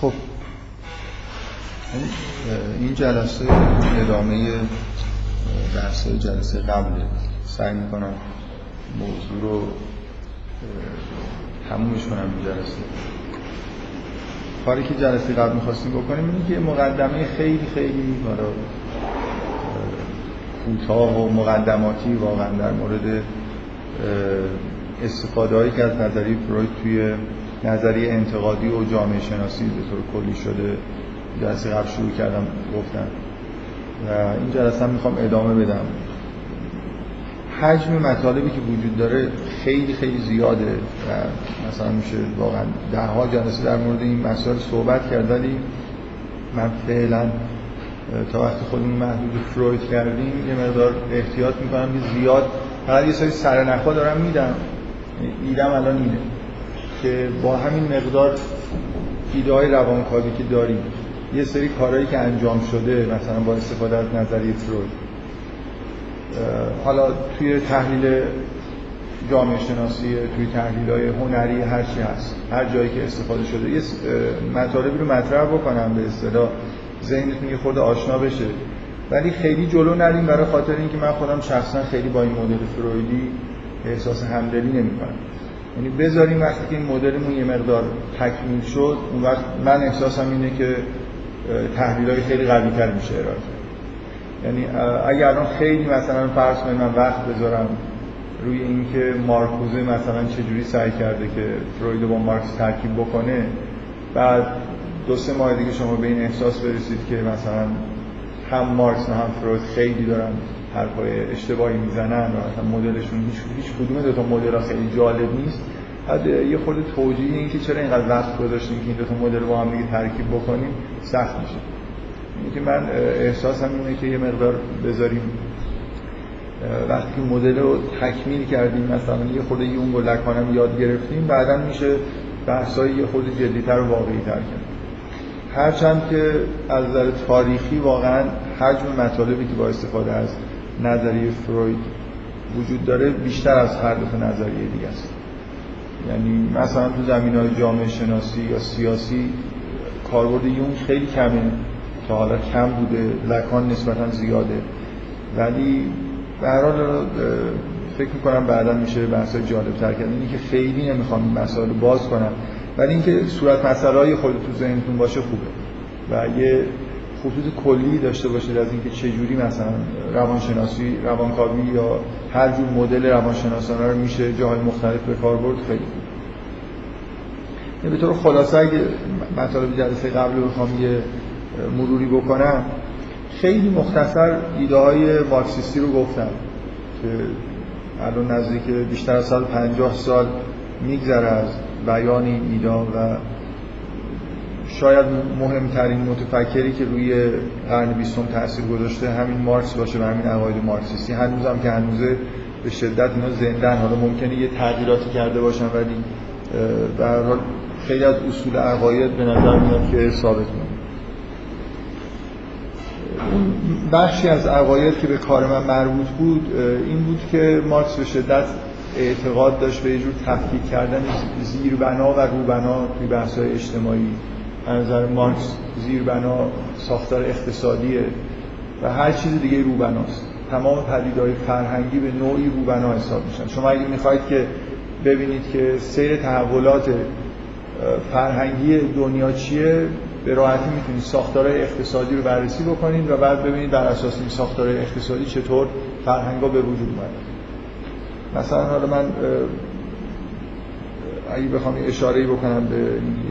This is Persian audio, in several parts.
خب این جلسه ادامه درس جلسه قبله. سعی می‌کنم موضوع رو تمومش کنم این جلسه. کاری که جلسه قبل می‌خواستیم بکنیم اینه که مقدمه خیلی خیلی کوتاه و مقدماتی واقعا در مورد استفاده هایی که از نظریه فروید توی نظریه انتقادی و جامعه شناسی به طور کلی شده. جلسه قبل شروع کردم گفتم و این جلسه هم می‌خوام ادامه بدم. حجم مطالبی که وجود داره خیلی خیلی زیاده و مثلا میشه واقعا ده ها جلسه در مورد این مسائل صحبت کرد ولی من فعلا تا وقتی خودمون محدود فروید کردیم یه مقدار احتیاط می‌کنم زیاد فقط یه سری سرنخا دارم میدم. ایدم الان اینه. که با همین مقدار ایده های روانکاوی که داریم یه سری کارهایی که انجام شده مثلا با استفاده از نظریه فروید. حالا توی تحلیل جامعه شناسی توی تحلیل های هنری هر چی هست هر جایی که استفاده شده یه مطالبی رو مطرح بکنم به اصطلاح. ذهنتون یه خورده آشنا بشه. ولی خیلی جلو نریم برای خاطر اینکه من خودم شخصا خیلی با این مدل فرویدی احساس همدلی نمی‌کنم. یعنی بذاریم وقتی که این مدلمون یه مقدار تکمیل شد اون وقت من احساسم اینه که تحلیل های خیلی قوی تر میشه ارائه یعنی اگر الان خیلی مثلا فرض کنید من وقت بذارم روی اینکه مارکوزه مثلا چجوری سعی کرده که فروید با مارکس ترکیب بکنه بعد دو سه ماه دیگه شما به این احساس برسید که مثلا هم مارکس و هم فروید خیلی دارن حرفای اشتباهی می‌زنن و مثلا مدلشون هیچ هیچ کدوم دو تا مدل خیلی جالب نیست. بعد یه خورده توجیه این که چرا اینقدر وقت گذاشتیم که این دو تا مدل با هم دیگه ترکیب بکنیم سخت میشه. اینکه من احساسم اینه که یه مقدار بذاریم. وقتی که مدل رو تکمیل کردیم مثلا یه خورده یونگ و لکانم یاد گرفتیم بعدا میشه بحثای یه خورده جدیتر و واقعی تر کرد. هرچند که از نظر تاریخی واقعا حجم مطالبی که با استفاده از نظریه فروید وجود داره بیشتر از هر دو نظریه دیگه است. یعنی مثلا تو زمین های جامعه شناسی یا سیاسی کاربرد یون خیلی کمه تا حالا کم بوده لکان نسبتا زیاده. ولی به حال فکر می‌کنم بعدا میشه بحث جالب تر کردن اینی که خیلی نمی‌خوام این مسائل باز کنم ولی اینکه صورت مسئله های خود تو ذهنتون باشه خوبه. و یه خطوط کلی داشته باشید از اینکه چه جوری مثلا روانشناسی روانکاوی یا هر جور مدل روانشناسانه رو میشه جاهای مختلف به کار برد خیلی به طور خلاصه اگه مطالب جلسه قبل بخوام یه مروری بکنم خیلی مختصر ایده های مارکسیستی رو گفتم که الان نزدیک بیشتر از سال 50 سال میگذره از بیان این ایده و شاید مهمترین متفکری که روی قرن بیستم تاثیر گذاشته همین مارکس باشه و همین عقاید مارکسیستی. هنوزم که هنوزه به شدت اینا زندن. حالا ممکنه یه تغییراتی کرده باشن ولی به هر حال خیلی از اصول عقاید به نظر میاد که ثابت میاد اون بخشی از عقاید که به کار من مربوط بود این بود که مارکس به شدت اعتقاد داشت به یه جور تفکیک کردن زیربنا و روبنا توی بحث‌های اجتماعی. نظر مارکس زیربنا ساختار اقتصادیه و هر چیز دیگه روبناست. تمام پدیدهای فرهنگی به نوعی روبنا حساب میشن. شما اگه می‌خواید که ببینید که سیر تحولات فرهنگی دنیا چیه به راحتی می‌تونید ساختار اقتصادی رو بررسی بکنید و بعد ببینید بر اساس این ساختار اقتصادی چطور فرهنگا به وجود اومدن. مثلا حالا من اگه بخوام اشاره بکنم به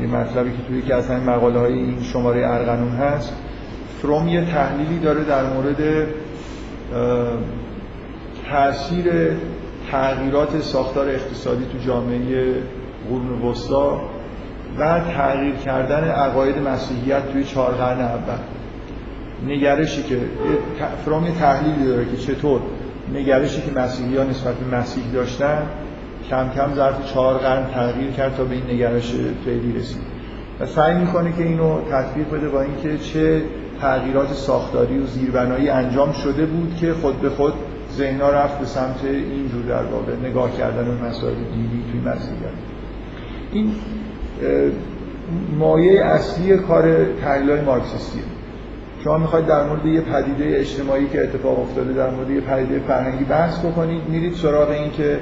یه مطلبی که توی که از همین مقاله های این شماره ارغنون هست فروم یه تحلیلی داره در مورد تاثیر تغییرات ساختار اقتصادی تو جامعه قرون وسطا و تغییر کردن عقاید مسیحیت توی چهار قرن اول. نگرشی که فروم یه تحلیلی داره که چطور؟ نگرشی که مسیحی ها نسبت به مسیح داشتن کم کم ظرف چهار قرن تغییر کرد تا به این نگرش فعلی رسید. و سعی می‌کنه که اینو تطبیق بده با اینکه چه تغییرات ساختاری و زیربنایی انجام شده بود که خود به خود ذهنا رفت به سمت اینجور در واقع نگاه کردن به مسائل دینی توی مسیحیت این مایه اصلی کار تحلیل مارکسیستیه شما می‌خواید در مورد یه پدیده اجتماعی که اتفاق افتاده در مورد یه پدیده فرهنگی بحث بکنید میرید سراغ این که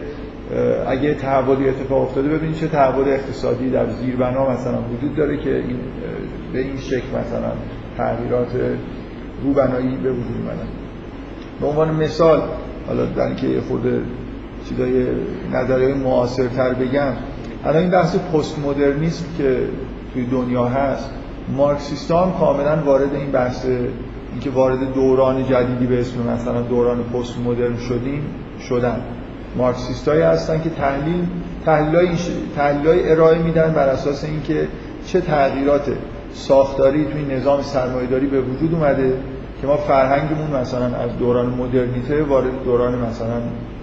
اگه تحولی اتفاق افتاده ببینید چه تحول اقتصادی در زیربنا مثلا وجود داره که این به این شکل مثلا تغییرات روبنایی به وجود اومدن. به عنوان مثال حالا در اینکه خورده چیزای نظریه معاصرتر بگم الان این بحث پست مدرنیسم که توی دنیا هست مارکسیستان کاملا وارد این بحث اینکه وارد دوران جدیدی به اسم مثلا دوران پست مدرن شدیم شدن. مارکسیستایی هستن که تحلیل تحلیل ارائه میدن بر اساس اینکه چه تغییرات ساختاری توی نظام سرمایه‌داری به وجود اومده که ما فرهنگمون مثلا از دوران مدرنیته وارد دوران مثلا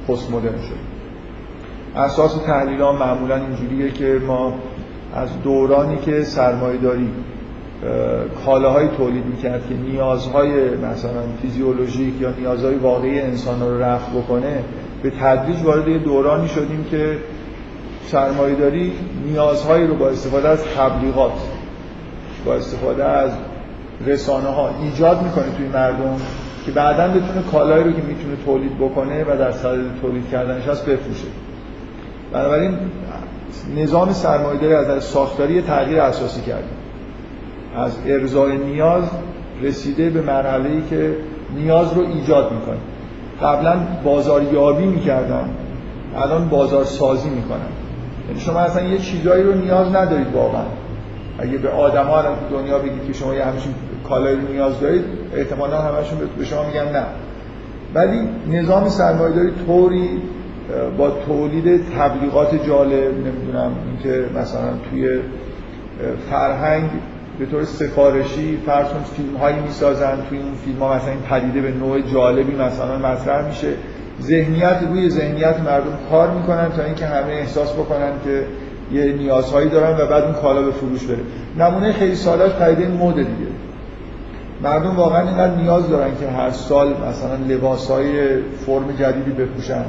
پست مدرن شد. اساس تحلیل ها معمولا اینجوریه که ما از دورانی که سرمایه‌داری کالاهای تولید می‌کرد که نیازهای مثلا فیزیولوژیک یا نیازهای واقعی انسان رو رفع بکنه به تدریج وارد یه دورانی شدیم که سرمایه‌داری نیازهایی رو با استفاده از تبلیغات با استفاده از رسانه ها ایجاد می‌کنه توی مردم که بعدا بتونه کالایی رو که می‌تونه تولید بکنه و در صدد تولید کردنش هست بفروشه. بنابراین نظام سرمایه‌داری از ساختاری تغییر اساسی کرده. از ارزای نیاز رسیده به مرحله که نیاز رو ایجاد می‌کنه. قبلا بازاریابی می‌کردن. الان بازار سازی می‌کنن. یعنی شما اصلا یه چیزایی رو نیاز ندارید واقعا. اگه به آدما دنیا بگید که شما یه همچین کالایی رو نیاز دارید احتمالا همشون به شما میگن نه. ولی نظام سرمایه‌داری طوری با تولید تبلیغات جالب نمی‌دونم اینکه مثلا توی فرهنگ به طور سفارشی فرض فیلم هایی می‌سازن توی اون فیلم ها مثلا این پدیده به نوع جالبی مثلا مطرح میشه. ذهنیت روی ذهنیت مردم کار می‌کنن تا اینکه همه احساس بکنن که یه نیازهایی دارن و بعد اون کالا به فروش بره. نمونه خیلی سالاش پدیده مد دیگه. مردم واقعا اینقدر نیاز دارن که هر سال مثلا لباس های فرم جدیدی بپوشن.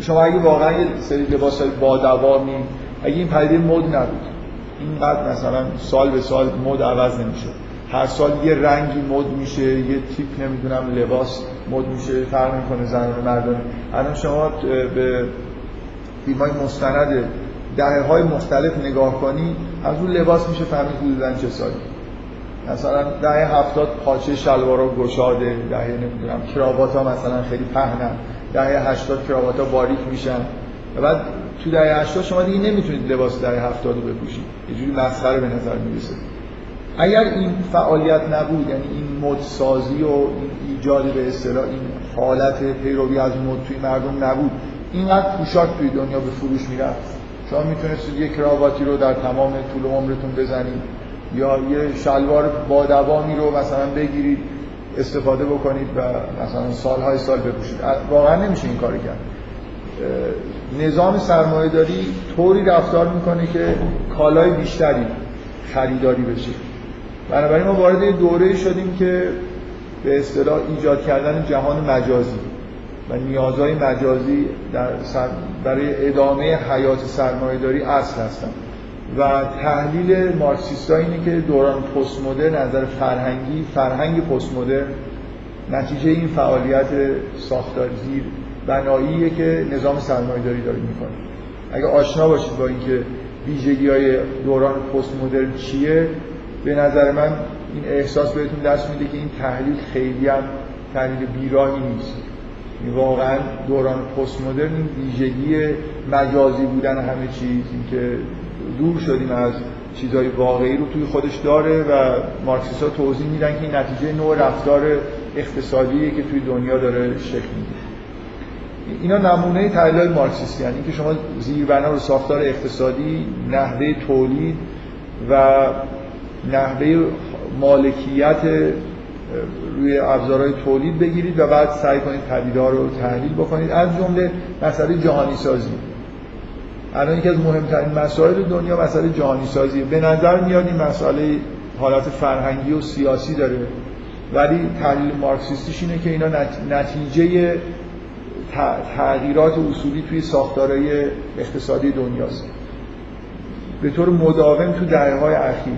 شما اگه واقعا یه سری لباس های با دوامی اگه این پدیده مد نبود. اینقدر مثلا سال به سال مد عوض نمیشه. هر سال یه رنگی مد میشه یه تیپ نمی‌دونم لباس مد میشه فرق می‌کنه زنان و مردان الان شما به فیلم مستند دهه های مختلف نگاه کنی از اون لباس میشه فهمید حدودا چه سالی. مثلا دهه هفتاد پاچه شلوارا گشاده دهه نمی‌دونم کراوات ها مثلا خیلی پهنن دهه هشتاد کراوات ها باریک میشن. و بعد تو دهه 80 شما دیگه نمی‌تونید لباس دهه 70 رو بپوشید. یه جوری مسخره به نظر می‌رسه. اگر این فعالیت نبود یعنی این مد سازی و این ایجاد به اصطلاح این حالت پیروی از مد توی مردم نبود اینقدر پوشاک توی دنیا به فروش می‌رفت. شما می‌تونستید یک کراواتی رو در تمام طول عمرتون بزنید یا یه شلوار با دوامی رو مثلا بگیرید استفاده بکنید و مثلا سالهای سال بپوشید. واقعا نمیشه این کار کرد. نظام سرمایه داری طوری رفتار می‌کنه که کالای بیشتری خریداری بشه. بنابراین ما وارد دوره شدیم که به اصطلاح ایجاد کردن جهان مجازی و نیازهای مجازی در برای ادامه حیات سرمایه داری اصل هستن. و تحلیل مارکسیستا اینه که دوران پست مدرن نظر فرهنگی فرهنگ پست مدرن نتیجه این فعالیت ساختار زیر بناییه که نظام سرمایه‌داری داره می‌کنه اگه آشنا باشید با اینکه ویژگی های دوران پست مدرن چیه به نظر من این احساس بهتون دست میده که این تحلیل خیلی هم تحلیل بیراهی نیست. این واقعا دوران پست مدرن این ویژگی مجازی بودن همه چیز اینکه دور شدیم از چیزهای واقعی رو توی خودش داره و مارکسیستا توضیح میدن که این نتیجه نوع رفتار اقتصادیه که توی دنیا داره شکل می‌گیره. اینا نمونه تحلیل مارکسیستی یعنی که شما زیربنا رو ساختار اقتصادی نحوه تولید و نحوه مالکیت روی ابزارهای تولید بگیرید و بعد سعی کنید پدیده رو تحلیل بکنید. از جمله مسئله جهانی سازی الان یکی از مهمترین مسائل دنیا مسئله جهانی سازی به نظر میاد این مسئله حالت فرهنگی و سیاسی داره. ولی تحلیل مارکسیستیش اینه که اینا نتیجه تغییرات اصولی توی ساختارهای اقتصادی دنیاست. به طور مداوم تو دهه های اخیر.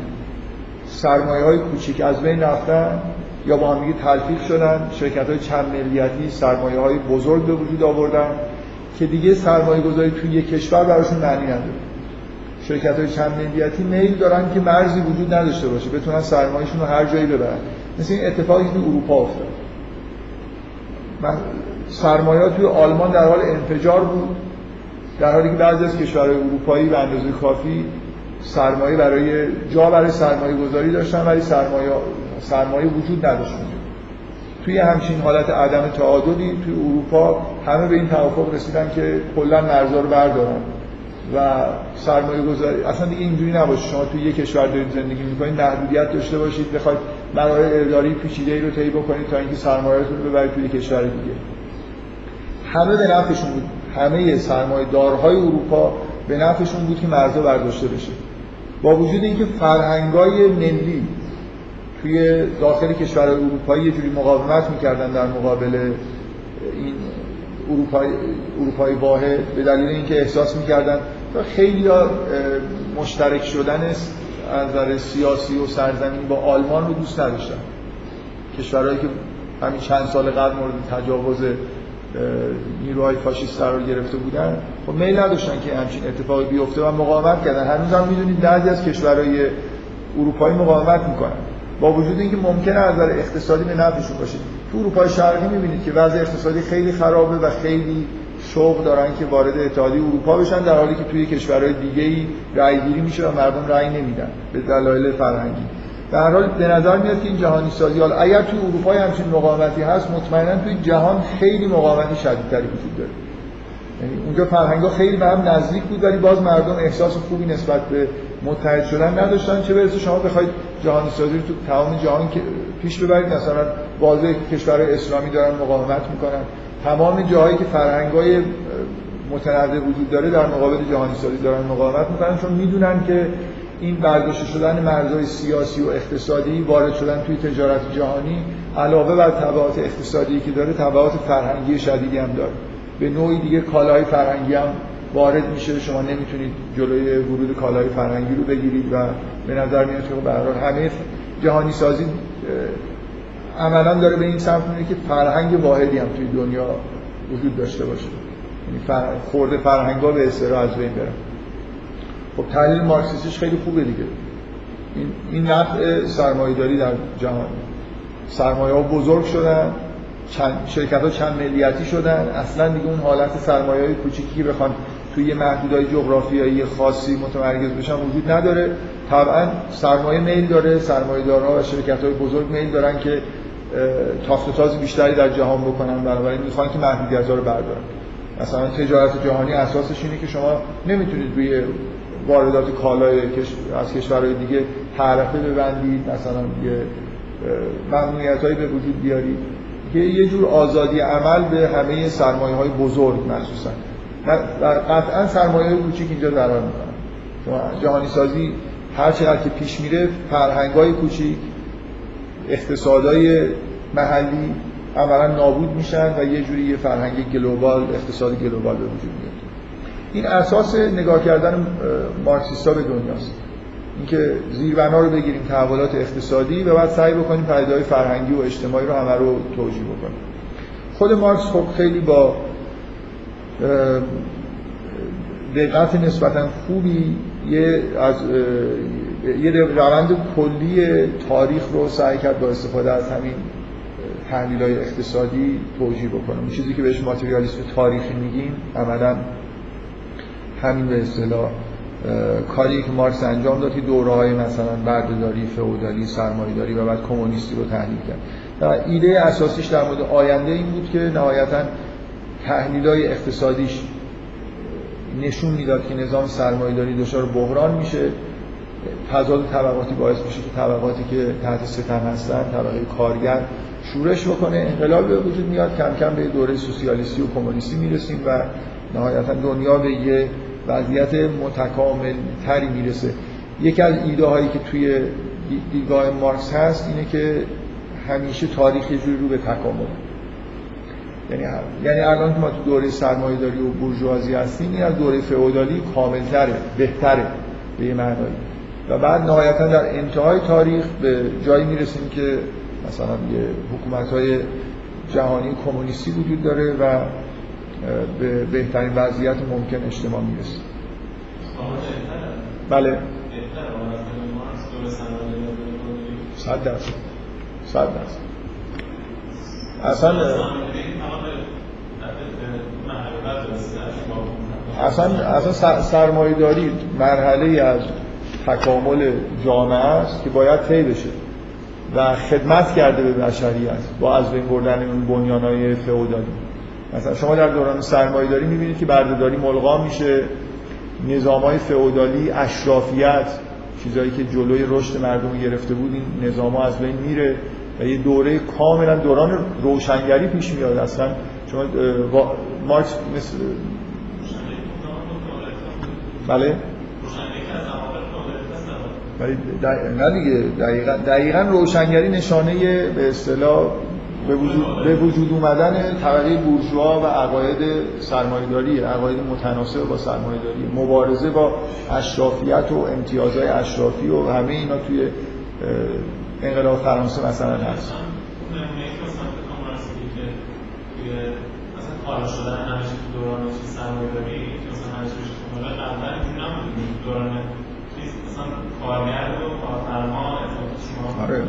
سرمایه های کوچیک از بین رفتن یا با هم تلفیق شدن شرکت های چند ملیتی سرمایه های بزرگ به وجود آوردن که دیگه سرمایه گذاری توی یک کشور براشون معنی نداره. شرکت های چند ملیتی میل دارن که مرزی وجود نداشته باشه بتونن سرمایهشون رو هر جایی ببرن. مثل این اتفاقی که اروپا افتاد. سرمایه توی آلمان در حال انفجار بود در حالی که بعضی از کشورهای اروپایی به اندازه کافی سرمایه برای جا برای سرمایه گذاری داشتن ولی سرمایه سرمایه وجود نداشت توی همچین حالت عدم تعادلی توی اروپا همه به این توافق رسیدن که کلا مرزا رو بردارن و سرمایه گذاری اصلا دیگه اینجوری نباشه. شما توی یک کشور دارید زندگی می‌کنید محدودیت داشته باشید بخواید مراحل اداری پیچیده ای رو طی بکنید تا اینکه سرمایه‌تون رو ببرید توی کشور دیگه. همه به نفعشون بود. همه سرمایه دارهای اروپا به نفعشون بود که مرزا برداشته بشه. با وجود اینکه فرهنگای ملی توی داخل کشورهای اروپایی یه جوری مقاومت می‌کردن در مقابل این اروپای اروپای واحد به دلیل اینکه احساس می‌کردن خیلی مشترک شدن از نظر سیاسی و سرزمینی با آلمان رو دوست نداشتن. کشورهایی که همین چند سال قبل مورد تجاوز نیروهای فاشیست قرار گرفته بودن. خب میل نداشتن که همچین اتفاقی بیفته و مقاومت کردن. هنوز هم می‌دونید بعضی از کشورهای اروپایی مقاومت می‌کنن. با وجود اینکه ممکنه از نظر اقتصادی به نفعشون باشه. تو اروپای شرقی می‌بینید که وضع اقتصادی خیلی خرابه و خیلی شوق دارن که وارد اتحادیه اروپا بشن در حالی که توی کشورهای دیگه ای رأی گیری میشه و مردم رأی نمیدن به دلایل فرهنگی. در حال به نظر میاد که این جهانی سازی حالا اگر توی اروپا همچین مقاومتی هست مطمئنا توی جهان خیلی مقاومتی شدیدتری وجود داره. یعنی اونجا فرهنگا خیلی به هم نزدیک بود ولی باز مردم احساس خوبی نسبت به متحد شدن نداشتن چه برسه شما بخواید جهانی سازی رو تو تمام جهان پیش ببرید. مثلا واضح کشورهای اسلامی دارن مقاومت می‌کنن. تمام جاهایی که فرهنگای متنوع وجود داره در مقابل جهانی سازی دارن مقاومت می‌کنن چون می‌دونن که این برداشته شدن مرزهای سیاسی و اقتصادی وارد شدن توی تجارت جهانی علاوه بر تبعات اقتصادی که داره تبعات فرهنگی شدیدی هم داره. به نوعی دیگه کالای فرهنگی هم وارد میشه. شما نمی‌تونید جلوی ورود کالای فرهنگی رو بگیرید و به نظر میاد که به همه جهانی سازی عملا داره به این سمت میره که فرهنگ واحدی هم توی دنیا وجود داشته باشه. یعنی خورده فرهنگا به استرا از بین برن. خب تحلیل مارکسیستیش خیلی خوبه دیگه. این این نفع سرمایه‌داری در جهان. سرمایه ها بزرگ شدن چند شرکت ها چند ملیتی شدن. اصلا دیگه اون حالت سرمایه های کوچیکی بخوان توی محدودهای جغرافیایی خاصی متمرکز بشن وجود نداره. طبعا سرمایه میل داره. سرمایه دارها و شرکت های بزرگ میل دارن که تاخت تاز بیشتری در جهان بکنن. بنابراین می‌خوان که محدودیت رو بردارن. مثلا تجارت جهانی اساسش اینه که شما نمی‌تونید روی واردات کالای از کشورهای دیگه تعرفه ببندید مثلا یه ممنوعیت به وجود بیارید که یه جور آزادی عمل به همه سرمایه های بزرگ مخصوصا. قطعا سرمایه کوچیک اینجا ضرر می‌کنن جهانی سازی هر چقدر که پیش میره فرهنگ های کوچیک اقتصادهای محلی عملا نابود میشن و یه جوری یه فرهنگ گلوبال اقتصاد گلوبال به وجود میاد. این اساس نگاه کردن مارکسیستا به دنیاست. اینکه زیربنا رو بگیریم تحولات اقتصادی و بعد سعی بکنیم پدیده‌های فرهنگی و اجتماعی رو همه رو توجیه بکنیم. خود مارکس خب خیلی با دقت نسبتا خوبی یه از یه روند کلی تاریخ رو سعی کرد با استفاده از همین تحلیل های اقتصادی توجیه بکنه. چیزی که بهش ماتریالیسم تاریخی میگیم عملا همین به اصطلاح کاری که مارکس انجام داد که دوره های مثلا بردهداری فئودالی سرمایه‌داری و بعد کمونیستی رو تحلیل کرد. و ایده اساسیش در مورد آینده این بود که نهایتا تحلیل های اقتصادیش نشون می‌داد که نظام سرمایه‌داری دچار بحران میشه. تضاد طبقاتی باعث میشه که طبقاتی که تحت ستم هستن طبقه کارگر شورش بکنه. انقلاب به وجود میاد کم کم به دوره سوسیالیستی و کمونیستی می‌رسیم و نهایتا دنیا به یه وضعیت متکامل تری می‌رسه. یکی از ایده هایی که توی دیدگاه مارکس هست اینه که همیشه تاریخ یه جوری رو به تکامل. یعنی یعنی الان که ما تو دوره سرمایه داری و بورژوازی هستیم این از دوره فئودالی کاملتره بهتره به یه معنایی. و بعد نهایتا در انتهای تاریخ به جایی می‌رسیم که مثلا یه حکومت های جهانی کمونیستی وجود داره و به بهترین وضعیت ممکن اجتماع می‌رسیم بله. صد درصد. صد درصد. اصلا اصلا اصلا سرمایه‌داری مرحله از تکامل جامعه است که باید طی بشه و خدمت کرده به بشریت با از بین بردن اون بنیان‌های فئودالی. مثلا شما در دوران سرمایه‌داری می‌بینید که بردهداری ملغا میشه نظام‌های فئودالی اشرافیت چیزایی که جلوی رشد مردم گرفته بود این نظام از بین میره و یه دوره کاملا دوران روشنگری پیش میاد. اصلا شما مارکس مثل بله؟ ولی دیگه دقیقا, دقیقا روشنگری نشانه به اصطلاح به وجود, به وجود اومدن طبقه بورژوا و عقاید سرمایه‌داری عقاید متناسب با سرمایه‌داری مبارزه با اشرافیت و امتیازهای اشرافی و همه اینا توی انقلاب فرانسه مثلا هست. حالا شدن همش دوران سرمایه‌داری که مثلا همش میشه قبلا این نبود. دوران مثلا کارگر و کارفرما آره.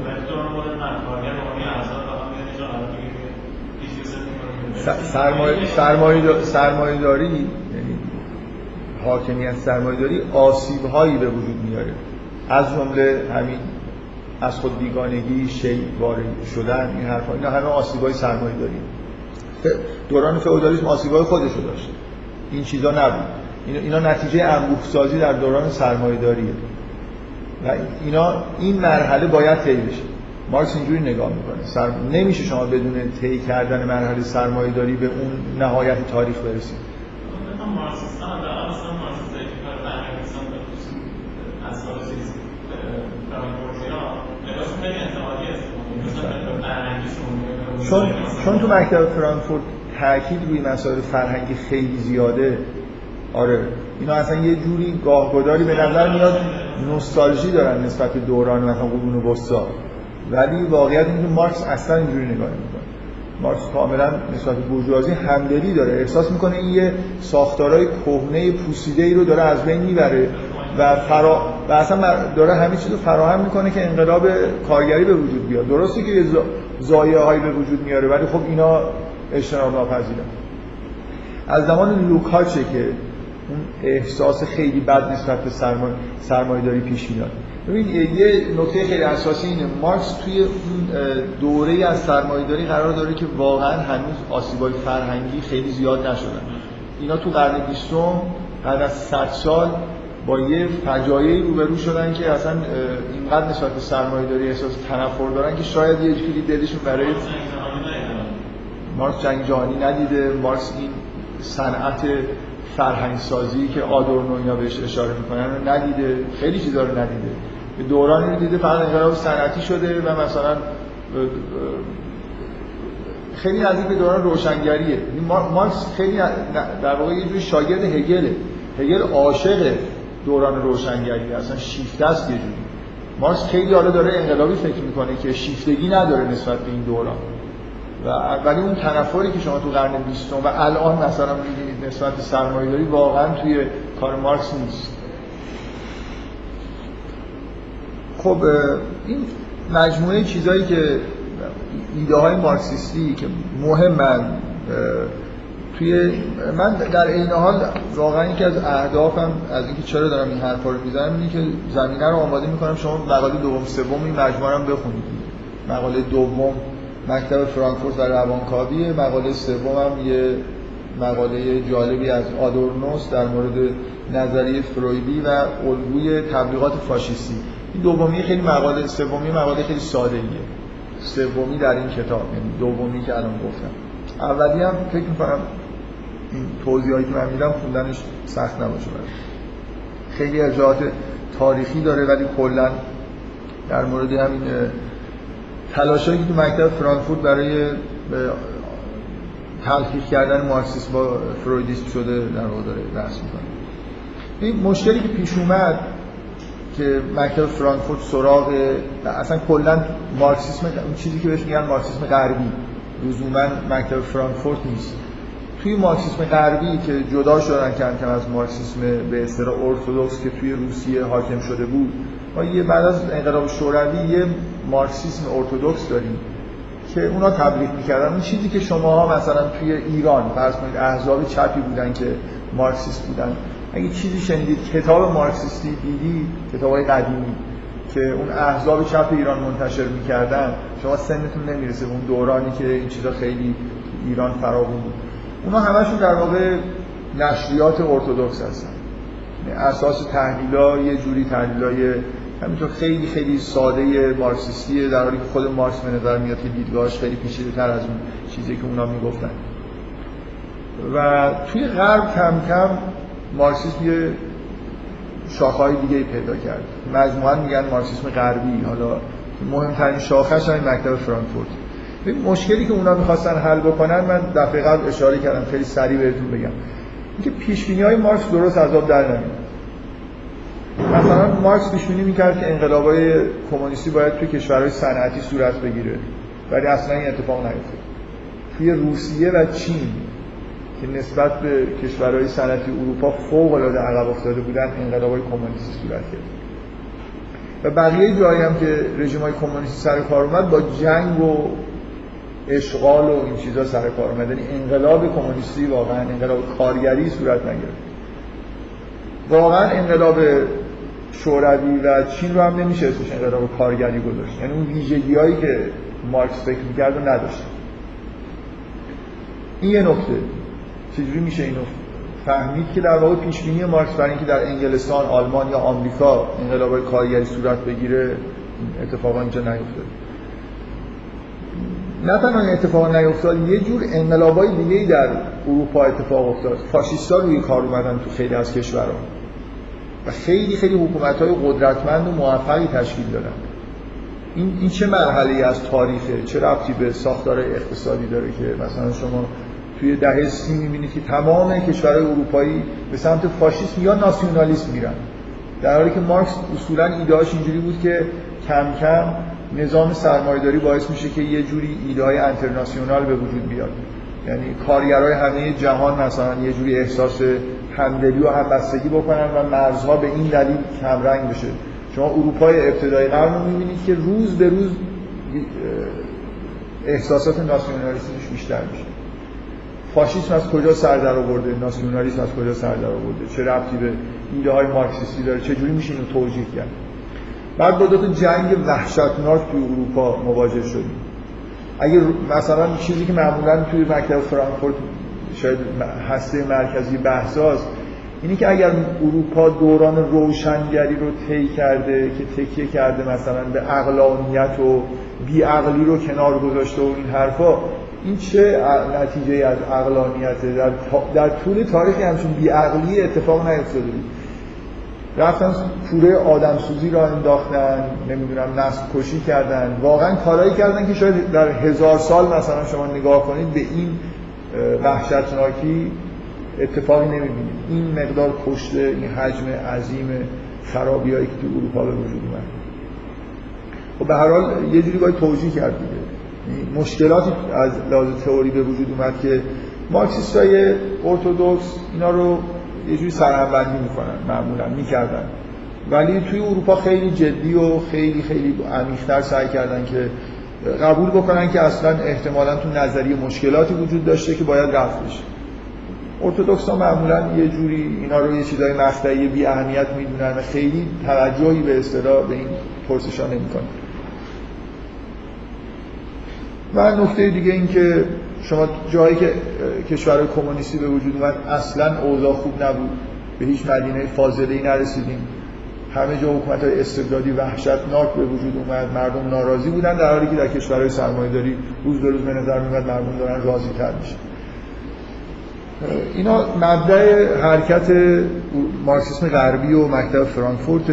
سرمایه سرمایه داری یعنی حاکمیت سرمایه داری آسیب هایی به وجود میاره. از جمله همین از خود بیگانگی شی وارد شدن این حرفا اینا همه آسیب های سرمایه داری دوران فئودالیسم آسیب های خودشو داشته. این چیزا نبود. اینا نتیجه انبوه سازی در دوران سرمایه داریه و اینا این مرحله باید طی بشه. مارکس اینجوری نگاه می‌کنه. سر... نمیشه شما بدون طی کردن مرحله سرمایه داری به اون نهایت تاریخ برسید. چون چون تو مکتب فرانکفورت تاکید روی مسائل فرهنگی خیلی زیاده. آره. اینا اصلا یه جوری گاهگداری به نظر میاد نوستالژی دارن نسبت به دوران مثلا قرون وسطا. ولی واقعیت اینه که مارکس اصلا اینجوری نگاه نمی‌کنه. مارکس کاملا نسبت بورژوازی همدلی داره. احساس می‌کنه این یه ساختارهای کهنه پوسیده ای رو داره از بین می‌بره و فرا و اصلا داره همه چیز فراهم می‌کنه که انقلاب کارگری به وجود بیاد. درسته که یه زایه به وجود میاره ولی خب اینا اجتناب ناپذیره از زمان لوکاچه که اون احساس خیلی بد نسبت به سرمایه داری پیش میاد. ببین یه نکته خیلی اساسی اینه. مارکس توی اون دوره از سرمایه‌داری قرار داره که واقعا هنوز آسیبای فرهنگی خیلی زیاد نشدن. اینا تو قرن بیستم بعد از 100 سال با یه فجایعی روبرو شدن که اصلا اینقدر نسبت به سرمایه‌داری احساس تنفر دارن که شاید یه جوری دلشون برای مارکس جنگ جهانی ندیده. مارکس این صنعت فرهنگ سازی که آدورنو اینا بهش اشاره می‌کنن رو ندیده. خیلی چیزا رو ندیده. دورانی رو دیده فقط انقلاب صنعتی شده و مثلا خیلی نزدیک به دوران روشنگریه. مارکس خیلی در واقع یه جوری شاگرد هگله. هگل عاشق دوران روشنگری اصلا شیفته است یه جوری. مارکس خیلی حالا داره انقلابی فکر می‌کنه که شیفتگی نداره نسبت به این دوران. و ولی اون تنفری که شما تو قرن بیستم و الان مثلا می‌بینید نسبت سرمایه‌داری واقعا توی کار مارکس نیست. خب این مجموعه چیزهایی که ایده های مارکسیستی که مهمن توی من در این حال واقعا یکی از اهدافم از اینکه چرا دارم این حرفا رو می‌زنم اینه که زمینه رو آماده می‌کنم شما مقاله دوم سوم این مجموعه رو بخونید. مقاله دوم مکتب فرانکفورت و روانکاوی مقاله سومم یه مقاله جالبی از آدورنوس در مورد نظریه فرویدی و الگوی تبلیغات فاشیستی. دومی خیلی مقاله سومی مقاله خیلی ساده ایه سومی در این کتاب یعنی دومی که الان گفتم. اولی هم فکر می‌کنم این توضیحاتی که من میدم خوندنش سخت نباشه برای خیلی ارجاعات تاریخی داره ولی کلا در مورد همین تلاشایی که تو مکتب فرانکفورت برای تلخیص کردن مارکسیسم با فرویدیسم شده در واقع داره بحث می‌کنه. این مشکلی که پیش اومد که مکتب فرانکفورت سراغ اصلا کلا مارکسیسم اون چیزی که بهش میگن مارکسیسم غربی. لزوما مکتب فرانکفورت نیست. توی مارکسیسم غربی که جدا شدن کم کم از مارکسیسم به اصطلاح ارتدوکس که توی روسیه حاکم شده بود ما یه بعد از انقلاب شوروی یه مارکسیسم ارتدوکس داریم که اونا تبلیغ می‌کردن. اون چیزی که شما مثلا توی ایران فرض کنید احزاب چپی بودن که مارکسیست بودن. اگه چیزی شنیدید کتاب مارکسیستی دیدی کتابای قدیمی که اون احزاب چپ ایران منتشر می‌کردن شما سنتون نمی‌رسه اون دورانی که این چیزا خیلی ایران فراوون بود. اونا همشون در واقع نشریات ارتودکس هستن. اساس تحلیلا یه جوری تحلیلای همینطور خیلی خیلی ساده مارکسیستیه در حالی که خود مارکس به نظر میاد که دیدگاهش خیلی پیچیده تر از اون چیزی که اونا می‌گفتن. و توی غرب کم کم مارکسیسم یه شاخهای دیگه پیدا کرد. مجموعا میگن مارکسیسم غربی. حالا مهمترین شاخش همین مکتب فرانکفورت. مشکلی که اونا می‌خواستن حل بکنن من دفعه قبل اشاره کردم. خیلی سریع بهتون بگم. اینکه پیش های مارکس درست از آب در نمیاد. مثلا مارکس پیش بینی می‌کرد که انقلابای کمونیستی باید توی کشورهای صنعتی صورت بگیره ولی اصلا این اتفاق نیفتاد. توی روسیه و چین که نسبت به کشورهای صنعتی اروپا فوق العاده عقب افتاده بودن انقلابای کمونیستی صورت گرفت. و بقیه جایی هم که رژیم های کمونیستی سر کار اومد با جنگ و اشغال و این چیزا سر کار اومد. یعنی انقلاب کمونیستی واقعا انقلاب کارگری صورت نگرفت. واقعا انقلاب شوروی و چین رو هم نمیشه اسمش انقلاب کارگری گذاشت. یعنی اون ویژگی هایی که مارکس فکر می‌کرد رو نداشت. این یه نکته. چجوری میشه اینو فهمید که در واقع پیش بینی مارکس برای اینکه در انگلستان، آلمان یا آمریکا انقلابای کارگری صورت بگیره اتفاقا اینجا نیفتاد نه تنها این اتفاق نیفتاد یه جور انقلابای دیگه در اروپا اتفاق افتاد. فاشیستا روی کار اومدن تو خیلی از کشورها. و خیلی خیلی حکومت های قدرتمند و موفقی تشکیل دادن. این, این چه مرحله از تاریخه؟ چه ربطی به ساختار اقتصادی داره که مثلا شما توی دهه سی می‌بینید که تمام کشورهای اروپایی به سمت فاشیسم یا ناسیونالیسم میرن. در حالی که مارکس اصولا ایدهاش اینجوری بود که کم کم نظام سرمایه‌داری باعث میشه که یه جوری ایده های انترناسیونال به وجود بیاد. یعنی کارگرای همه جهان مثلا یه جوری احساس همدلی و همبستگی بکنن و مرزها به این دلیل کمرنگ بشه. شما اروپای ابتدایی قرن رو می‌بینید که روز به روز احساسات ناسیونالیستیش بیشتر میشه. فاشیسم از کجا سر در آورده؟ ناسیونالیسم از کجا سر در آورده؟ چه ربطی به ایده های مارکسیستی داره؟ چه جوری میشه اینو توجیه کرد؟ بعد با دو تا جنگ وحشتناک توی اروپا مواجه شدیم. اگه مثلا چیزی که معمولا توی مکتب فرانکفورت شاید هسته مرکزی بحثاست اینی که اگر اروپا دوران روشنگری رو طی کرده که تکیه کرده مثلا به اقلانیت و بیعقلی رو کنار گذاشته و این حرفا این چه نتیجه از اقلانیت در, در طول تاریخ همچون بیعقلی اتفاق نیفتاده بود. رفتن آدم سوزی را انداختن نمی‌دونم نسل کشی کردن. واقعا کارایی کردن که شاید در هزار سال مثلا شما نگاه کنید به این وحشتناکی اتفاقی نمی‌بینید. این مقدار کشته این حجم عظیم خرابیایی که تو اروپا به وجود اومد. خب به هر حال یه جوری باید توجیه کرد مشکلاتی از لحاظ تئوری به وجود اومد که مارکسیستای ارتودکس اینا رو یه جوری سرهمبندی می‌کنن معمولا می‌کردن. ولی توی اروپا خیلی جدی و خیلی خیلی عمیق‌تر سعی کردن که قبول بکنن که اصلا احتمالا تو نظریه مشکلاتی وجود داشته که باید رفت بشه. ارتودکس ها معمولا یه جوری اینا رو یه چیزای مقطعی بی اهمیت می‌دونن و خیلی توجهی به اصطلاح به این پرسش ها نمی‌کنن. و نکته دیگه این که شما جایی که کشور کمونیستی به وجود اومد اصلا اوضاع خوب نبود. به هیچ مدینه فاضله نرسیدیم. همه جا حکومت های استبدادی وحشتناک به وجود اومد. مردم ناراضی بودن در حالی که در کشورهای سرمایه‌داری روز به روز به نظر میاد مردم دارن راضی تر میشن اینا مبدع حرکت مارکسیسم غربی و مکتب فرانکفورت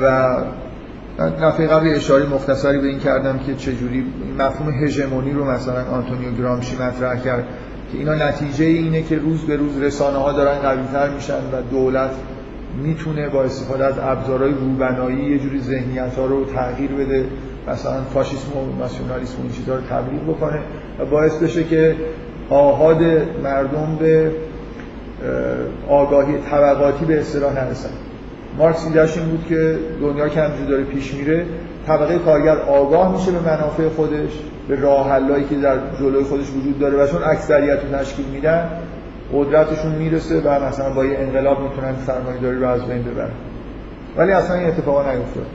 و دفعه قبل اشاره مختصری به این کردم که چجوری مفهوم هژمونی رو مثلا آنتونیو گرامشی مطرح کرد که اینا نتیجه اینه که روز به روز رسانه ها دارن قوی تر میشن و دولت می‌تونه با استفاده از ابزارهای روبنایی یه جوری ذهنیت ها رو تغییر بده مثلا فاشیسم و ناسیونالیسم این چیزها رو تبلیغ بکنه و باعث بشه که آهاد مردم به آگاهی طبقاتی به اصطلاح نرسن. مارکس ایدهش این بود که دنیا که همجور داره پیش میره طبقه کارگر آگاه میشه به منافع خودش به راه حلایی که در جلوی خودش وجود داره و چون اکثریت رو تشکیل میدن قدرتشون می‌رسه و مثلا با یه انقلاب می‌تونن سرمایه‌داری رو از بین ببرن. ولی اصلا این اتفاقا نیفتاد.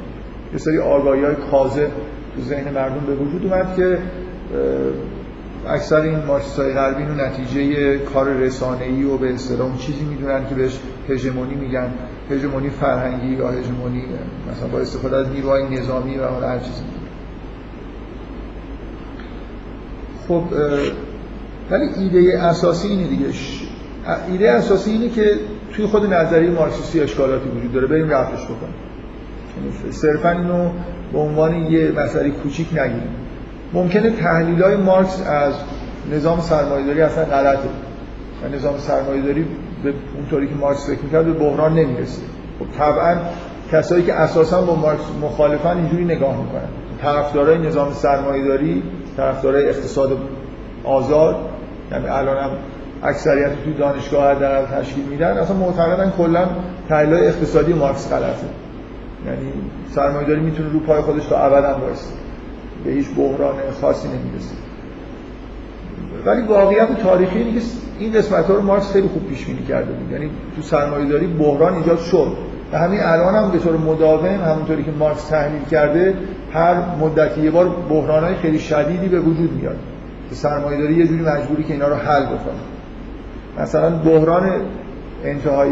یه سری آگاهی های کاذب تو ذهن مردم به وجود اومد که اکثر این های غربی نتیجه کار رسانه‌ای و به اصطلاح چیزی می‌دونن که بهش هژمونی میگن. هژمونی فرهنگی یا هژمونی مثلا با استفاده از نیروهای نظامی و هر چیزی. خب ولی ایده اساسی اینه دیگه. ایده اساسی اینه که توی خود نظریه مارکسیستی اشکالاتی وجود داره. بریم رفعش بکنیم. صرفا اینو به عنوان یه مسئله کوچیک نگیریم ممکنه تحلیل های مارکس از نظام سرمایه‌داری اصلا غلطه. و نظام سرمایه‌داری به اونطوری که مارکس فکر می‌کرد به بحران نمی‌رسه. خب طبعا کسایی که اساسا با مارکس مخالفن اینجوری نگاه می‌کنن. طرفدارای نظام سرمایه‌داری طرفدارای اقتصاد آزاد یعنی الان هم اکثریت توی دانشگاه در تشکیل میدن اصلا معتقدن کلا تحلیل اقتصادی مارکس غلطه. یعنی سرمایه‌داری می‌تونه رو پای خودش تا ابدا وایسه. به هیچ بحران خاصی نمی‌رسه. ولی واقعیت تاریخی اینه که این قسمت ها رو مارکس خیلی خوب پیش بینی کرده بود. یعنی تو سرمایه‌داری بحران ایجاد شد. و همین الان هم به طور مداوم همونطوری که مارکس تحلیل کرده هر مدتی یه بار بحران‌های خیلی شدیدی به وجود میاد. که سرمایه‌داری یه جوری مجبوری که اینا رو حل بکنه. مثلا بحران انتهای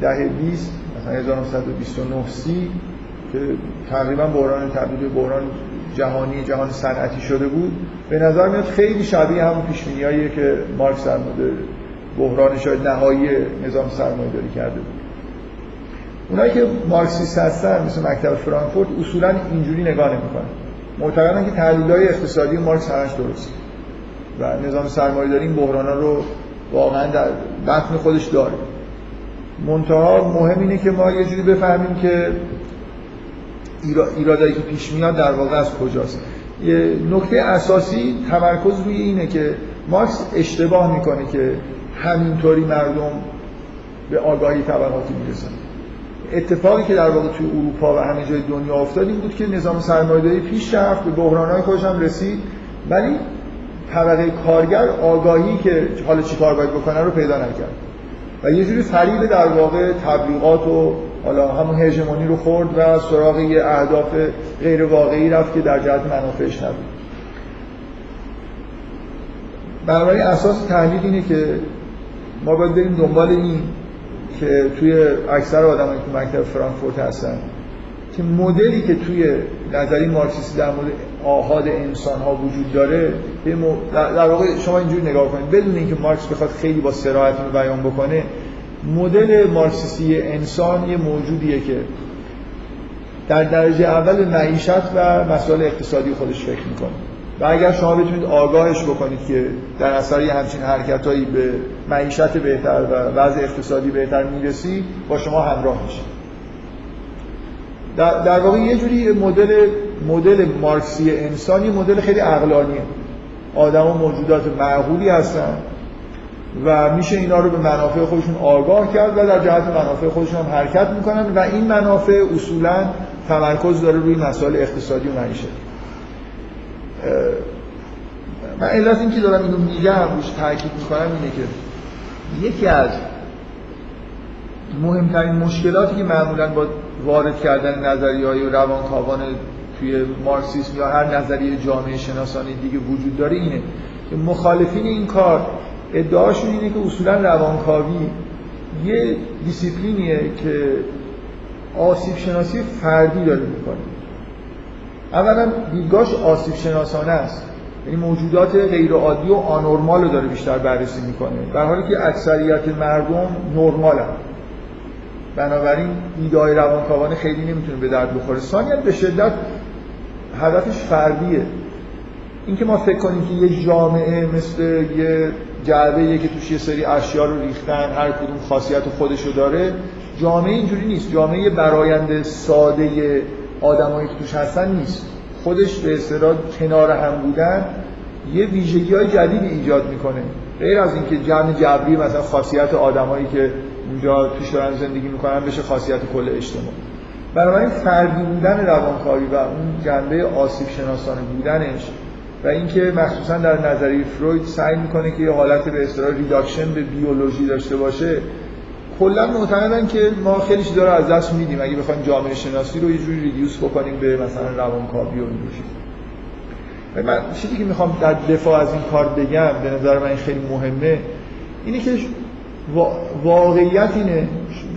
دهه 20 مثلا 1929 30 که تقریبا بحران تبدیل به بحران جهانی جهان صنعتی شده بود. به نظر میاد خیلی شبیه همون پیشبینیاییه که مارکس در مورد بحران شاید نهایی نظام سرمایه‌داری کرده بود. اونایی که مارکسیست هستن مثل مکتب فرانکفورت اصولا اینجوری نگاه نمی‌کنن. معتقدن که تحلیل‌های اقتصادی مارکس همش درست. و نظام سرمایه‌داری این بحران‌ها رو واقعا در بطن خودش داره. منتها مهم اینه که ما یه جوری بفهمیم که ایرادایی که پیش میاد در واقع از کجاست؟ یه نکته اساسی تمرکز روی اینه که مارکس اشتباه می‌کنه که همینطوری مردم به آگاهی طبقاتی می‌رسن. اتفاقی که در واقع توی اروپا و همه جای دنیا افتاد این بود که نظام سرمایه‌داری پیش رفت به بحران‌های خودش هم رسید ولی طبقه کارگر آگاهی که حالا چی کار باید بکنه رو پیدا نکرد. و یه جوری فریب در واقع تبلیغات و حالا همون هژمونی رو خورد و سراغ یه اهداف غیر واقعی رفت که در جهت منافعش نبود. بنابراین اساس تحلیل اینه که ما باید بریم دنبال این که توی اکثر آدمایی که مکتب فرانکفورت هستن که مدلی که توی نظری مارکسیستی در مورد آهاد انسان ها وجود داره در واقع شما اینجوری نگاه کنید. بدون اینکه مارکس بخواد خیلی با سراحت رو بیان بکنه مدل مارکسیستی انسان یه موجودیه که در درجه اول معیشت و مسائل اقتصادی خودش فکر می‌کنه. و اگر شما بتونید آگاهش بکنید که در اثر یه همچین حرکتهایی به معیشت بهتر و وضع اقتصادی بهتر می‌رسی با شما همراه میشه در, در واقع یه جوری مدل مدل مارکسی انسانی مدل خیلی عقلانیه. آدم و موجودات معقولی هستن. و میشه اینا رو به منافع خودشون آگاه کرد و در جهت منافع خودشون هم حرکت می‌کنن و این منافع اصولا تمرکز داره روی مسائل اقتصادی و معیشت من علت این که دارم اینو میگم روش تاکید می‌کنم اینه که یکی از مهمترین مشکلاتی که معمولا با وارد کردن نظریه های روانکاوان توی مارکسیسم یا هر نظریه جامعه شناسانی دیگه وجود داره اینه که مخالفین این کار ادعاشون اینه که اصولا روانکاوی یه دیسیپلینیه که آسیب شناسی فردی داره می‌کنه. اولا دیدگاهش آسیب شناسانه است. یعنی موجودات غیر عادی و آنورمال رو داره بیشتر بررسی می‌کنه. در حالی که اکثریت مردم نرمالن. بنابراین ایدای روانکاوانه خیلی نمی‌تونه به درد بخوره. ثانیا به شدت هدفش فردیه. اینکه ما فکر کنیم که یه جامعه مثل یه جعبه که توش یه سری اشیا رو ریختن هر کدوم خاصیت خودش رو داره. جامعه اینجوری نیست. جامعه برایند ساده آدمایی که توش هستن نیست. خودش به اصطلاح کنار هم بودن. یه ویژگی های جدیدی ایجاد می‌کنه. غیر از اینکه جمع جبری مثلا خاصیت آدمایی که اونجا توش دارن زندگی می‌کنن بشه خاصیت کل اجتماع. بنابراین فردی بودن روانکاوی و اون جنبه آسیب شناسانه بودنش و اینکه مخصوصا در نظریه فروید سعی می‌کنه که یه حالت به اصطلاح reduction به بیولوژی داشته باشه کلا معتقدن که ما خیلی چیزا رو از دست میدیم. اگه بخوایم جامعه شناسی رو یه جوری reduce بکنیم به مثلا روانکاوی و من چیزی که می‌خوام در دفاع از این کار بگم به نظر من خیلی مهمه اینه که واقعیت اینه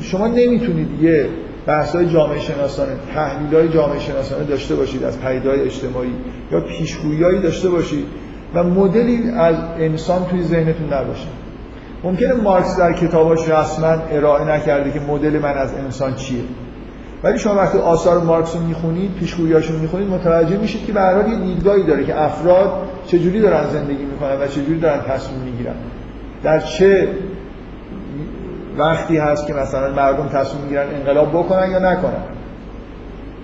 شما نمی‌تونید یه بحث های جامعه شناسانه تحلیل های جامعه شناسانه داشته باشید از پدیدهای اجتماعی یا پیشگویی داشته باشید و مدلی از انسان توی ذهنتون نباشه. ممکنه مارکس در کتاباش رسما ارائه نکرده که مدل من از انسان چیه. ولی شما وقتی آثار مارکس رو می‌خونید پیشگوییاشو رو می‌خونید متوجه میشید که به یه دیدگاهی داره که افراد چجوری دارن زندگی می‌کنن و چجوری دارن تصمیم می‌گیرن. در چه وقتی هست که مثلا مردم تصمیم می‌گیرن انقلاب بکنن یا نکنن.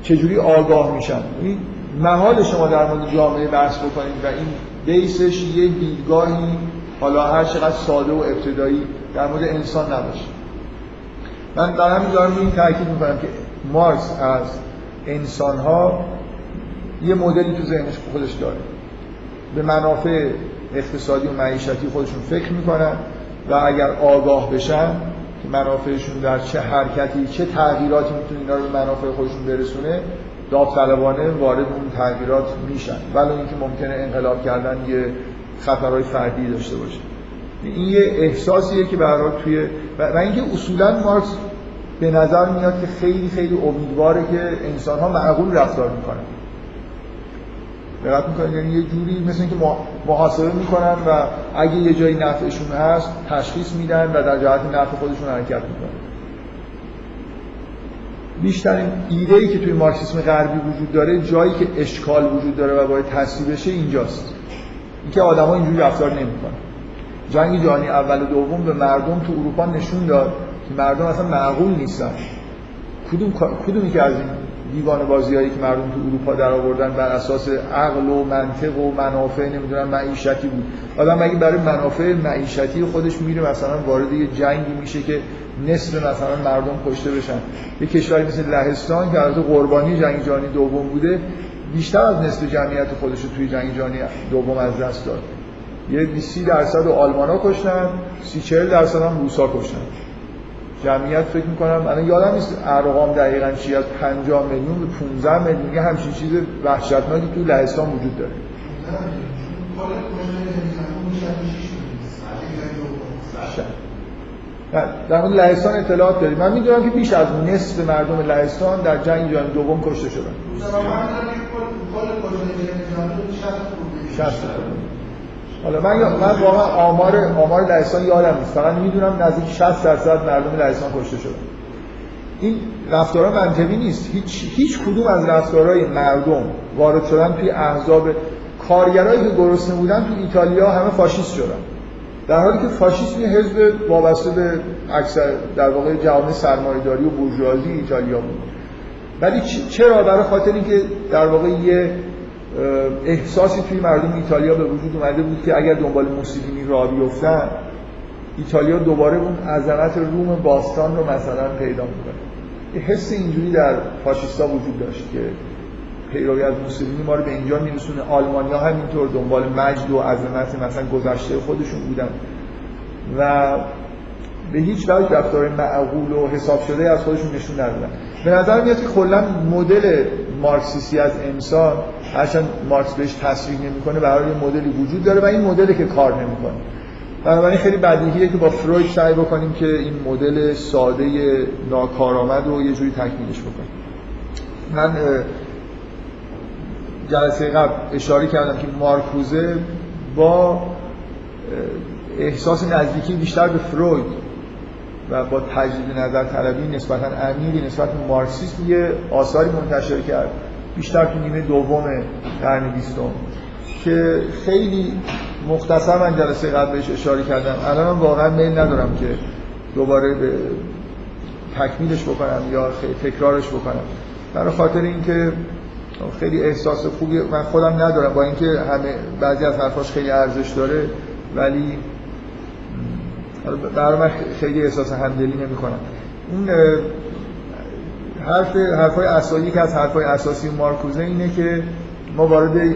چجوری آگاه میشن؟ این محال شما در مورد جامعه بحث بکنید و این بیسش یه دیدگاهی حالا هر چقدر ساده و ابتدایی در مورد انسان نباشه. من در همین دارم این تاکید می‌کنم که مارکس از انسان ها یه مدلی تو ذهنش خودش داره. به منافع اقتصادی و معیشتی خودشون فکر می‌کنن و اگر آگاه بشن که منافعشون در چه حرکتی چه تغییراتی می‌تونه اینا رو به منافع خودشون برسونه داوطلبانه وارد اون تغییرات میشن. ولی اینکه ممکنه انقلاب کردن یه خطرهای فردی داشته باشه. این یه احساسیه که برای توی و اینکه اصولا مارکس به نظر میاد که خیلی خیلی امیدواره که انسان ها معقول رفتار می‌کنن. دقت می‌کنن یعنی یه جوری مثل اینکه محاسبه می‌کنن و اگه یه جایی نفعشون هست تشخیص میدن و در جهت نفع خودشون حرکت می‌کنن. بیشترین ایده ای که توی مارکسیسم غربی وجود داره جایی که اشکال وجود داره و باید تصویب بشه اینجاست. اینکه آدما اینجوری رفتار نمی‌کنن. جنگ جهانی اول و دوم به مردم تو اروپا نشون داد که مردم اصلا معقول نیستن. کدوم کدومی که از این دیوان بازی هایی که مردم تو اروپا در آوردن بر اساس عقل و منطق و منافع نمی‌دونم معیشتی بود. آدم مگه برای منافع معیشتی خودش میره مثلا وارد یه جنگی میشه که نصف مثلا مردم کشته بشن. یه کشوری مثل لهستان که البته قربانی جنگ جهانی دوم بوده بیشتر از نصف جمعیت خودش رو توی جنگ جهانی دوم از دست داد. یه 30 درصد آلمان ها کشتن 30 40 درصد هم روسا کشتن. جمعیت فکر می‌کنم الان یادم نیست ارقام دقیقا چی از 50 میلیون به 15 میلیون یه همچین چیز وحشتناکی تو لهستان وجود داره. در مورد لهستان اطلاعات داریم. من می‌دونم که بیش از نصف مردم لهستان در جنگ جهانی دوم کشته شدن. 60 حالا من من واقعا آمار آمار لهستان یادم نیست. فقط می‌دونم نزدیک 60 درصد مردم لهستان کشته شدن این رفتارها منطقی نیست. هیچ هیچ کدوم از رفتارهای مردم وارد شدن توی احزاب کارگرایی که گرسنه بودن تو ایتالیا همه فاشیست شدن. در حالی که فاشیسم یه حزب وابسته به اکثر در واقع جامعه سرمایه‌داری و بورژوازی ایتالیا بود. ولی چرا؟ برای خاطر اینکه در واقع یه احساسی توی مردم ایتالیا به وجود اومده بود که اگر دنبال موسیقی را بیفتن ایتالیا دوباره اون عظمت روم باستان رو مثلا پیدا می‌کنه. حس اینجوری در فاشیستا وجود داشت که پیروی از موسیقی ما رو به اینجا میرسونه. آلمانیا همینطور دنبال مجد و عظمت مثلا گذشته خودشون بودن. و به هیچ وجه رفتار معقول و حساب شده از خودشون نشون ندادن. به نظر میاد که کلا مدل مارکسیستی از انسان هرچند مارکس بهش تصریح نمی‌کنه برای یه مدلی وجود داره و این مدلی که کار نمی‌کنه. بنابراین خیلی بدیهیه که با فروید سعی بکنیم که این مدل ساده ناکارآمد رو یه جوری تکمیلش بکنیم. من جلسه قبل اشاره کردم که مارکوزه با احساس نزدیکی بیشتر به فروید و با تجدید نظر طلبی نسبتا عمیقی نسبت به مارکسیسم یه آثاری منتشر کرد. بیشتر تو نیمه دوم قرن بیستم. که خیلی مختصر من جلسه قبل بهش اشاره کردم. الان واقعا میل ندارم که دوباره به تکمیلش بکنم یا تکرارش بکنم. برای خاطر اینکه خیلی احساس خوبی من خودم ندارم. با اینکه همه بعضی از حرفاش خیلی ارزش داره ولی برای من خیلی احساس همدلی نمی کنم اون حرف حرفای اساسی که از حرفای اساسی مارکوزه اینه که ما وارد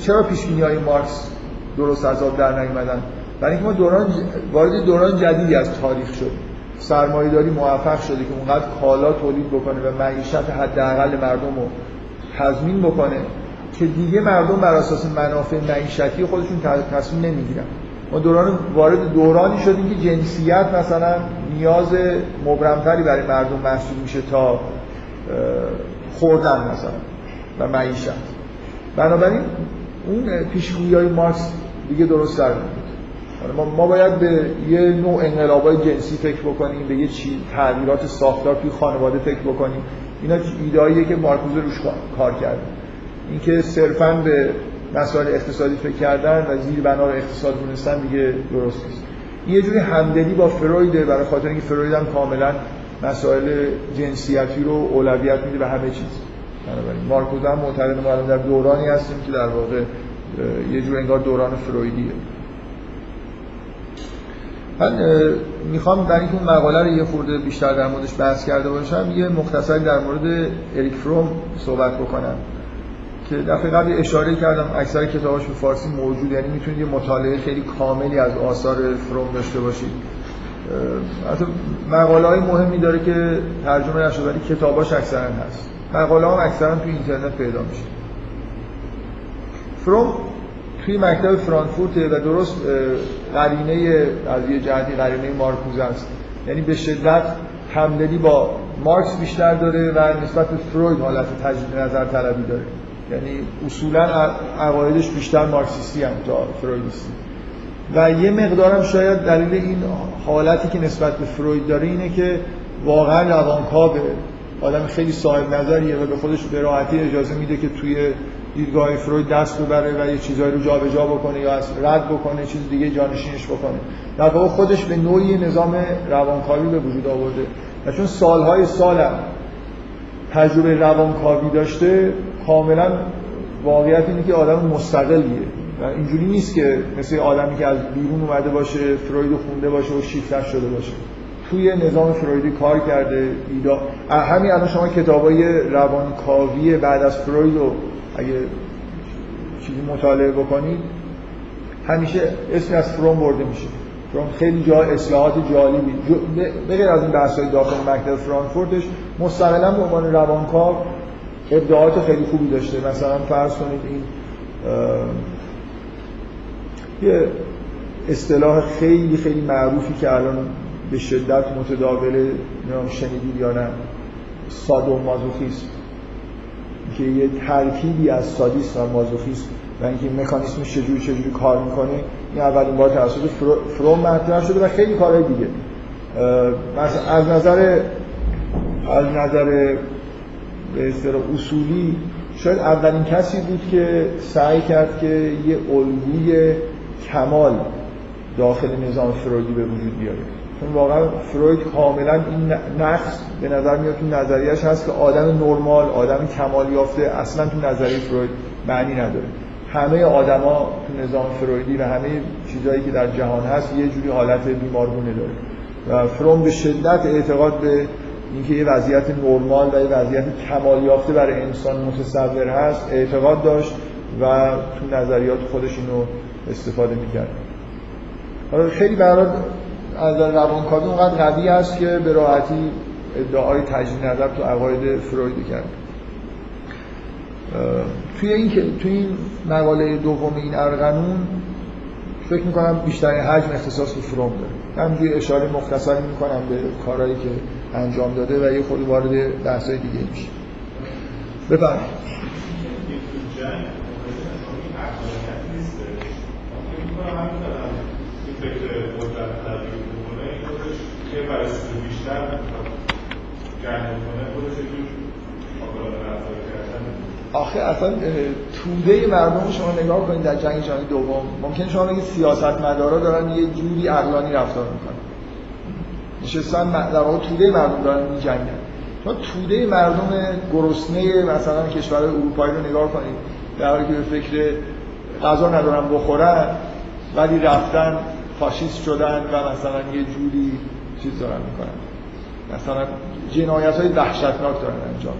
چرا پیش های مارکس درست از آب در نیومدن؟ برای اینکه ما دوران وارد دوران جدیدی از تاریخ شد سرمایه‌داری موفق شده که اونقدر کالا تولید بکنه و معیشت حداقل مردم رو تضمین بکنه که دیگه مردم بر اساس منافع معیشتی خودشون تصمیم نمی‌گیرن. ما دوران وارد دورانی شدیم که جنسیت مثلا نیاز مبرمتری برای مردم محسوب میشه تا خوردن مثلا و معیشت. بنابراین اون پیشگویی های مارکس دیگه درست در ما, ما باید به یه نوع انقلابای جنسی فکر بکنیم به یه چی تغییرات ساختار توی خانواده فکر بکنیم. اینا ایدهاییه که مارکوزه روش کار کرده اینکه صرفا به مسائل اقتصادی فکر کردن و زیر بنا اقتصاد دونستن دیگه درست نیست. این یه جوری همدلی با فرویده برای خاطر اینکه فروید هم کاملا مسائل جنسیتی رو اولویت میده به همه چیز. بنابراین مارکوز هم معتقد ما در دورانی هستیم که در واقع یه جور انگار دوران فرویدیه. من می‌خوام در اینکه اون مقاله رو یه خورده بیشتر در موردش بحث کرده باشم یه مختصری در مورد اریک فروم صحبت بکنم. که دفعه قبل اشاره کردم اکثر کتاباش به فارسی موجود یعنی می‌تونید یه مطالعه خیلی کاملی از آثار فروم داشته باشید. حتی مقاله های مهمی داره که ترجمه نشده ولی کتاباش اکثرا هست. مقاله هم اکثرا تو اینترنت پیدا میشه. فروم توی مکتب فرانکفورت و درست قرینه از یه جهتی قرینه مارکوز است. یعنی به شدت همدلی با مارکس بیشتر داره و نسبت به فروید حالت تجدید نظر طلبی داره. یعنی اصولا عقایدش بیشتر مارکسیستی هم تا فرویدیستی. و یه مقدارم شاید دلیل این حالتی که نسبت به فروید داره اینه که واقعا روانکاو آدم خیلی صاحب نظریه و به خودش به راحتی اجازه میده که توی دیدگاه فروید دست ببره و یه چیزایی رو جابجا بکنه یا از رد بکنه چیز دیگه جانشینش بکنه. در واقع خودش به نوعی نظام روانکاوی به وجود آورده. و چون سالهای سالم تجربه روانکاوی داشته کاملا واقعیت اینه که آدم مستقلیه. و اینجوری نیست که مثل آدمی که از بیرون اومده باشه فروید خونده باشه و شیفتر شده باشه. توی نظام فرویدی کار کرده ایدا همین الان شما کتابای روانکاوی بعد از فروید رو اگه چیزی مطالعه بکنید همیشه اسم از فروم برده میشه. فروم خیلی جا اصلاحات جالبی. بغیر از این بحث های داخل مکتب فرانکفورتش مستقلا به عنوان روانکاو ابداعات خیلی خوبی داشته. مثلا فرض کنید این یه اصطلاح خیلی خیلی معروفی که الان به شدت متداوله نام شنیدید یا نه. سادو مازوخیسم که یه ترکیبی از سادیسم و مازوخیسم و اینکه مکانیسمش چجوری چجوری کار می‌کنه این اولین بار توسط فروم مطرح شده و خیلی کارهای دیگه. از نظر از نظر به اصولی شاید اولین کسی بود که سعی کرد که یه الگوی کمال داخل نظام فرویدی به وجود بیاره. چون واقعا فروید کاملا این نقص به نظر میاد تو نظریش هست که آدم نرمال آدم کمال یافته اصلا تو نظریه فروید معنی نداره. همه آدما تو نظام فرویدی و همه چیزهایی که در جهان هست یه جوری حالت بیمارگونه داره. و فروم به شدت اعتقاد به اینکه یه وضعیت نرمال و یه وضعیت کمال یافته برای انسان متصور هست اعتقاد داشت و تو نظریات خودش اینو استفاده می‌کرد. خیلی برای از روانکاوی اونقدر قوی است که به راحتی ادعای تجدید نظر تو عقاید فروید کرد. توی این توی این مقاله دوم این ارغنون فکر می‌کنم بیشترین حجم اختصاص به فروم داره. همینجوری اشاره مختصری می‌کنم به کارهایی که انجام داده و یه خود وارد بحثای دیگه میشه. بفرمایید. آخه اصلا توده مردم شما نگاه کنید در جنگ جهانی دوم ممکن شما بگید سیاستمدارا دارن یه جوری عقلانی رفتار می‌کنن. نشستن در واقع توده مردم دارن میجنگن شما توده مردم گرسنه مثلا کشور اروپایی رو نگاه کنید در حالی که به فکر غذا ندارن بخورن ولی رفتن فاشیست شدن و مثلا یه جوری چیز دارن می‌کنن. مثلا جنایت های وحشتناک دارن انجام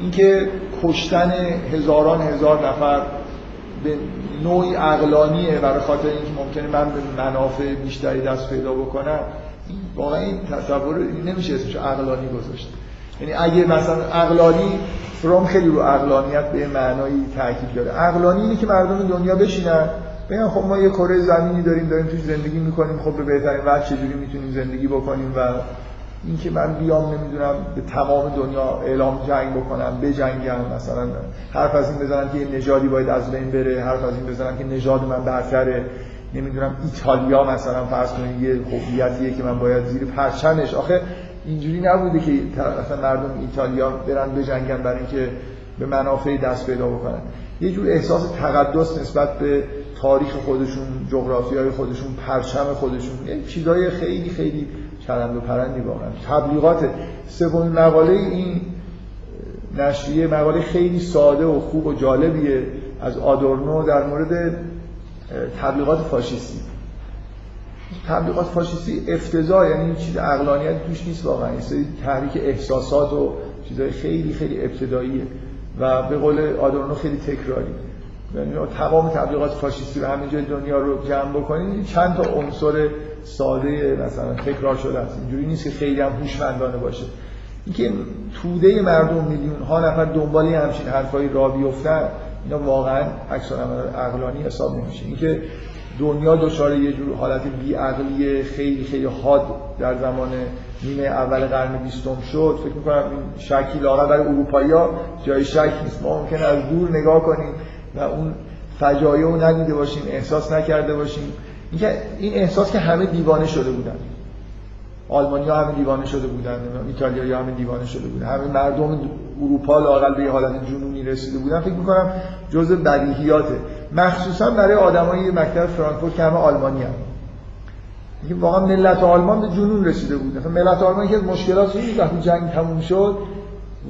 اینکه کشتن هزاران هزار نفر به نوعی عقلانیه برای خاطر اینکه ممکنه من به منافع بیشتری دست پیدا بکنم واقعا این تصور نمیشه اسمش عقلانی گذاشت. یعنی اگه مثلا عقلانی فروم خیلی رو عقلانیت به معنایی تاکید داره. عقلانی اینه که مردم دنیا بشینن بگن خب ما یه کره زمینی داریم داریم توش زندگی می‌کنیم خب به بهترین وقت چجوری می‌تونیم زندگی بکنیم و اینکه من بیام نمی‌دونم به تمام دنیا اعلام جنگ بکنم بجنگم مثلا حرف از این بزنم که یه نژادی باید از بین بره حرف از این بزنم که نژاد من برتره. نمی‌دونم ایتالیا مثلا فرض کنید یه هویتیه که من باید زیر پرچمش. آخه اینجوری نبوده که مثلا مردم ایتالیا برن بجنگن برای اینکه به منافع دست پیدا بکنن. یه جور احساس تقدس نسبت به تاریخ خودشون جغرافی های خودشون پرچم خودشون. یه چیزای خیلی خیلی چرند و پرندی واقعا. تبلیغات سومین مقاله این نشریه مقاله خیلی ساده و خوب و جالبیه از آدورنو در مورد تبلیغات فاشیستی. تبلیغات فاشیستی افتضاح یعنی چیز عقلانیت توش نیست واقعا. یه تحریک احساسات و چیزای خیلی خیلی ابتداییه و به قول آدورنو خیلی تکراری. یعنی تمام تبلیغات فاشیستی رو همه جای دنیا رو جمع بکنید چند تا عنصر ساده مثلا تکرار شده است. اینجوری نیست که خیلی هم هوشمندانه باشه. اینکه توده مردم میلیون ها نفر دنبال همچین حرفایی را بیفتن اینا واقعا عکس عقلانی حساب نمیشه. اینکه دنیا دچار یه جور حالت بیعقلی خیلی خیلی حاد در زمان نیمه اول قرن بیستم شد فکر می‌کنم این شکی لاغر برای اروپایی ها جای شک نیست. ما ممکن از دور نگاه کنیم و اون فجایع رو ندیده باشیم احساس نکرده باشیم. اینکه این احساس که همه دیوانه شده بودن. آلمانیا همه دیوانه شده بودن ایتالیا همه دیوانه شده بودن. همه مردم اروپا لاقل به حالت جنونی رسیده بودن فکر می‌کنم جزء بدیهیاته. مخصوصا برای آدمای مکتب فرانکفورت که همه آلمانی هم. اینکه واقعا ملت آلمان به جنون رسیده بود. مثلا ملت آلمان که مشکلات این وقتی جنگ تموم شد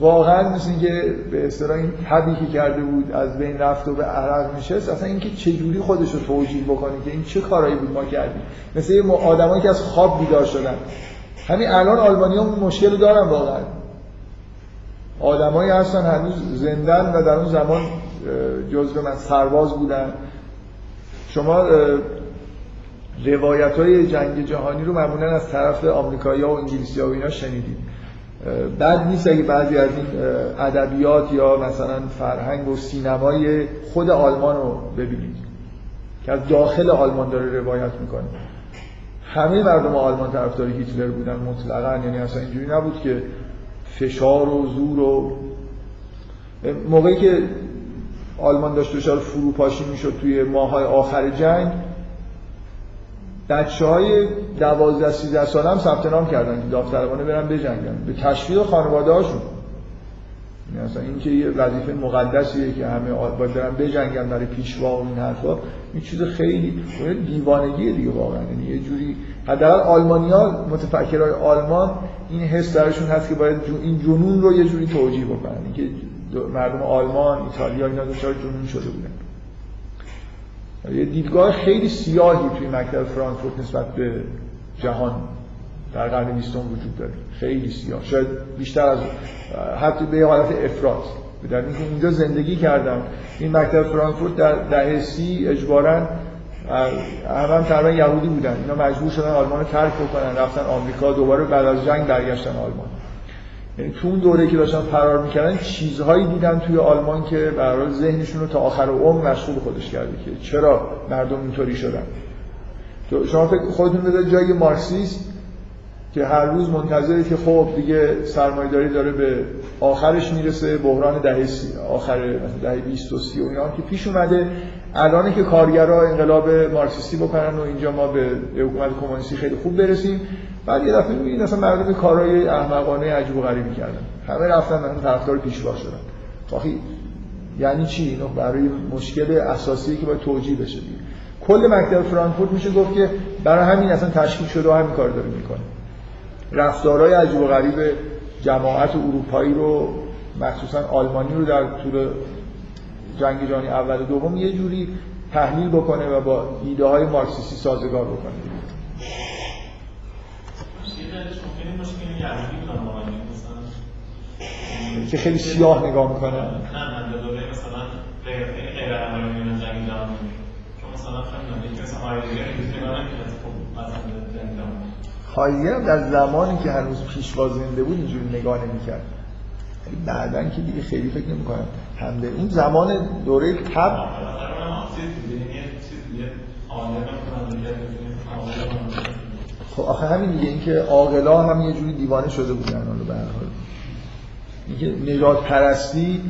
واقعا مثل اینکه به اصطلاح این تبی که کرده بود از بین رفت و به عرق نشست اصلا اینکه چجوری خودش رو توجیه بکنه که این چه کارایی بود ما کردیم. مثل آدمایی که از خواب بیدار شدن. همین الان آلمانیا اون مشکل دارن واقعا. آدمایی هستن هنوز زندن و در اون زمان جزء من سرباز بودن شما روایت های جنگ جهانی رو معمولا از طرف آمریکایی و انگلیسی ها و اینا شنیدید. بعد نیست اگه بعضی از این ادبیات یا مثلا فرهنگ و سینمای خود آلمان رو ببینید که از داخل آلمان داره روایت می‌کنه. همه مردم آلمان طرفدار هیتلر بودن مطلقا یعنی اصلا اینجوری نبود که فشار و زور و موقعی که آلمان داشت دچار فروپاشی می‌شد توی ماهای آخر جنگ بچه های دوازده سیزده سال هم ثبت نام کردن که داوطلبانه برن بجنگن. به تشویق خانواده هاشون. یعنی اصلا این که یه وظیفه مقدسیه که همه باید برن بجنگن برای پیشوا و این حرفا این چیز خیلی دیوانگیه دیگه واقعا. یعنی یه جوری حداقل آلمانیا متفکرای آلمان این حس درشون هست که باید این جنون رو یه جوری توجیه بکنن. اینکه مردم آلمان ایتالیا اینا دچار جنون شده بودن. یه دیدگاه خیلی سیاهی توی مکتب فرانکفورت نسبت به جهان در قرن بیستم وجود داره. خیلی سیاه. شاید بیشتر از حتی به حالت افراد در اینکه اونجا زندگی کردم. این مکتب فرانکفورت در دهه سی اجبارا هم تقریبا یهودی بودن. اینا مجبور شدن آلمان رو ترک بکنن رفتن آمریکا دوباره بعد از جنگ برگشتن آلمان. یعنی تو اون دوره که داشتن فرار می‌کردن چیزهایی دیدن توی آلمان که برای ذهنشون رو تا آخر عمر مشغول خودش کرده که چرا مردم اینطوری شدن. شما فکر خودتون بذارید جای مارکسیست که هر روز منتظره که خب دیگه سرمایه‌داری داره به آخرش می‌رسه بحران دهه آخر مثلا دهه 20 و 30 و اینا که پیش اومده. الان که کارگرها انقلاب مارکسیستی بکنن و اینجا ما به حکومت کمونیستی خیلی خوب برسیم بعد یه دفعه می‌بینید اصلا مردم کارهای احمقانه عجیب و غریبی کردن همه رفتن مثلا طرفدار پیشوا شدن. آخی یعنی چی؟ اینو برای مشکل اساسی که باید توجیه بشه دیگه. کل مکتب فرانکفورت میشه گفت که برای همین اصلا تشکیل شده و همین کار داره می‌کنه. رفتارهای عجیب و غریب جماعت اروپایی رو مخصوصا آلمانی رو در طول جنگ جهانی اول و دوم یه جوری تحلیل بکنه و با ایده های مارکسیستی سازگار بکنه. که خیلی سیاه نگاه می‌کنه. نه مثلا غیر جنگ جهانی. هایدگر هم در زمانی که هنوز پیشوا زنده بود اینجوری نگاه نمی‌کرد. بعدا که دیگه خیلی فکر نمی‌کنم همده اون زمان دوره تب خب آخه همین دیگه اینکه عاقلا هم یه جوری دیوانه شده بودن حالا به حال. اینکه نجات پرستی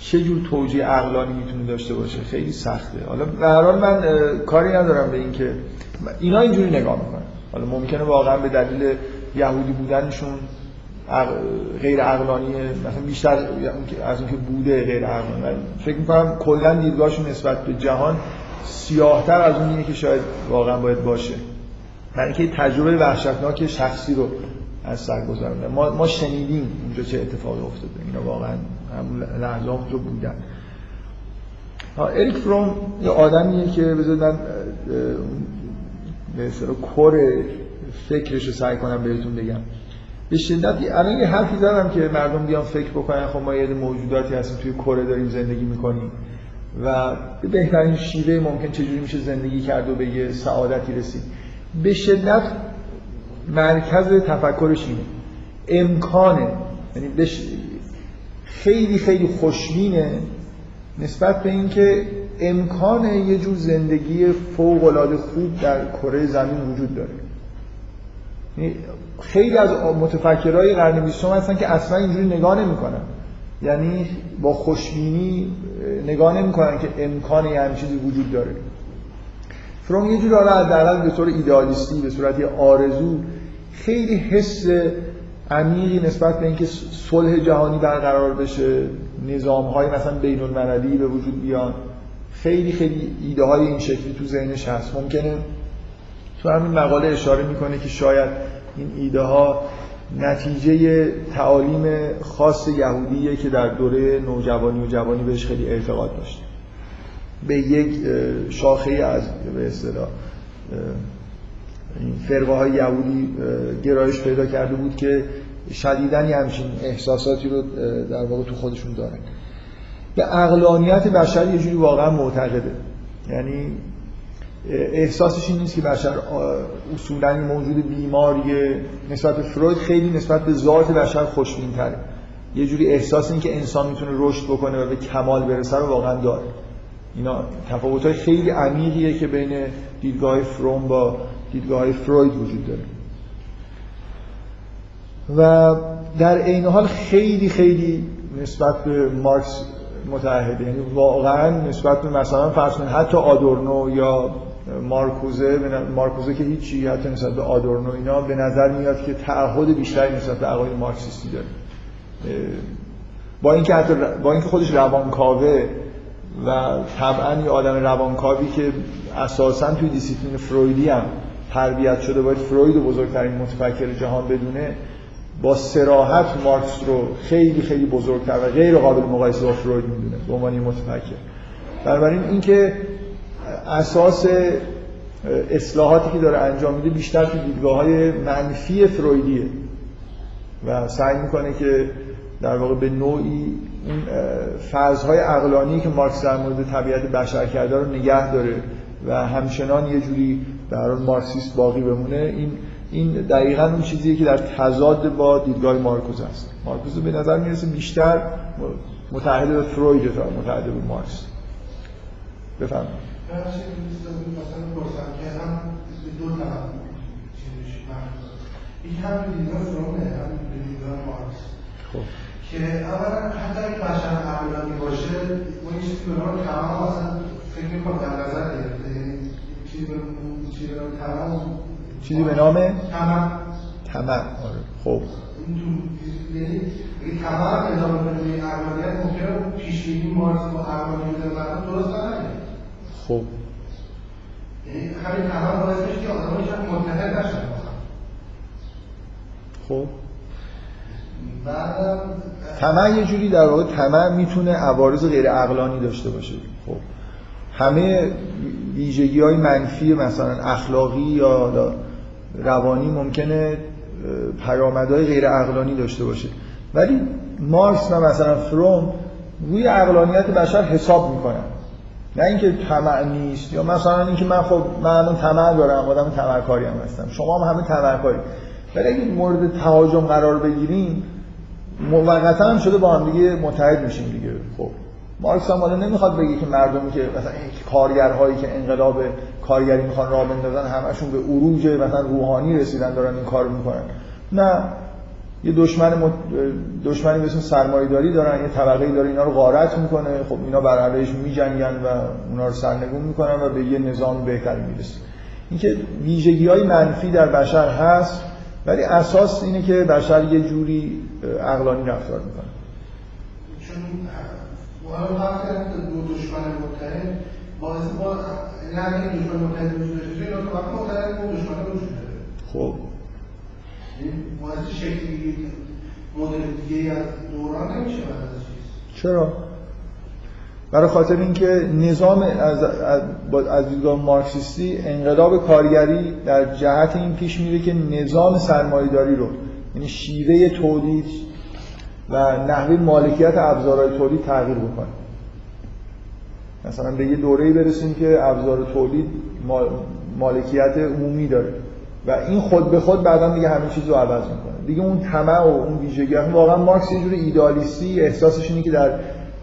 چه جور توجیه عقلانی می‌تونه داشته باشه؟ خیلی سخته. حالا به هر حال من کاری ندارم به اینکه اینا اینجوری نگاه می‌کنن. حالا ممکنه واقعا به دلیل یهودی بودنشون غیر عقلانیه مثلا بیشتر از اون که بوده غیر عقلانی. من فکر می‌کنم کلا دیدگاهشون نسبت به جهان سیاهتر از اونیه که شاید واقعا باید باشه. برای اینکه تجربه وحشتناک شخصی رو از سر گذارونده ما, ما شنیدیم اونجا چه اتفاقی افتاده. اینا واقعا همون لحظه اونجا بودن. اریک فروم یه آدمیه که بذار من به کور فکرش رو سعی کنم بهتون بگم. به شدت الان یه حرفی زدم که مردم بیان فکر بکنن خب ما یه موجوداتی هستیم توی کره داریم زندگی می‌کنیم. و به بهترین شیوه ممکن چجوری میشه زندگی کرد و به یه سعادتی رسید. به شدت مرکز تفکرش اینه. امکانه یعنی خیلی خیلی خوشبینه نسبت به اینکه امکان یه جور زندگی فوق العاده خوب در کره زمین وجود داره. خیلی از متفکرهای قرن بیستم هستن که اصلا اینجوری نگاه نمی‌کنن. یعنی با خوشبینی نگاه نمی‌کنن که امکان یه همین چیزی وجود داره. فروم یه جور حالا به طور ایدئالیستی به صورت آرزو خیلی حس عمیقی نسبت به اینکه صلح جهانی برقرار بشه نظام های مثلا بین المللی به وجود بیان. خیلی خیلی ایده های این شکلی تو ذهنش هست. ممکنه تو همین مقاله اشاره می‌کنه که شاید این ایده ها نتیجه تعالیم خاص یهودیه که در دوره نوجوانی و جوانی بهش خیلی اعتقاد داشته. به یک شاخه از به اصطلاح فرقه های یهودی گرایش پیدا کرده بود که شدیدن همچین احساساتی رو در واقع تو خودشون دارن. به اقلانیت بشر یه جوری واقعا معتقده. یعنی احساسش این نیست که بشر اصولا موجود بیماریه نسبت به فروید خیلی نسبت به ذات بشر خوشبین تره یه جوری احساس این که انسان می‌تونه رشد بکنه و به کمال برسه رو واقعا داره. اینا تفاوت های خیلی عمیقیه که بین دیدگاه فروم با دیدگاه فروید وجود داره. و در این حال خیلی خیلی نسبت به مارکس متعهده. یعنی واقعا نسبت به مثلا فرض حتی آدورنو یا مارکوزه مارکوزه که هیچی حتی نسبت به آدورنو اینا به نظر میاد که تعهد بیشتری نسبت به عقاید مارکسیستی داره. با اینکه حتی با اینکه خودش روانکاوه و طبعا یه آدم روانکاوی که اساسا توی دیسیپلین فرویدی هم تربیت شده باید فروید و بزرگترین متفکر جهان بدونه با سراحت مارکس رو خیلی خیلی بزرگتر و غیر قابل مقایسه با فروید می‌دونه به عنوان متفکر. بنابراین اینکه اساس اصلاحاتی که داره انجام میده بیشتر تو دیدگاه های منفی فرویدیه. و سعی می‌کنه که در واقع به نوعی اون فضهای عقلانی که مارکس در مورد طبیعت بشر کرده رو نگه داره و همچنان یه جوری در مارکسیست باقی بمونه. این این دقیقا اون چیزیه که در تضاد با دیدگاه مارکوز است مارکوز به نظر می‌رسه بیشتر متحد به فروید تا متحد به مارکس. بفرمایید این هم دیدگاه فرومه هم دیدگاه مارکس. خب. که اولا حتی اگه بشر عقلانی باشه ما این چیزی به نام تمام اصلا فکر می‌کنم در نظر گرفته یعنی چیزی به نام تمام. چیزی به نام؟ تمام. تمام. آره. خب. یعنی تمام ادامه به عقلانیت ممکنه پیش بینی مارکس با عقلانیت درست نکنه. خب. یعنی همین تمام باعث میشه که آدم‌ها هیچ متحد نشن خب. طمع یه جوری در واقع طمع می‌تونه عوارض غیر عقلانی داشته باشه. خب. همه ویژگی های منفی مثلا اخلاقی یا روانی ممکنه پیامدهای غیر عقلانی داشته باشه. ولی مارکس و مثلا فروم روی عقلانیت بشر حساب می‌کنن. نه اینکه طمع نیست یا مثلا اینکه من خب من الان طمع دارم آدم طمعکاری هم هستم. شما هم همه طمعکاری. ولی اگه مورد تهاجم قرار بگیریم موقتا هم شده با هم دیگه متحد میشیم دیگه. خب. مارکس هم نمی‌خواد بگه که مردمی که مثلا کارگرهایی که انقلاب کارگری می‌خوان راه بندازن همشون به عروج مثلا روحانی رسیدن دارن این کار می‌کنن. نه. یه دشمن مت... دشمنی مثل سرمایه‌داری دارن یه طبقه داره اینا رو غارت می‌کنه. خب اینا بر علیهش میجنگن و اونا رو سرنگون می‌کنن و به یه نظام بهتری می‌رسه. اینکه ویژگی های منفی در بشر هست ولی اساس اینه که بشر یه جوری عقلانی رفتار می‌کنه. چون دو دشمن متحد باعث با نه این دشمن متحد وجود داشته اینا باعث شکلی مدل دیگه از دوران نمیشه بعد از چرا؟ برای خاطر اینکه نظام از, از دیدگاه مارکسیستی انقلاب کارگری در جهت این پیش میره که نظام سرمایه‌داری رو یعنی شیوه تولید و نحوه مالکیت ابزارهای تولید تغییر بکنه. مثلا به یه دوره‌ای برسیم که ابزار تولید مالکیت عمومی داره. و این خود به خود بعدا دیگه همه چیز رو عوض می‌کنه. دیگه اون طمع و اون ویژگی واقعا مارکس یه جور ایدالیستی احساسش اینه که در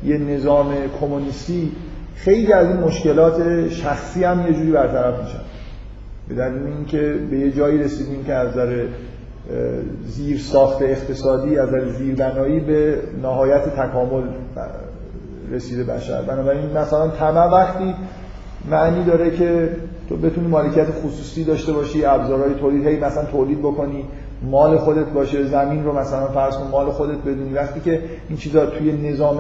یه نظام کمونیستی خیلی از این مشکلات شخصی هم یه جوری برطرف میشن. به دلیل اینکه به یه جایی رسیدیم که از نظر زیر ساخت اقتصادی از نظر زیربنایی به نهایت تکامل رسیده بشر بنابراین مثلا طمع وقتی معنی داره که تو بتونی مالکیت خصوصی داشته باشی ابزارهای تولید هی مثلا تولید بکنی مال خودت باشه زمین رو مثلا فرض کن مال خودت بدونی. وقتی که این چیزا توی نظام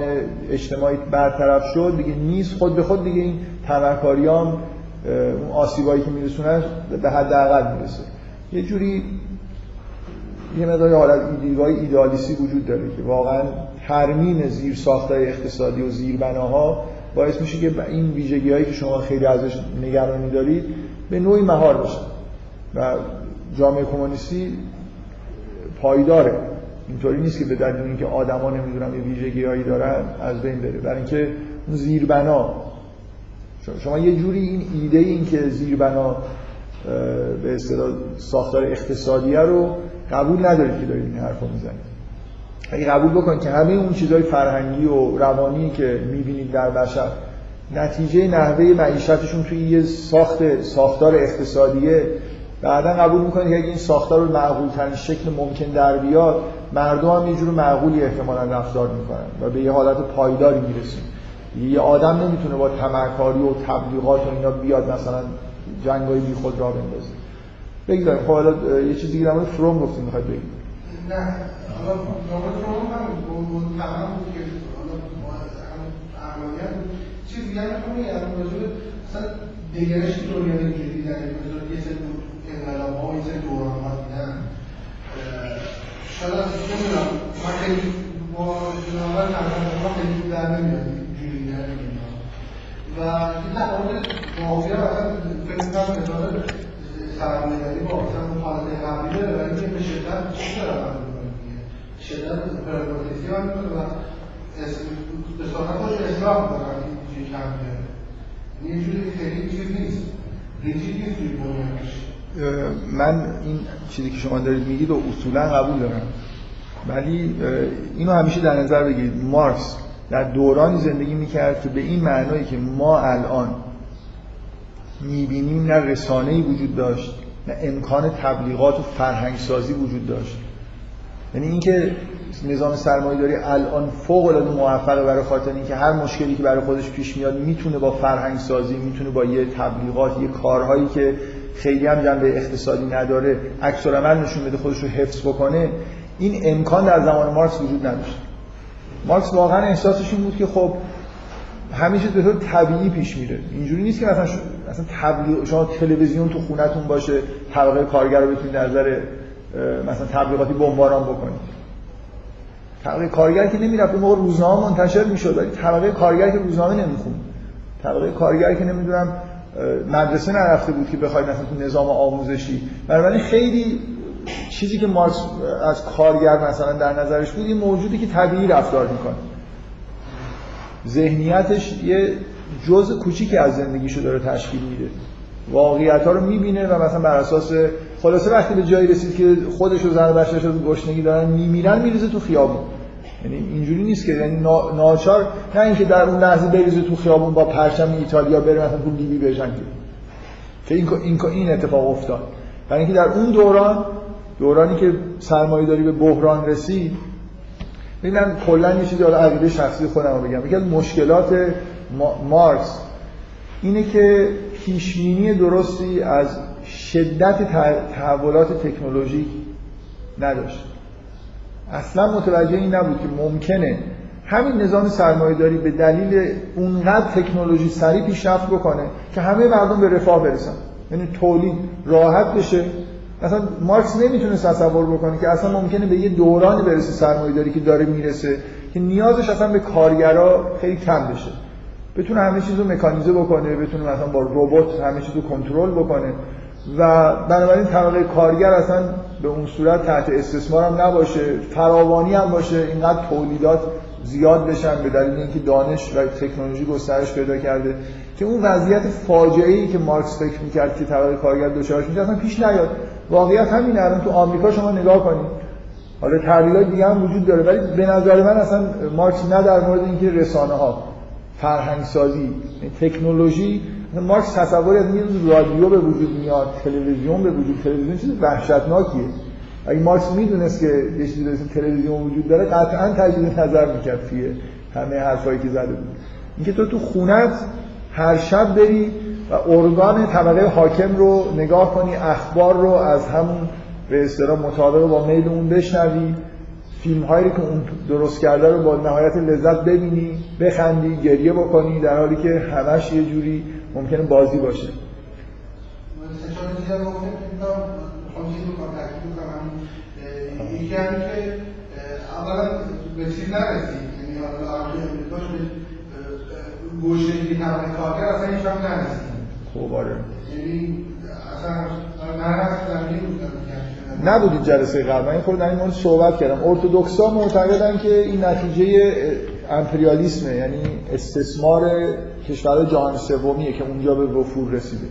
اجتماعی برطرف شد دیگه نیست خود به خود دیگه این تمکاریام اون آسیبایی که میرسونه به حد اقل می‌رسه. یه جوری یه مقدار حالت دیدگاه ایدالیستی وجود داره که واقعا ترمیم زیر ساختای اقتصادی و زیر بناها باعث میشه که این ویژگی هایی که شما خیلی ازش نگرانی دارید به نوعی مهار بشه. و جامعه کمونیستی پایداره. اینطوری نیست که به دلیل اینکه آدما نمی‌دونم یه ویژگی هایی دارن از بین بره. برای اینکه اون زیربنا شما یه جوری این ایده این که زیربنا به اصطلاح ساختار اقتصادیه رو قبول ندارید که دارید این حرفو می‌زنید. اگه قبول بکنید که همه اون چیزهای فرهنگی و روانی که می‌بینید در بشر نتیجه نحوه معیشتشون توی یه ساخت ساختار اقتصادیه. بعدا قبول می‌کنید که اگه این ساختار رو معقول ترین شکل ممکن در بیاد مردم هم یه جور معقولی احتمالا رفتار می‌کنن و به یه حالت پایداری می‌رسیم. یه آدم نمی‌تونه با تمکاری و تبلیغات و اینا بیاد مثلا جنگای بی خود را بندازه. بگذاریم. خب حالا یه چیزی دیگه در فروم گفتیم می‌خواد بگید نه حالا رابط فروم هم اون تمام بود که حالا چیز دیگه هم میگم راجع به مثلا دنیا اینجوری دیدن یه سری انقلاب ها یه سری دوران ها دیدن شاید نمی‌دونم. من خیلی با جنابر تقریبا خیلی در نمیاد. اینجوری دیدن و این تفاوت معافیه مثلا فکر می‌کنم سرمایه‌داری با اون حالت قبلی داره ولی که به شدت چی داره عمل می‌کنه دیگه. شدت پرپوتیسی عمل می‌کنه و به صورت خودش اصلاح می‌کنه وقتی چیزی کم میاره یه جوری خیلی چیز نیست. ریجید نیست توی دنیا من این چیزی که شما دارید میگید و اصولا قبول دارم. ولی اینو همیشه در نظر بگیرید. مارکس در دورانی زندگی می‌کرد که به این معنایی که ما الان می‌بینیم نه رسانه‌ای وجود داشت نه امکان تبلیغات و فرهنگسازی وجود داشت. یعنی اینکه نظام سرمایه داری الان فوق العاده موفقه برای خاطر اینکه هر مشکلی که برای خودش پیش میاد می‌تونه با فرهنگ سازی می‌تونه با یه تبلیغات یه کارهایی که خیلی هم جنبه اقتصادی نداره عکس العمل نشون بده خودش رو حفظ بکنه این امکان در زمان مارکس وجود نداشت. مارکس واقعا احساسش این بود که خب همه چیز به طور طبیعی پیش میره. اینجوری نیست که مثلا مثلا تبلیغ شما تلویزیون تو خونتون باشه طبقه کارگر رو بتونید نظر مثلا تبلیغاتی بمباران بکنید. طبقه کارگر که نمی‌رفت اون موقع روزنامه منتشر می‌شد ولی طبقه کارگر که روزنامه نمی‌خوند. طبقه کارگر که نمی‌دونم مدرسه نرفته بود که بخواید مثلا تو نظام آموزشی. بنابراین خیلی چیزی که مارکس از کارگر مثلا در نظرش بود این موجودی که طبیعی رفتار می‌کنه. ذهنیتش یه جزء کوچیکی از زندگیشو داره تشکیل میده. واقعیت ها رو می‌بینه و مثلا بر اساس خلاصه وقتی به جایی رسید که خودش و زن بچه‌ش رو گشنگی دارن میمیرن میریزه تو خیابون. یعنی اینجوری نیست که یعنی ناچار نه اینکه در اون لحظه بریزه تو خیابون با پرچم ایتالیا بره مثلا تو لیبی بجنگه که. این این این اتفاق افتاد. برای اینکه در اون دوران دورانی که سرمایه‌داری به بحران رسید ببینم کلا یه چیزی حالا عقیده شخصی خودم رو بگم. یکی از مشکلات مارکس. اینه که پیشبینی درستی از شدت تحولات تکنولوژیک نداشت. اصلا متوجه این نبود که ممکنه همین نظام سرمایه‌داری به دلیل اونقدر تکنولوژی سریع پیشرفت بکنه که همه مردم به رفاه برسن. یعنی تولید راحت بشه مثلا مارکس نمی‌تونه تصور بکنه که اصلا ممکنه به یه دورانی برسه سرمایه‌داری که داره می‌رسه که نیازش اصلا به کارگرا خیلی کم بشه. بتونه همه چیز رو مکانیزه بکنه بتونه مثلا با ربات همه چیز رو کنترل بکنه. و بنابراین طبقه کارگر اصلا به اون صورت تحت استثمار هم نباشه فراوانی هم باشه اینقدر تولیدات زیاد بشن به دلیل اینکه دانش و تکنولوژی گسترش پیدا کرده که اون وضعیت فاجعه ای که مارکس فکر می‌کرد که طبقه کارگر دچارش میشه اصلا پیش نیاد. واقعیت همین الان تو آمریکا شما نگاه کنید حالا تحلیلات دیگه هم وجود داره ولی به نظر من اصلا مارکس نه در مورد اینکه رسانه ها فرهنگ سازی تکنولوژی مارکس تصوری از یه رادیو به وجود میاد تلویزیون به وجود تلویزیون چیز وحشتناکیه. اگه مارکس می‌دونست که یه چیزی به تلویزیون وجود داره قطعا تجدید نظر می‌کرد همه حرفایی که زده بود. اینکه تو تو خونت هر شب بری و ارگان طبقه حاکم رو نگاه کنی اخبار رو از همون به اصطلاح مطابق با میل اون بشنوی. فیلم هایی که اون درست کرده رو با نهایت لذت ببینی بخندی گریه بکنی در حالی که همش یه جوری ممکنه بازی باشه. یکی که اولا به چیز نرسید یعنی حالا گوشه که طبقه کارگر اصلا هیچ نرسید خب آره. یعنی نبودید جلسه قبل. من خود در این مورد صحبت کردم. ارتودکسا معتقدن که این نتیجه امپریالیسمه یعنی استثمار کشور جهان سومیه که اونجا به وفور رسیده.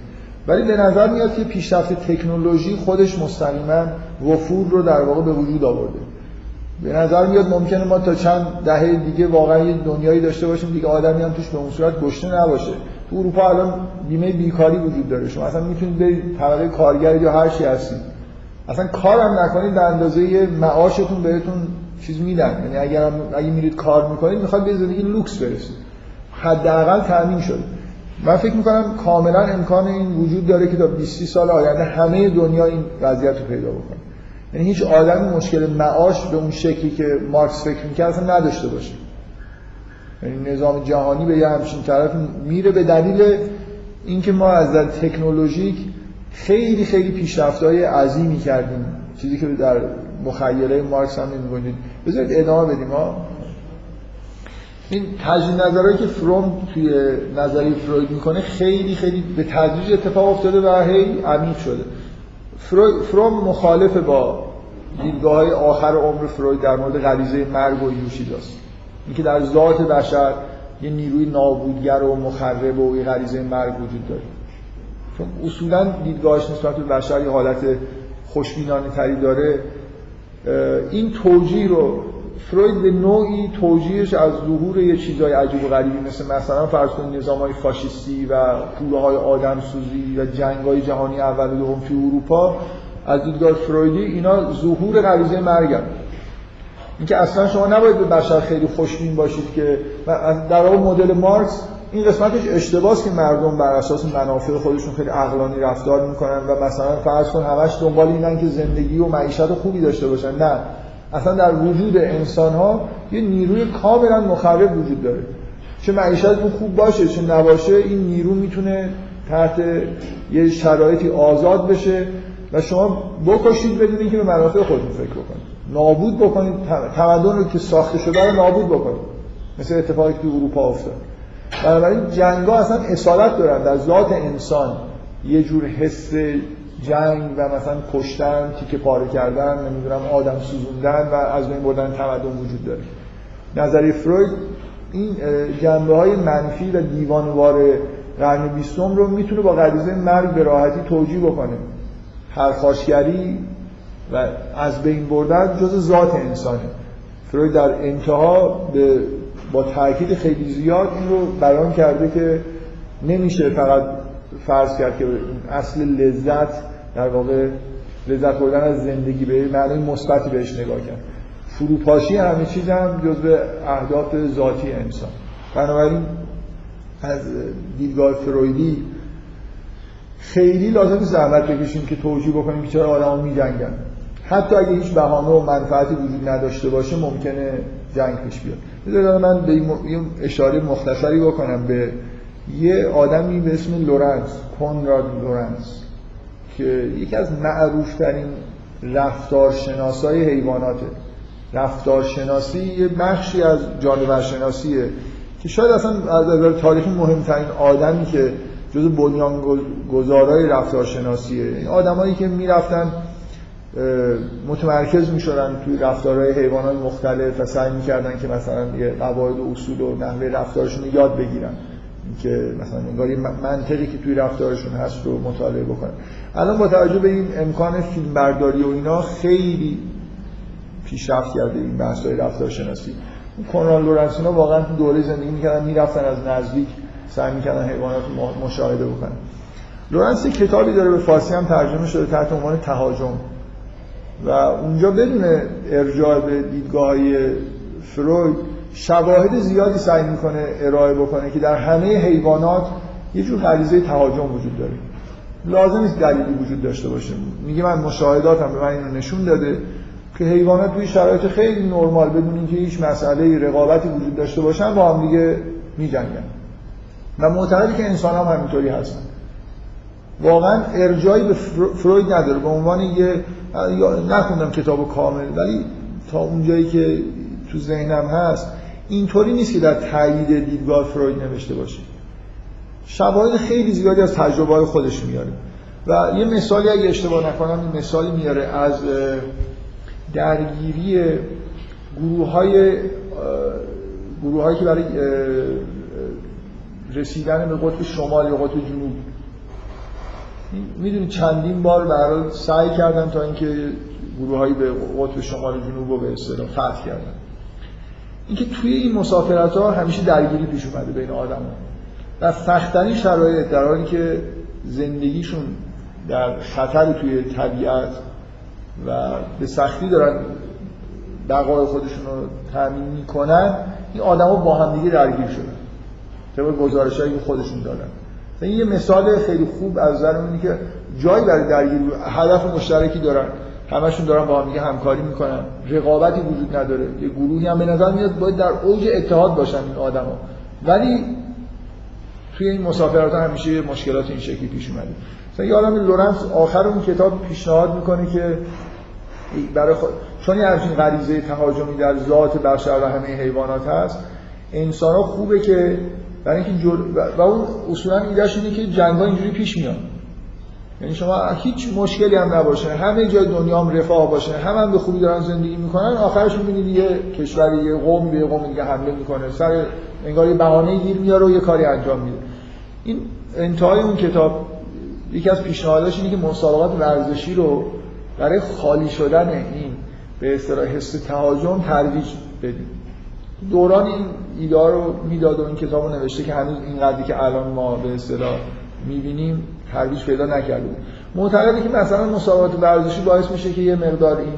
ولی به نظر میاد که پیشرفت تکنولوژی خودش مستقیما وفور رو در واقع به وجود آورده. به نظر میاد ممکنه ما تا چند دهه دیگه واقعا یه دنیایی داشته باشیم دیگه آدمی هم توش به اون صورت گشته نباشه. تو اروپا الان بیمه بیکاری وجود داره. شما اصلا می‌تونید برید طبقه کارگر یا هر چی هستید. اصلا کارم نکنید در اندازه معاشتون بهتون چیز میدن. یعنی اگر اگه میرید کار می‌کنید می‌خواد به زندگی لوکس برسید. حداقل تامین شده. من فکر می‌کنم کاملا امکان این وجود داره که تا 20 سال آینده همه دنیا این وضعیت رو پیدا بکنه. یعنی هیچ آدمی مشکل معاش به اون شکلی که مارکس فکر می‌کرد اصلا نداشته باشه. نظام جهانی به یه همچین طرف میره به دلیل اینکه ما از در تکنولوژیک خیلی خیلی پیشرفت‌های عظیمی کردیم. چیزی که در مخیله مارکس هم نمی‌کنید بذارید ادامه بدیم ها این تجدید نظرهایی که فروم توی نظری فروید می‌کنه خیلی خیلی به تدریج اتفاق افتاده و هی عمیق شده. فروم مخالف با دیدگاه آخر عمر فروید در مورد غریزه مرگ و یوشیداست اینکه در ذات بشر یه نیروی نابودگر و مخرب و یه غریزه مرگ وجود داره. چون اصولا دیدگاهش نسبت به بشر یه حالت خوشبینانه تری داره. این توجیه رو فروید به نوعی توجیهش از ظهور یه چیزای عجیب و غریبی مثل مثلا فرض کنید نظام های فاشیستی و کوره های آدم سوزی و جنگ های جهانی اول و دوم توی اروپا از دیدگاه فرویدی اینا ظهور غریزه مرگ اینکه اصلا شما نباید به بشر خیلی خوشبین باشید که در واقع مدل مارکس این قسمتش اشتباهه که مردم بر اساس منافع خودشون خیلی عقلانی رفتار می‌کنن و مثلا فرض کن همش دنبال اینن که زندگی و معیشت خوبی داشته باشن. نه. اصلا در وجود انسان ها یه نیروی کاملا مخرب وجود داره. چه معیشتتون خوب باشه چه نباشه این نیرو می‌تونه تحت یه شرایطی آزاد بشه و شما بکشید بدون اینکه به منافع خودتون فکر بکنید. نابود بکنید تمدن رو که ساخته شده رو نابود بکنید. مثل اتفاقی که تو اروپا افتاد. بنابراین جنگ اصلا اصالت دارن. در ذات انسان یه جور حس جنگ و مثلا کشتن تیکه پاره کردن نمی‌دونم آدم سوزوندن و از بین بردن تمدن وجود داره. نظری فروید این جنبه های منفی و دیوانوار قرن بیستم رو می‌تونه با غریزه مرگ به راحتی توجیه بکنه. پرخاشگری و از بین بردن جز ذات انسانه. فروید در انتها به با تاکید خیلی زیاد این رو بیان کرده که نمیشه فقط فرض کرد که اصل لذت در واقع لذت بردن از زندگی به معنی مثبتی بهش نگاه کرد. فروپاشی همه چیز هم جزء اهداف ذاتی انسان. بنابراین از دیدگاه فرویدی خیلی لازم زحمت بکشیم که توجیه بکنیم که چرا آدم میجنگن. حتی اگه هیچ بهانه و منفعتی وجود نداشته باشه ممکنه جنگ پیش بیاد. بذارید من به این اشاره مختصری بکنم به یه آدمی به اسم لورنس کنراد لورنس که یکی از معروفترین رفتارشناسای حیواناته. رفتارشناسی یه بخشی از جانورشناسیه که شاید اصلا از نظر تاریخی مهمترین آدمی که جز بنیان گذارای رفتارشناسیه. این آدمایی که می‌رفتن متمرکز می‌شدن توی رفتارهای حیوانات مختلف و سعی می‌کردن که مثلا یه قواعد و اصول و نحوه رفتارشون رو یاد بگیرن. که مثلا انگار منطقی که توی رفتارشون هست رو مطالعه بکنن. الان با توجه به این امکان فیلم برداری و اینا خیلی پیشرفت کرده این بحث های رفتارشناسی. کنراد لورنس اینا واقعا تو دوره زندگی می‌کردن می‌رفتن از نزدیک سعی می‌کردن حیوانات مشاهده بکنن. لورنس کتابی داره به فارسی هم ترجمه شده تحت عنوان تهاجم. و اونجا بدون ارجاع به دیدگاه فروید شواهد زیادی سعی می‌کنه ارائه بکنه که در همه حیوانات یه جور غریزه تهاجم وجود داره. لازم نیست دلیلی وجود داشته باشه. میگه من مشاهداتم به من اینو نشون داده که حیوانات توی شرایط خیلی نرمال بدون اینکه هیچ مسئله رقابتی وجود داشته باشن با هم دیگه میجنگن. و معتقدی که انسان هم همینطوری هستن. واقعا ارجایی به فروید نداره. به عنوان یه نخوندم کتاب کامل ولی تا اونجایی که تو ذهنم هست اینطوری نیست که در تایید دیدگاه فروید نوشته باشه. شواهد خیلی زیادی از تجربه خودش میاره. و یه مثالی اگه اشتباه نکنم این مثالی میاره از درگیری گروه های گروه هایی که برای رسیدن به قطب شمال یا قطب جنوب. می‌دونی چندین بار برای سعی کردن تا اینکه گروه هایی به قطب شمال جنوب رو به اصطلاح فتح کردن. اینکه توی این مسافرت ها همیشه درگیری پیش اومده بین آدم ها. و سختترین شرایط در حالی که زندگیشون در خطر توی طبیعت و به سختی دارن بقای خودشون رو تامین می‌کنن این آدما با هم دیگه درگیر شدن. طبق گزارشایی که خودشون دادن. این یه مثال خیلی خوب از نظر اینه که جایی برای درگیری هدف مشترکی دارن. همشون دارن با هم دیگه همکاری می‌کنن. رقابتی وجود نداره. یه گروهی هم به نظر میاد باید در اوج اتحاد باشن این آدما ولی توی این مسافرات همیشه مشکلات این شکلی پیش اومده. مثلا یادم لورنس آخر اون کتاب پیشنهاد می‌کنه که برای خود چون یه همچین غریزه تهاجمی در ذات بشر و همه حیوانات هست انسان ها خوبه که برای اینکه جل... و اون اصولا ایدهش اینه که جنگ اینجوری پیش میاد یعنی شما هیچ مشکلی هم نباشه. همه جای دنیا هم رفاه باشه. هم, هم به خوبی دارن زندگی می‌کنن. آخرش می‌بینید یه کشوری یه قومی به قوم دیگه حمله می‌کنه. سر انگار یه بهانه گیر میاره و یه کاری انجام میده. این انتهای اون کتاب یکی از پیشنهاداش اینه که مسابقات ورزشی رو برای خالی شدن این به اصطلاح حس تهاجم ترویج بدیم. دوران این ایده رو می‌داد و این کتاب رو نوشته که هنوز این قدری که الان ما به اصطلاح می‌بینیم ترویج پیدا نکرده معتقده که مثلا مسابقات ورزشی باعث میشه که یه مقدار این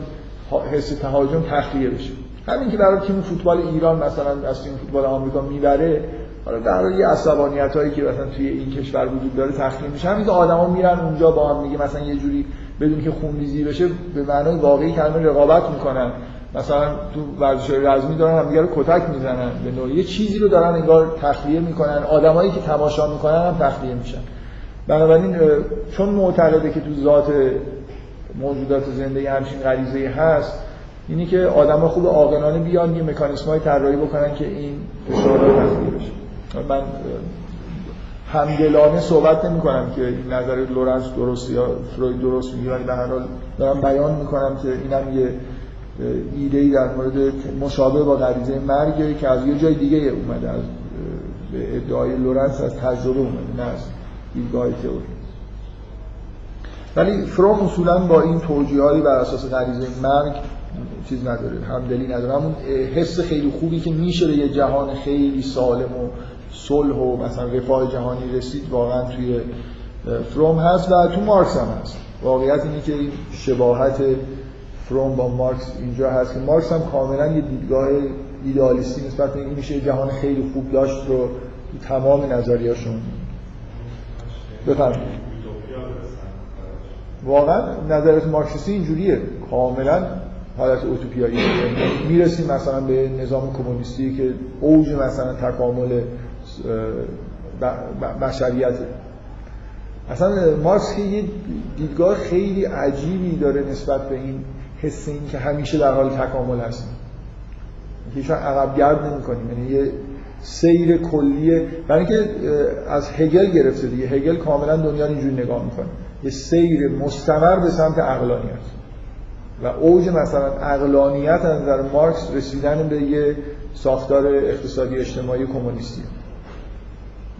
حس تهاجم تخلیه بشه. همین که برای تیم فوتبال ایران مثلا از تیم فوتبال آمریکا می‌بره حالا در یه عصبانیت هایی که مثلا توی این کشور وجود داره تخلیه میشه. همین که آدما میرن اونجا با هم میگه مثلا یه جوری بدون که خونریزی بشه به معنای واقعی کلمه رقابت می‌کنن. مثلا تو ورزش رزمی دارن همدیگه رو کتک می‌زنن به نوعی. یه چیزی رو دارن انگار تخلیه می‌کنن. آدمایی که تماشا می‌کنن هم تخلیه میشن. بنابراین چون معتقده که تو ذات موجودات زنده همچین غریزه هست اینی که آدما خوب عاقلانه بیان یه مکانیسمای طراحی بکنن که این فشار تخلیه بشه. من همدلانه صحبت نمی کنم که این نظر لورنس درست یا فروید درست میگه ولی به هر حال دارم بیان می‌کنم که اینم یه ایده ای در مورد مشابه با غریزه مرگ که از یه جای دیگه اومده از به ادعای لورنس از تجربه اومده نه از دیدگاه تئوری. ولی فروم اصولا با این توجیهاتی بر اساس غریزه مرگ چیز نداره همدلی نداره. همون حس خیلی خوبی که میشه به یه جهان خیلی سالم و صلح و مثلا رفاه جهانی رسید واقعا توی فروم هست و تو مارکس هم هست. واقعیت اینه که این شباهت فروم با مارکس اینجا هست که مارکس هم کاملا یه دیدگاه ایدئالیستی نسبت به این میشه. جهان خیلی خوب داشت رو تمام نظریاشون بفرمایید. واقعا نظریات مارکسیستی اینجوریه. کاملا حالت اوتوپیایی. می‌رسیم مثلا به نظام کمونیستی که اوج مثلا تکامل بشریت اصلا مارکس که یه دیدگاه خیلی عجیبی داره نسبت به این حس این که همیشه در حال تکامل هستیم هیچ عقب گرد نمی کنیم یعنی یه سیر کلیه. برای اینکه از هگل گرفته دیگه. هگل کاملا دنیا اینجوری نگاه می‌کنه. یه سیر مستمر به سمت عقلانیت. و اوج مثلا عقلانیت از نظر مارکس رسیدن به یه ساختار اقتصادی اجتماعی کمونیستی.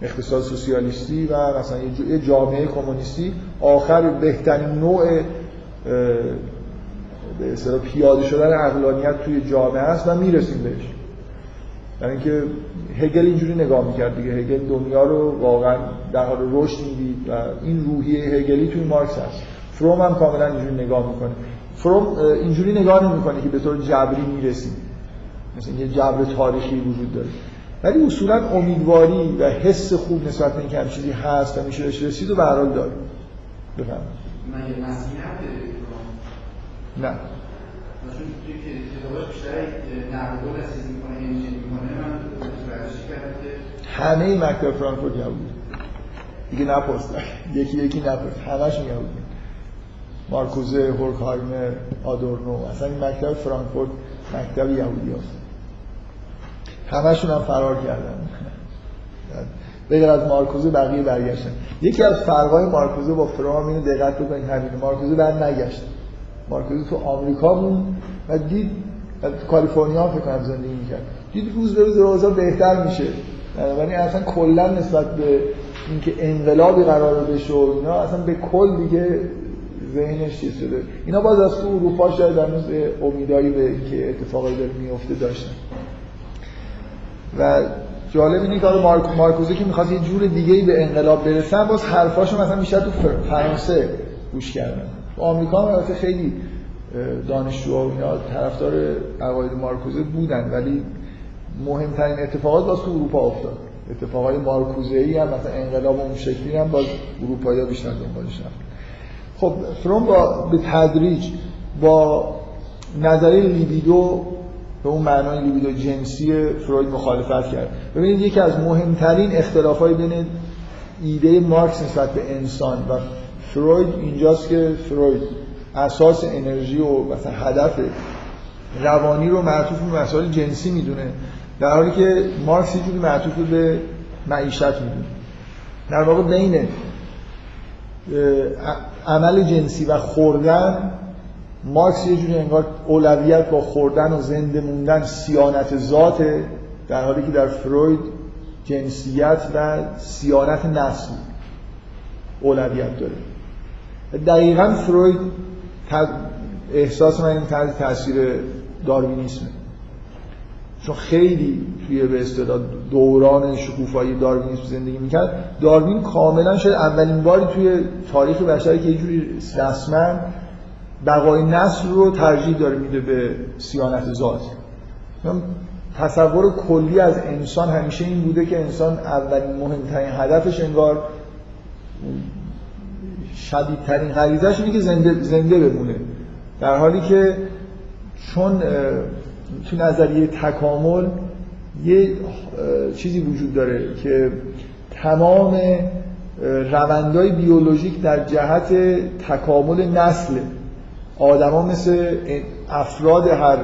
اقتصاد سوسیالیستی و مثلا یه جامعه کمونیستی. آخر بهترین نوع به اصطلاح پیاده شدن عقلانیت توی جامعه است و می‌رسیم بهش. یعنی اینکه هگل اینجوری نگاه می‌کرد دیگه. هگل دنیا رو واقعا در حال رشد می‌دید و این روحیه هگلی توی مارکس هست. فروم هم کاملا اینجوری نگاه می‌کنه. فروم اینجوری نگاه نمی‌کنه که به طور جبری می‌رسیم. مثلا یه جبر تاریخی وجود داره. ولی اصولا امیدواری و حس خوب نسبت به اینکه چیزی هست و میشه رسید و به هر حال داره بفهم نه. همه این مکتب فرانکفورت یهودی دیگه نپرس. یکی یکی نپرس. همش یهودی مارکوزه هورکهایمر آدورنو. اصلا این مکتب فرانکفورت مکتب یهودی هست همشون هم فرار کردن. بغیر از مارکوزه بقیه برگشتن. یکی از فرقای مارکوزه با فروم اینو دقت بکنید همینه مارکوزه بعد نگشت. مارکوزه تو آمریکا بود و دید کالیفرنیا فکر کنم زندگی می‌کرد. دید روز به روز روزا بهتر میشه. بنابراین اصلا کلا نسبت به اینکه انقلابی قرار بشه و اینا اصلا به کل دیگه ذهنش چیز شده. اینا باز از تو اروپا شاید هنوز امیدایی به اینکه اتفاقی داره میفته داشتن. و جالب اینه که مارک مارکوزه که می‌خواست یه جور دیگه به انقلاب برسن باز حرفاشو مثلا بیشتر تو فرانسه گوش کردن. آمریکا البته خیلی دانشجوها و اینا طرفدار عقاید مارکوزه بودن ولی مهمترین اتفاقات باز تو اروپا افتاد. اتفاقای مارکوزه ای هم مثلا انقلاب اون شکلی هم باز اروپایی بیشتر دنبالش رفت. خب فروم با به تدریج با نظریه لیبیدو به اون معنای لیبیدو جنسی فروید مخالفت کرد. ببینید یکی از مهمترین اختلافای بین ایده مارکس نسبت به انسان و فروید اینجاست که فروید اساس انرژی و مثلا هدف روانی رو معطوف به مسائل جنسی می‌دونه. در حالی که مارکس یه جوری معطوف به معیشت می‌دونه. در واقع بین عمل جنسی و خوردن مارکس یه جوری انگار اولویت با خوردن و زنده موندن سیانت ذات در حالی که در فروید جنسیت و سیانت نسل اولویت داره. دقیقا فروید احساس من این تحت تاثیر داروینیسمه. چون خیلی توی به اصطلاح دوران شکوفایی داروینیسم زندگی می‌کرد. داروین کاملا شاید اولین باری توی تاریخ بشری که یه جوری رسما بقای نسل رو ترجیح داره میده به سیانت ذات. تصور کلی از انسان همیشه این بوده که انسان اولین مهمترین هدفش انگار شدیدترین غریزش اینه که زنده, زنده بمونه. در حالی که چون تو نظریه تکامل یه چیزی وجود داره که تمام روندهای بیولوژیک در جهت تکامل نسل. آدما مثل افراد هر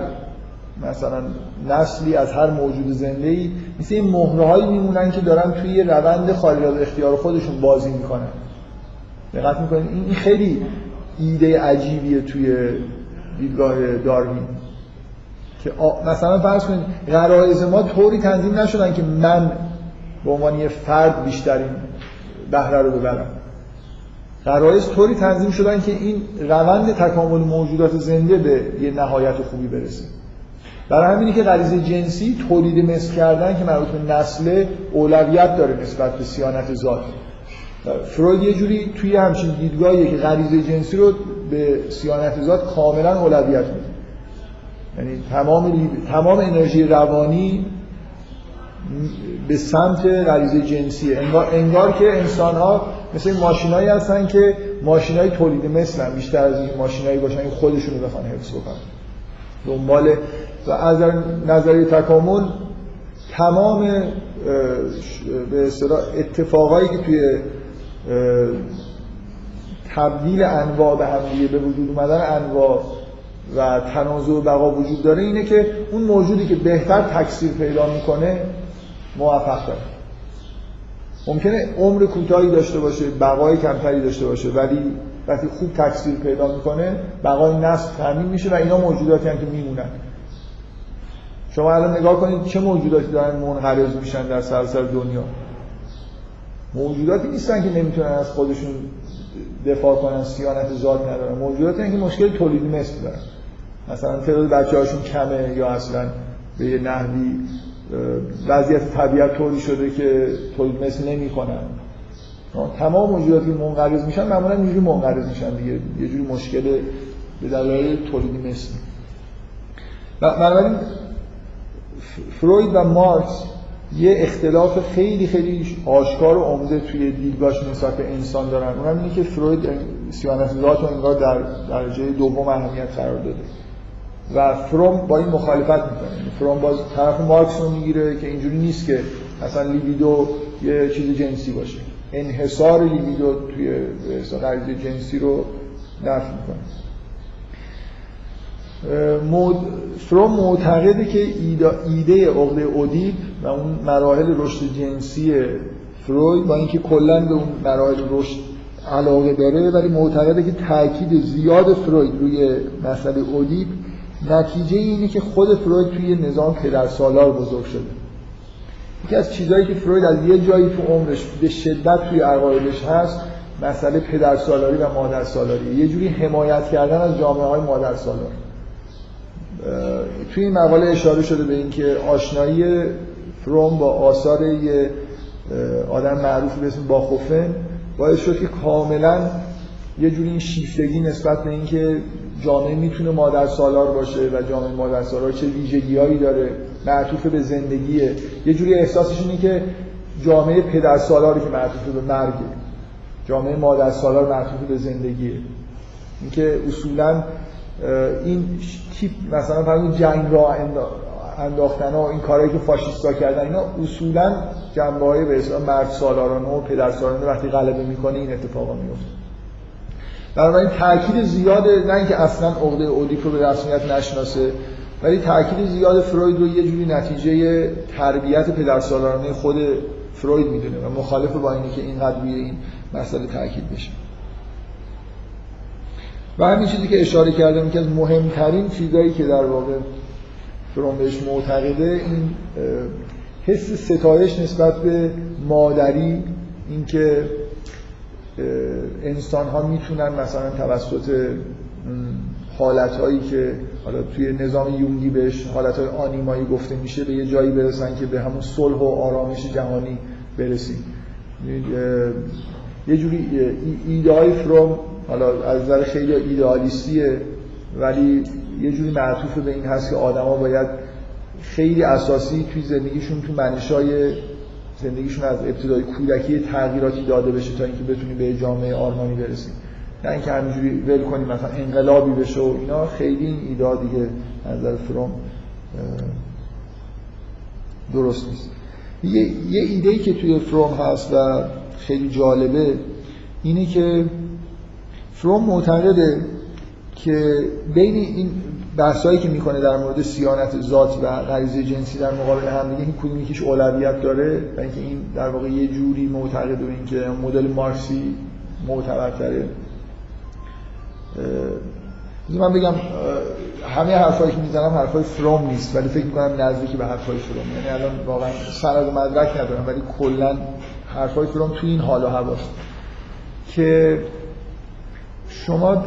مثلا نسلی از هر موجود زنده ای مثل این مهره میمونن که دارن توی روند خارج از اختیار خودشون بازی می‌کنن. دقت می‌کنین؟ این خیلی ایده عجیبیه توی دیدگاه داروین. که مثلا فرض کنید غرایز ما طوری تنظیم نشدن که من به عنوان یه فرد بیشترین بهره رو ببرم. غرایز طوری تنظیم شدن که این روند تکامل موجودات زنده به یه نهایت خوبی برسه. برای همینی که غریزه جنسی تولید مثل کردن که مربوط به نسل اولویت داره نسبت به سیانت ذات فروید یه جوری توی همچین دیدگاهیه که غریزه جنسی رو به سیانت ذات کاملا اولویت میده. یعنی تمام تمام انرژی روانی به سمت غریزه جنسیه. انگار, انگار که انسان ها مثل ماشینایی هستن که ماشینای تولید مثل بیشتر از این ماشینایی باشن که خودشونو بخوان حفظ بکنن. دنبال و از نظریه تکامل تمام به اصطلاح اتفاقایی که توی تبدیل انواع به هم به وجود اومدن انواع و تنازع و بقا وجود داره اینه که اون موجودی که بهتر تکثیر پیدا می‌کنه موفق داره ممکنه عمر کوتاهی داشته باشه بقای کمتری داشته باشه ولی وقتی خوب تکثیر پیدا می‌کنه بقای نسل تامین میشه و اینا موجوداتی هم که میمونن. شما الان نگاه کنید چه موجوداتی دارن منقرض میشن در سراسر دنیا؟ موجوداتی نیستن که نمی‌تونن از خودشون دفاع کنن سیانت ذات ندارن. موجوداتی که مشکل تولیدی مثل دارن. مثلا تعداد بچه هاشون کمه یا اصلا به یه نحوی وضعیت طبیعت طوری شده که تولید مثل نمی کنن تمام موجوداتی که منقرض میشن معمولا اینجوری منقرض میشن دیگه. یه جوری مشکل به دلایل تولیدی مثل. بنابراین فروید و مارکس یه اختلاف خیلی خیلی آشکار و عمده توی دیدگاهش نسبت به انسان دارن. اونم اینه که فروید سیانت ذات رو انگار در درجه دوم اهمیت قرار داده. و فروم با این مخالفت می‌کنه. فروم باز طرف مارکس رو می‌گیره که اینجوری نیست که اصلا لیبیدو یه چیز جنسی باشه. انحصار لیبیدو توی غریزه جنسی رو نفی می‌کنه. فروم معتقده که ایده عقده اودیپ و اون مراحل رشد جنسی فروید با اینکه کلا به اون مراحل رشد علاقه داره ولی معتقده که تاکید زیاد فروید روی مسئله اودیپ نتیجه اینه که خود فروید توی نظام پدر سالار بزرگ شده. یکی از چیزهایی که فروید از یه جایی تو عمرش به شدت توی عقایدش هست مسئله پدر سالاری و مادر سالاری یه جوری حمایت کردن از جامعه های مادر سالار توی این مقاله اشاره شده به اینکه آشنایی فروم با آثار یه آدم معروفی به اسم باخوفن باعث شد که کاملا یه جوری این شیفتگی نسبت به اینکه جامعه می‌تونه مادر سالار باشه و جامعه مادر سالار چه ویژگیهایی داره معطوف به زندگیه. یه جوری احساسش اینه که جامعه پدر سالاری که معطوف به مرگه جامعه مادر سالار معطوف به زندگیه. اینکه اصولا این تیپ مثلا فرض جنگ را انداختن و این کارهایی که فاشیستا کردن اینا اصولا جنبه های به اصلا مرد سالارانه و پدر سالارانه وقتی غلبه می‌کنه این اتفاقا میفته بنابراین تاکید زیاد نه اینکه اصلا عقده اودیپ رو به رسمیت نشناسه ولی تاکید زیاد فروید رو یه جوری نتیجه تربیت پدرسالارانه خود فروید می‌دونه و مخالف با اینی که اینقدر روی این مسئله تاکید بشه. و همین چیزی که اشاره کردم که از مهمترین چیزایی که در واقع فروم بهش معتقده این حس ستایش نسبت به مادری اینکه انسان ها می‌تونن مثلا توسط حالت هایی که حالا توی نظام یونگی بهش حالت های آنیمایی گفته میشه به یه جایی برسن که به همون صلح و آرامش جهانی برسیم. یه جوری ایده های فروم حالا از نظر خیلی ایدئالیستیه ولی یه جوری معطوف به این هست که آدما باید خیلی اساسی توی زندگیشون تو منشای زندگیشون از ابتدای کودکی تغییراتی داده بشه تا اینکه بتونیم به جامعه آرمانی برسیم. نه اینکه همینجوری ول کنیم مثلا انقلابی بشه و اینا خیلی این ایده دیگه نظر فروم درست نیست. یه, یه ایده که توی فروم هست و خیلی جالبه اینه که فروم معتقده که بین این بحثایی که می‌کنه در مورد سیانت ذات و غریزه جنسی در مقابل هم دیگه این کدوم یکیش اولویت داره و اینکه این در واقع یه جوری معتقد به اینکه مدل مارکسی معتبرتره من بگم همه حرفایی که می‌زنم حرفای فروم نیست ولی فکر می‌کنم نزدیکی به حرفای فروم. یعنی الان واقعا سند مدرک ندارم ولی کلا حرفای فروم توی این حال و هواست که شما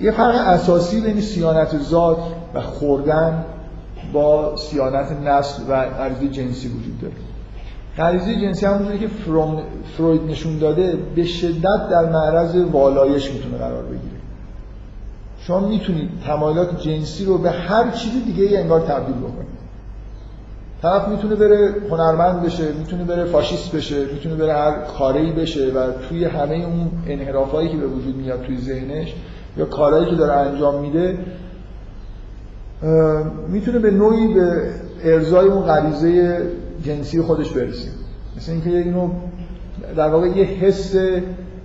یه فرق اساسی بین سیانت ذات و خوردن با سیانت نسل و غریزه جنسی وجود داره. غریزه جنسی همونجوری که فروید نشون داده به شدت در معرض والایش می‌تونه قرار بگیره. شما می‌تونید تمایلات جنسی رو به هر چیز دیگه انگار تبدیل بکنید. طرف می‌تونه بره هنرمند بشه می‌تونه بره فاشیست بشه می‌تونه بره هر کاری بشه و توی همه اون انحرافایی که به وجود میاد توی ذهنش یا کارهایی که داره انجام میده می‌تونه به نوعی به ارزای اون غریزه جنسی خودش برسه. مثل اینکه اینو در واقع یه حس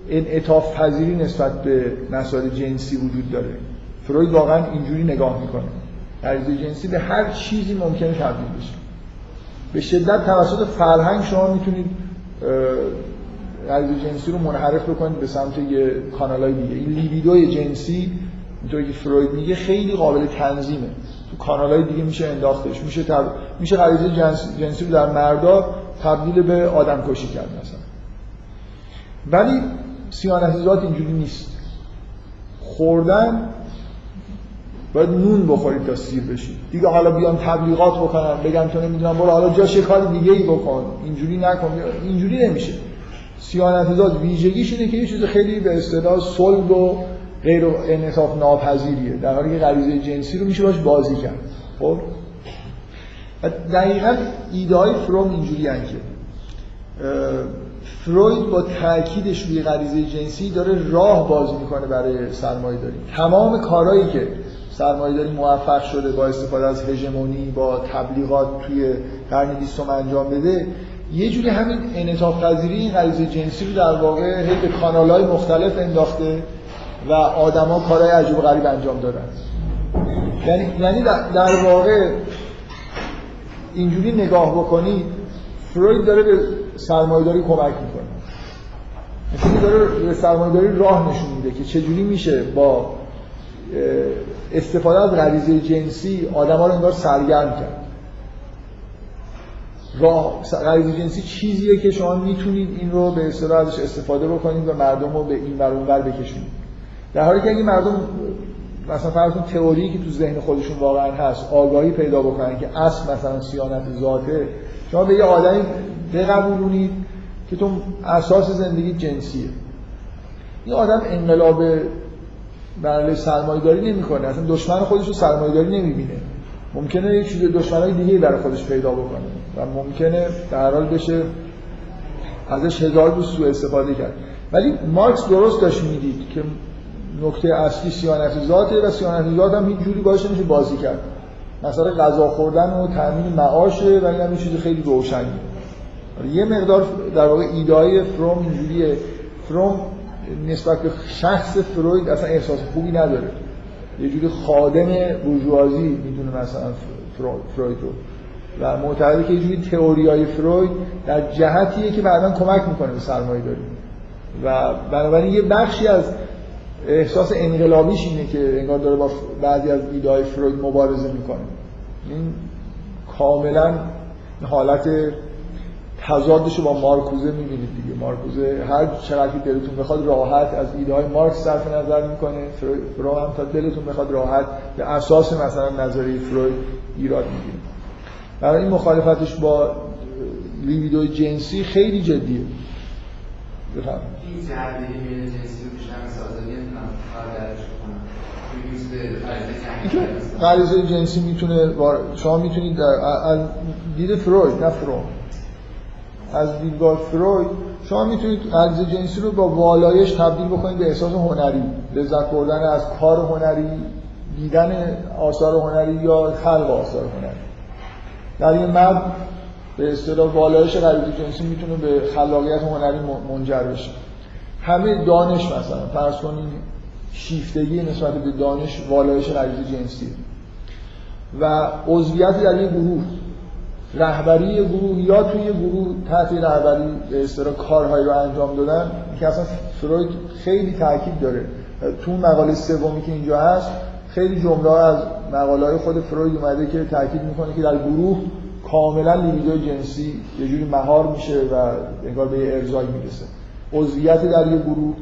انعطاف پذیری نسبت به مسائل جنسی وجود داره. فروید واقعا اینجوری نگاه می‌کنه. غریزه جنسی به هر چیزی ممکنه تبدیل بشه. به شدت توسط فرهنگ شما می‌تونید غریزه جنسی رو منحرف بکنید به سمت یه کانال دیگه. این لیبیدوی جنسی اینطوری که فروید میگه خیلی قابل تنظیمه. تو کانال های دیگه میشه انداختش. میشه تب... میشه غریزه جنسی رو در مردا تبدیل به آدم کشی کرد مثلا. ولی سیانت ذات اینجوری نیست. خوردن باید نون بخورید تا سیر بشید دیگه حالا بیان تبلیغات بکنن بگم تو نمی‌دونم برو حالا جاش کار دیگه ای بکن. اینجوری نکن اینجوری نمیشه. سیانت ویژگیش اینه که یه چیز خیلی به اصطلاح صلب و غیر انعطاف ناپذیریه. در حالی که غریزه جنسی رو میشه باش بازی کرد. خب؟ دقیقا ایده های فروم اینجوری که فروید با تاکیدش روی غریزه جنسی داره راه باز می‌کنه برای سرمایه داری تمام کارهایی که سرمایه داری موفق شده با استفاده از هژمونی با تبلیغات توی قرن بیستم انجام بده. یه جوری همین انعطاف پذیری این غریزه جنسی رو در واقع هی به کانال‌های مختلف انداخته و آدما کارهای عجیب و غریب انجام دادن. یعنی یعنی در واقع اینجوری نگاه بکنی فروید داره به سرمایه‌داری کمک می‌کنه. مثل داره به سرمایه‌داری راه نشون میده که چجوری میشه با استفاده از غریزه جنسی آدم ها رو انگار سرگرم کرد. راه غریزه جنسی چیزیه که شما می‌تونید این رو به اصطلاح ازش استفاده بکنید و مردم رو به این ور اونور بکشونید در حالی که اگه مردم مثلا فرض کن تئوری که تو ذهن خودشون واقعا هست آگاهی پیدا بکنن که اصل مثلا سیانت ذاته شما به یه آدمی بقبولونید که تو اساس زندگی جنسیه. این آدم انقلاب برای سرمایه داری نمی‌کنه. اصلا دشمن خودش رو سرمایه داری نمی‌بینه. ممکنه یه چیز دشمنای دیگه برای خودش پیدا بکنه و ممکنه در حال بشه ازش هزار روز سوء استفاده کرد. ولی مارکس درست داشت می‌دید که نکته اصلی سیانت ذاته و سیانت ذات هم هیچ جوری باشه میشه بازی کرد. مثلا غذا خوردن و تامین معاشه و این هم چیز خیلی روشنیه. یه مقدار در واقع ایدای فروم اینجوریه. فروم نسبت به شخص فروید اصلا احساس خوبی نداره. یه جوری خادم بورژوازی می‌دونه مثلا فروید رو. و معتقده که یه جوری تئوریای فروید در جهتیه که بعدا کمک می‌کنه به سرمایه داری. و بنابراین یه بخشی از احساس انقلابیش اینه که انگار داره با بعضی از ایده فروید مبارزه می‌کنه. این کاملا حالت تضادش رو با مارکوزه می‌بینید دیگه. مارکوزه هر چقدر که دلتون بخواد راحت از ایده های مارکس صرف نظر می‌کنه. فرو هم تا دلتون بخواد راحت به اساس مثلا نظری فروید ایراد می‌گیره. برای این مخالفتش با لیبیدو جنسی خیلی جدیه. بفهم این جنسی رو غریزه جنسی. می‌تونه شما می‌تونید دید فروید نه فروم. از دیدگاه فروید شما می‌تونید غریزه جنسی رو با والایش تبدیل بکنید به احساس هنری لذت بردن از کار هنری دیدن آثار هنری یا خلق آثار هنری. در این مرد به اصطلاح والایش غریزه جنسی می‌تونه به خلاقیت هنری منجر بشه. همه دانش مثلا فرض کنید شیفتگی نسبت به دانش والایش غریزه جنسی و عضویت در یک گروه. رهبری گروه یا توی گروه تحت رهبری به اصطلاح کارهایی رو انجام دادن که اصلا فروید خیلی تاکید داره. تو مقاله سومی که اینجا هست خیلی جمله از مقاله های خود فروید اومده که تاکید می‌کنه که در گروه کاملا لیبیدو جنسی یه جوری مهار میشه و انگار به ارزایی می‌رسه. عضویت در یه گروه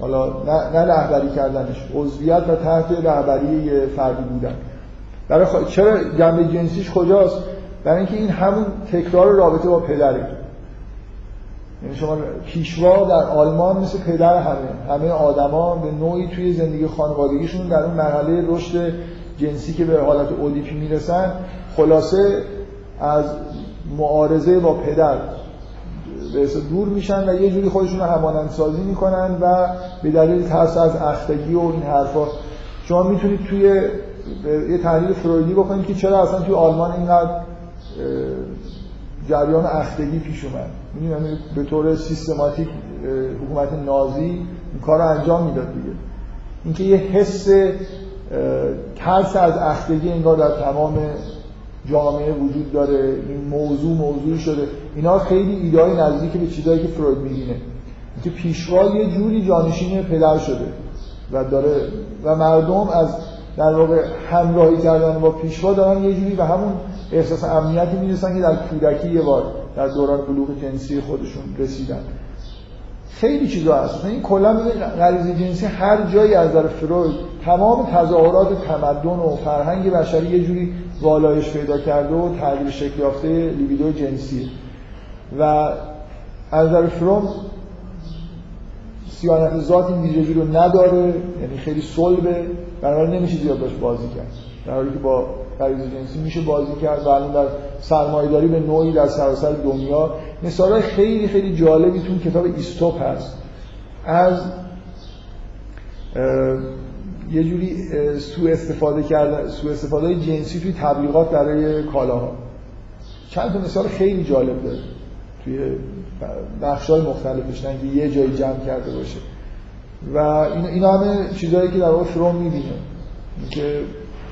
حالا نه, نه رهبری کردنش عضویت و تحت رهبری یه فردی بودن. برای خ... چرا جنبه جنسیش کجاست؟ برای اینکه این همون تکرار رابطه با پدره. یعنی شما پیشوا در آلمان مثل پدر همه. همه آدما به نوعی توی زندگی خانوادگیشون در اون مرحله رشد جنسی که به حالت اودیپی می‌رسن خلاصه از معارضه با پدر دور میشن و یه جوری خودشون رو همانند سازی می‌کنن و به دلیل ترس از اختگی و این حرفا. شما می‌تونید توی یه تحلیل فرویدی بکنید که چرا اصلا توی آلمان اینقدر جریان اختگی پیش اومد. یعنی به طور سیستماتیک حکومت نازی این کار رو انجام می‌داد دیگه. اینکه یه حس ترس از اختگی انگار در تمام جامعه وجود داره این موضوع موضوع شده اینا خیلی ایدهای نزدیک به چیزایی که فروید می‌بینه که پیشوا یه جوری جانشین پدر شده و داره و مردم از در واقع همراهی کردن با پیشوا دارن یه جوری به همون احساس امنیتی می‌رسن که در کودکی یه بار در دوران بلوغ جنسی خودشون رسیدن. خیلی چیزا هست. این کلا غریزه جنسی هر جایی از نظر فروید تمام تظاهرات تمدن و فرهنگ بشری یه جوری والایش پیدا کرده و تغییر شکل یافته لیبیدو جنسی. و از نظر فروم سیانت ذات این ویژگی رو نداره یعنی خیلی صلبه بنابراین نمیشه زیاد باش بازی کرد. در حالی که با غریزه جنسی میشه بازی کرد و الان در سرمایه‌داری به نوعی در سراسر دنیا. مثال خیلی خیلی جالبی تو کتاب ایستوپ هست. از یه جوری سوء استفاده کردن سوء استفاده جنسی توی تبلیغات برای کالاها. چند تا مثال خیلی جالب داره توی بخش‌های مختلفش نه که یه جایی جمع کرده باشه. و اینا همه چیزهایی که در واقع فروم می‌بینه. که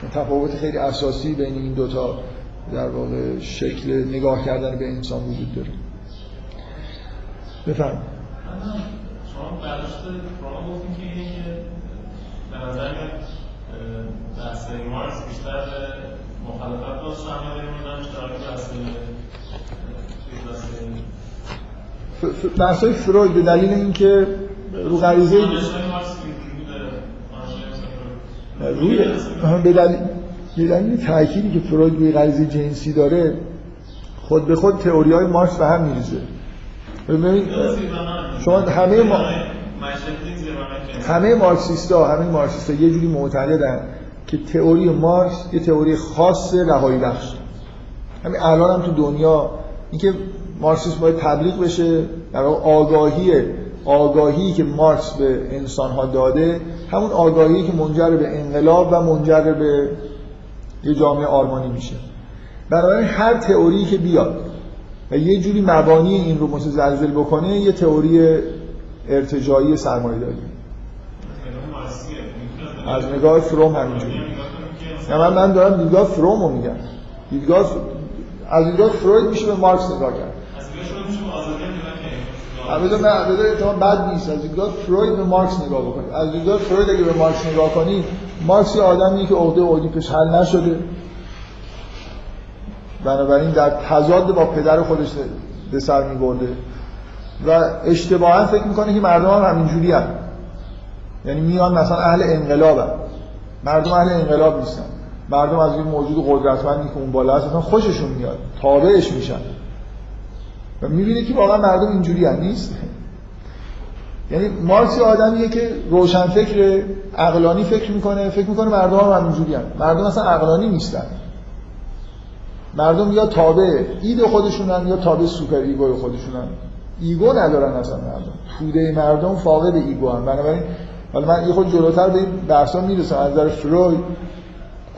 تفاوت خیلی اساسی بین این دوتا در واقع شکل نگاه کردن به انسان وجود داره. بفرم شما برداشت فروم گفتیم که اینه که به نظر بحث مارکس بیشتر مخالفت با سرمایه بودن بیشتر بحث های فروید به دلیل اینکه رو غریزه روی به دلیل تأکیدی که فروید روی جنسی داره خود به خود تئوری های مارکس به هم میریزه. ببینید شما همه ما همه مارکسیست ها همه مارکسیست ها یه جوری معتقدن که تئوری مارکس یه تئوری خاص رهایی بخش. همین الان هم تو دنیا اینکه مارکسیسم باید تبلیغ بشه در آگاهی آگاهی که مارکس به انسان ها داده همون آگاهی که منجر به انقلاب و منجر به یه جامعه آرمانی میشه. بنابراین هر تئوری که بیاد و یه جوری مبانی این رو متزلزل بکنه یه تئوری ارتجایی سرمایه داری از نگاه فروم همینجوری. نه من, من دارم دیدگاه فروم رو میگم. دیدگاه از دیدگاه فروید میشه به مارکس نگاه کرد. البته نه البته بد نیست. از دیدگاه فروید به مارکس نگاه بکنید از دیدگاه فروید اگه به مارکس نگاه کنید مارکس یه آدمیه که عقده اودیپش حل نشده. بنابراین در تضاد با پدر خودش به سر میبرده. و اشتباها فکر می‌کنه که مردم هم همینجوری هم. یعنی میان مثلا اهل انقلاب هم. مردم اهل انقلاب نیستن. مردم از این موجود قدرتمندی که اون بالا هست خوششون میاد. تابعش میشن. و می‌بینه که واقعا مردم اینجوری هم نیست؟ یعنی مارکس آدمیه که روشن فکر عقلانی فکر می‌کنه فکر می‌کنه مردم هم همینجوری ان. مردم اصلا عقلانی نیستن. مردم یا تابع id خودشونن یا تابع superego خودشونن. ego ندارن اصلا مردم. توده مردم فاقد ego ان بنابراین حالا من یه خورده جلوتر به این بحثا می‌رسم. از نظر فروید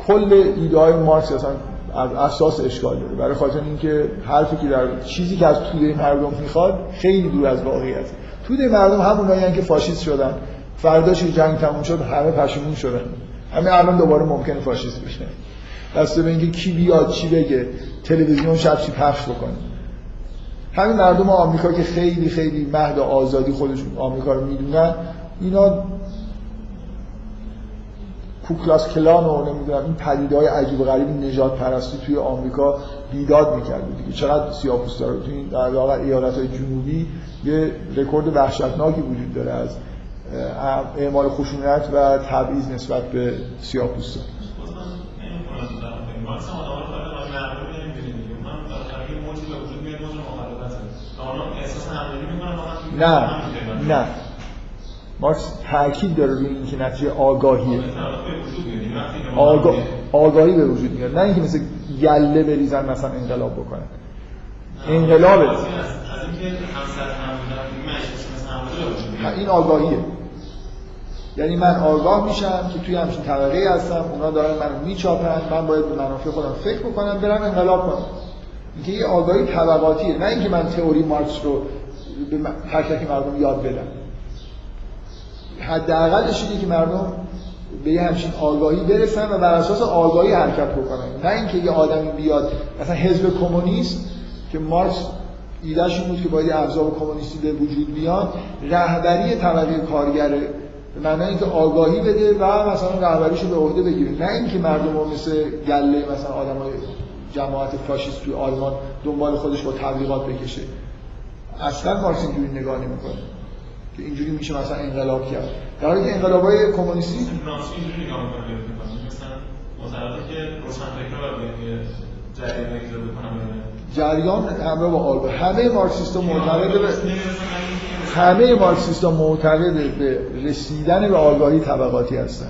کل ایده های مارکس اصلا از اساس اشکال داره. برای خاطر اینکه حرفی که در چیزی که از توده مردم می‌خواد خیلی دور از واقعیت. توده مردم همونایی که فاشیست شدن. فرداش جنگ تموم شد همه پشیمون شدن. همه الان دوباره ممکنه فاشیست بشن. دسته به اینکه کی بیاد چی بگه تلویزیون شب چی پخش بکنه. همین مردم آمریکا که خیلی خیلی مهد آزادی خودشون آمریکا رو می‌دونن اینا کوکلاس کلان و نمی‌دونم این پدیده های عجیب و غریب نجات پرستی توی آمریکا بیداد می‌کرد دیگه. چقدر سیاپوستا رو توی در واقع ایالت های جنوبی یه رکورد وحشتناکی وجود داره از اعمال خشونت و تبعیض نسبت به سیاپوستا نه نه. مارکس تاکید داره روی اینکه نتیجه آگاهیه آگاه... آگاهی به وجود میاد. نه اینکه مثل گله بریزن مثلا انقلاب بکنن انقلاب. این آگاهیه. یعنی من آگاه میشم که توی همچین طبقه هستم اونا دارن منو میچاپن من باید به منافع خودم فکر بکنم برم انقلاب کنم. اینکه یه آگاهی طبقاتیه. نه اینکه من تئوری مارکس رو به تک تک مردم یاد بدم. حداقلش اینه که مردم به یه همچین آگاهی برسن و بر اساس آگاهی حرکت بکنن. نه اینکه یه آدمی بیاد مثلا حزب کمونیست که مارکس ایدهش بود که باید ابزار کمونیستی به وجود بیاد رهبری طبقه کارگره به معنی اینکه آگاهی بده و مثلا رهبریشو به عهده بگیره. نه اینکه مردم مثل گله مثلا آدمای جماعت فاشیست توی آلمان دنبال خودش با تبلیغات بکشه. اصلا مارکس اینجوری نگاه نمی‌کنه. که اینجوری میشه مثلا انقلاب کرد. در حالی که انقلابای کمونیستی اینجوری نگاه می‌کنه مثلا مصدقه که جریان همراه با آلبا همه مارکسیستا معتقد به همه مارکسیستا معتقد به رسیدن به آگاهی طبقاتی هستن.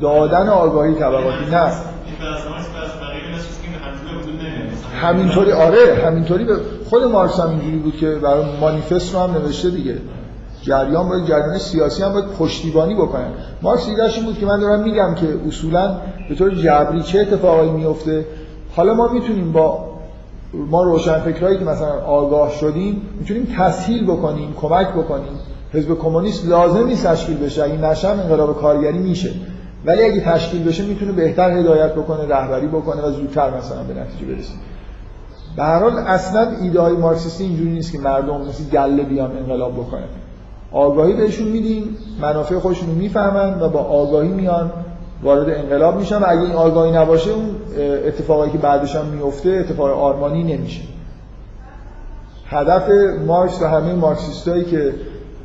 دادن آگاهی طبقاتی. نه. همینطوری آره همینطوری به خود مارکس هم اینجوری بود که برای مانیفست رو هم نوشته دیگه. جریان باید جریان سیاسی هم باید پشتیبانی بکنن. مارکس ایدهش این بود که من دارم میگم که اصولا به طور جبری چه اتفاقایی میفته حالا ما می‌تونیم با ما روشنفکرایی که مثلا آگاه شدیم می‌تونیم تسهیل بکنیم کمک بکنیم. حزب کمونیست لازم نیست تشکیل بشه. اگه نشم انقلاب کارگری میشه. ولی اگه تشکیل بشه می‌تونه بهتر هدایت بکنه رهبری بکنه و زودتر مثلا به نتیجه برسه. به هر حال اصلا ایده های مارکسیستی اینجوری نیست که مردم مثل گله بیان انقلاب بکنن. آگاهی بهشون میدیم منافع خودشون رو می‌فهمن و با آگاهی میان وارد انقلاب میشن و اگه این آگاهی نباشه اون اتفاقایی که بعدش هم میفته اتفاق آرمانی نمیشه. هدف مارکس و همه مارکسیستایی که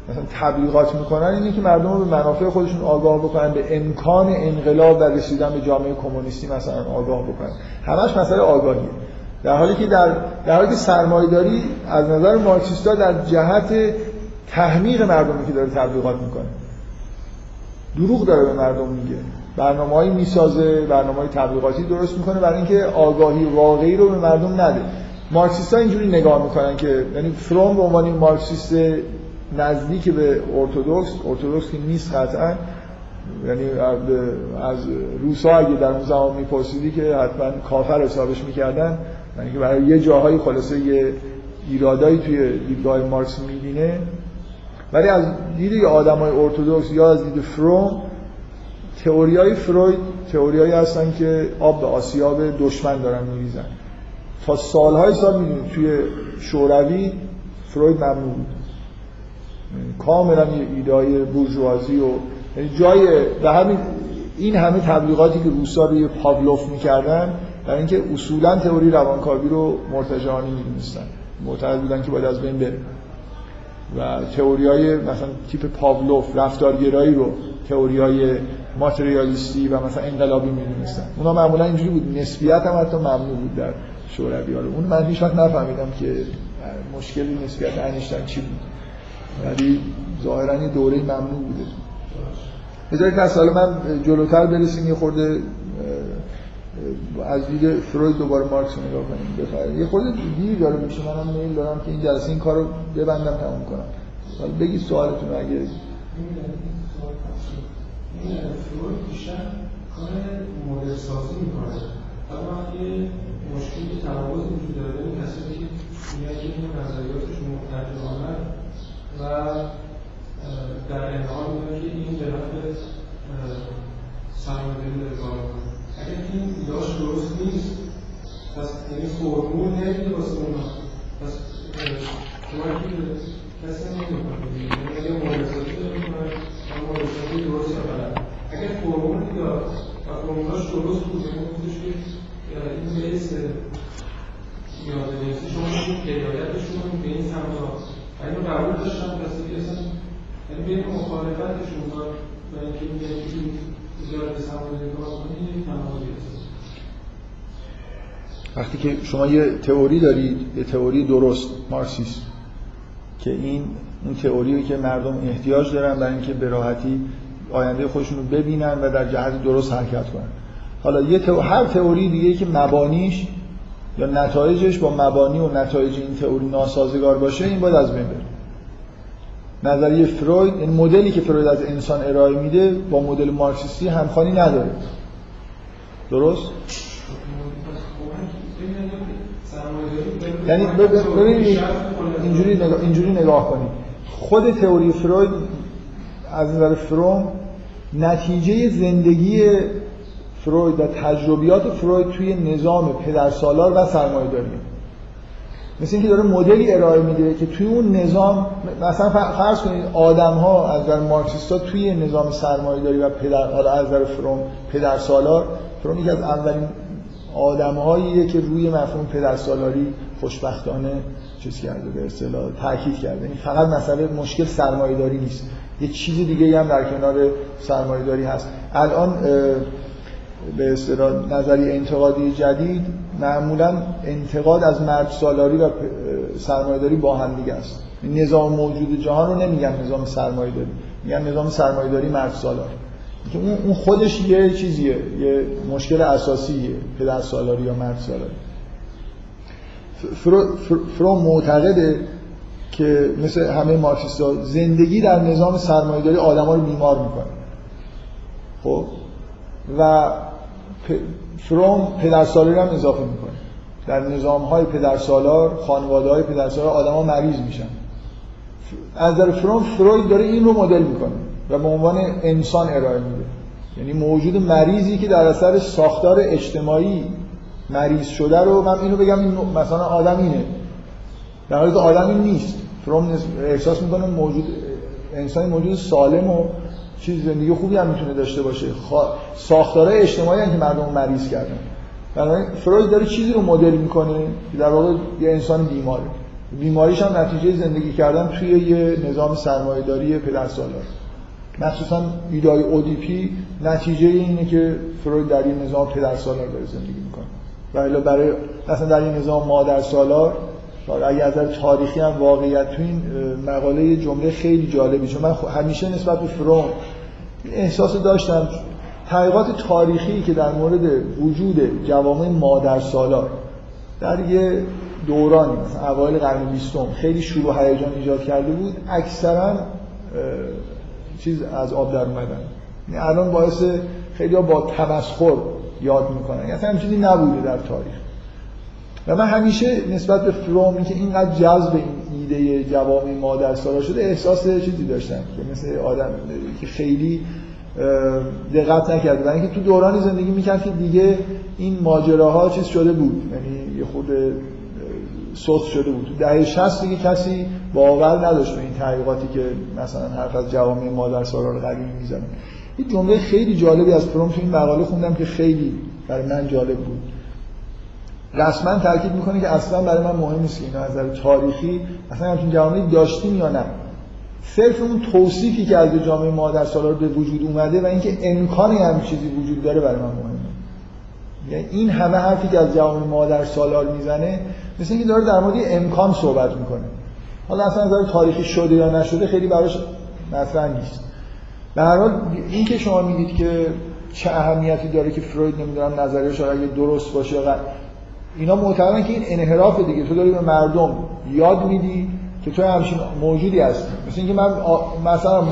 مثلا تبلیغات می‌کنن اینه که مردم رو به منافع خودشون آگاه بکنن به امکان انقلاب و رسیدن به جامعه کمونیستی مثلا آگاه بکنن. همش مسئله آگاهیه. در حالی که در در حالی که سرمایه‌داری از نظر مارکسیستا در جهت تحمیق مردمی که داره تبلیغات می‌کنه. دروغ داره به مردم میگه. برنامه‌ای می‌سازه برنامه‌های تبلیغاتی درست می‌کنه برای اینکه آگاهی واقعی رو به مردم نده. مارکسیستا اینجوری نگاه می‌کنن که یعنی فروم به عنوان مارکسیست نزدیک به ارتودکس ارتودکس که نیست قطعا یعنی از روسا اگه در اون زمان میپرسیدی که حتما کافر حسابش می‌کردن یعنی که برای یه جاهایی خلاصه یه ایرادایی توی دیدگاه مارکس می‌بینه ولی از دید یه آدمای ارتودکس یا از دید فروم تئوریای فروید تئوریایی هستن که آب به آسیاب دشمن دارن میریزن. تا سالهای سال می‌دونید توی شوروی فروید ممنوع بود. کاملا یه ایدای بورژوازی و یعنی جای به همین این همه تبلیغاتی که روسا روی پاولوف می‌کردن در اینکه اصولا تئوری روانکاوی رو مرتجعانه می‌دونستن. معتقد بودن که باید از بین بره و تئوری های مثلا تیپ پاولوف رفتارگرایی رو تئوری های ماتریالیستی و مثلا انقلابی می‌دونستن. اونا معمولا اینجوری بود. نسبیت هم حتی ممنوع بود در شوروی حالا اون من هیچ وقت نفهمیدم که مشکل نسبیت انیشتین چی بود. ولی ظاهرا یه دوره ممنوع بوده. بذارید پس حالا من جلوتر برسیم. یه خورده از دید فروید دوباره مارکس رو نگاه کنیم بفرمایید یه خود دیر داره میشه منم میل دارم که این جلسه این کارو ببندم تموم کنم حالا بگی سوالتون اگه این کار مدل سازی می‌کنه اما یه مشکلی تناقض وجود داره بین کسایی که میگن که این نظریاتشون و در این حال میگن که این به نفع سرمایه‌داری اگر این ایدهاش درست نیست پس یعنی فرمول نمیده واسه اونا پس به کسی نمی‌کنه اگر مورد سازی داره مورد سازی درست یا غلط. اگر فرمول داد و فرمولاش درست بود یعنی خودش که این بیس یاد نویسی شما میگید هدایتشون به این سمت ها. اینو قبول داشتم کسی که اصلا یعنی بین مخالفتشون و اینکه میگن وقتی که شما یه تئوری دارید یه تئوری درست مارکسیست که این اون تئوری که مردم احتیاج دارن برای اینکه به راحتی آینده خودشون رو ببینن و در جهت درست حرکت کنن. حالا یه تو... هر تئوری دیگه که مبانیش یا نتایجش با مبانی و نتایج این تئوری ناسازگار باشه این باید از بین بره. نظریه فروید این مدلی که فروید از انسان ارائه میده با مدل مارکسیستی همخوانی نداره. درست؟ یعنی اینجوری نگاه اینجوری نگاه کنید. خود تئوری فروید از نظر فروم نتیجه زندگی فروید و تجربیات فروید توی نظام پدرسالار و سرمایه داری مثل اینکه داره مدلی ارائه میده که توی اون نظام مثلا فرض کنید آدم ها از نظر مارکسیستا توی نظام سرمایه داری و پدر حالا از نظر فروم پدرسالار فروم یکی از اولین آدمهاییه که روی مفهوم پدرسالاری خوشبختانه چیز کرده به اصطلاح تاکید کرده. یعنی فقط مسئله مشکل سرمایه داری نیست. یه چیز دیگه هم در کنار سرمایه داری هست. الان به اصطلاح نظری انتقادی جدید معمولا انتقاد از مرد سالاری و سرمایه داری با هم دیگه است. نظام موجود جهان رو نمیگن نظام سرمایه داری میگن نظام سرمایه داری مرد سالار. که اون خودش یه چیزیه یه مشکل اساسیه پدر سالاری یا مرد سالاری. فرو, فرو معتقده که مثل همه مارکسیست‌ها زندگی در نظام سرمایه‌داری آدم‌ها رو بیمار می‌کنه. خب؟ و فروم پدرسالاری هم اضافه می‌کنه. در نظام های پدرسالار خانواده های پدرسالار ها مریض میشن. از در فروم فروید داره این رو مدل می‌کنه و به عنوان انسان ارائه میده. یعنی موجود مریضی که در اثر ساختار اجتماعی مریض شده رو من اینو بگم این مثلا آدم اینه. در حالی که آدم نیست. فروم احساس می‌کنه موجود انسانی موجود سالم و چیز زندگی خوبی هم می‌تونه داشته باشه. ساختارهای اجتماعی هم که مردم مریض کردن. بنابراین فروید داره چیزی رو مدل می‌کنه که در واقع یه انسان بیماره. بیماریش هم نتیجه زندگی کردن توی یه نظام سرمایه‌داری پدرسالار. مخصوصا ایدای اودیپی نتیجه اینه که فروید در این نظام پدرسالار داره زندگی می‌کنه. و برای مثلا در این نظام مادر سالار اگه از تاریخی هم واقعیت تو این مقاله جمله خیلی جالبی چون من همیشه نسبت به فروم احساس داشتم تحقیقات تاریخی که در مورد وجود جوامع مادر سالار در یه دورانی مثلا اوایل قرن بیستم خیلی شور و هیجان ایجاد کرده بود اکثرا چیز از آب در اومدن. یعنی الان باعث خیلی با تمسخر یاد می‌کنن. یعنی چیزی نبوده در تاریخ. و من همیشه نسبت به فروم که اینقدر جذب این ایده جوامع مادر سالار شده احساس چیزی داشتم که مثل آدم که خیلی دقت نکرده. برای اینکه تو دورانی زندگی می‌کرد که دیگه این ماجراها چیز شده بود. یعنی یه خود سوس شده بود. تو دهه 60 دیگه کسی باور نداشت به این تحقیقاتی که مثلا حرف از جوامع مادر سالار قدیمی می‌زنن یه جمله خیلی جالبی از فروم تو این مقاله خوندم که خیلی برای من جالب بود. رسما تاکید می‌کنه که اصلا برای من مهم نیست این از نظر تاریخی اصلا همچین جامعه داشتیم یا نه. صرف اون توصیفی که از جامعه مادر سالار به وجود اومده و اینکه امکان هم چیزی وجود داره برای من مهمه یعنی این همه حرفی که از جامعه مادر سالار می‌زنه مثل اینکه داره در مورد امکان صحبت می‌کنه. حالا اصلا نظر تاریخی شده یا نشده خیلی براش مطرح نیست. به هر حال این که شما میگید که چه اهمیتی داره که فروید نمی‌دونم نظریه‌اش اگه درست باشه یا اینا معتقدن که این انحراف دیگه تو داری به مردم یاد میدی که تو همچین موجودی هستی. مثل اینکه من مثلا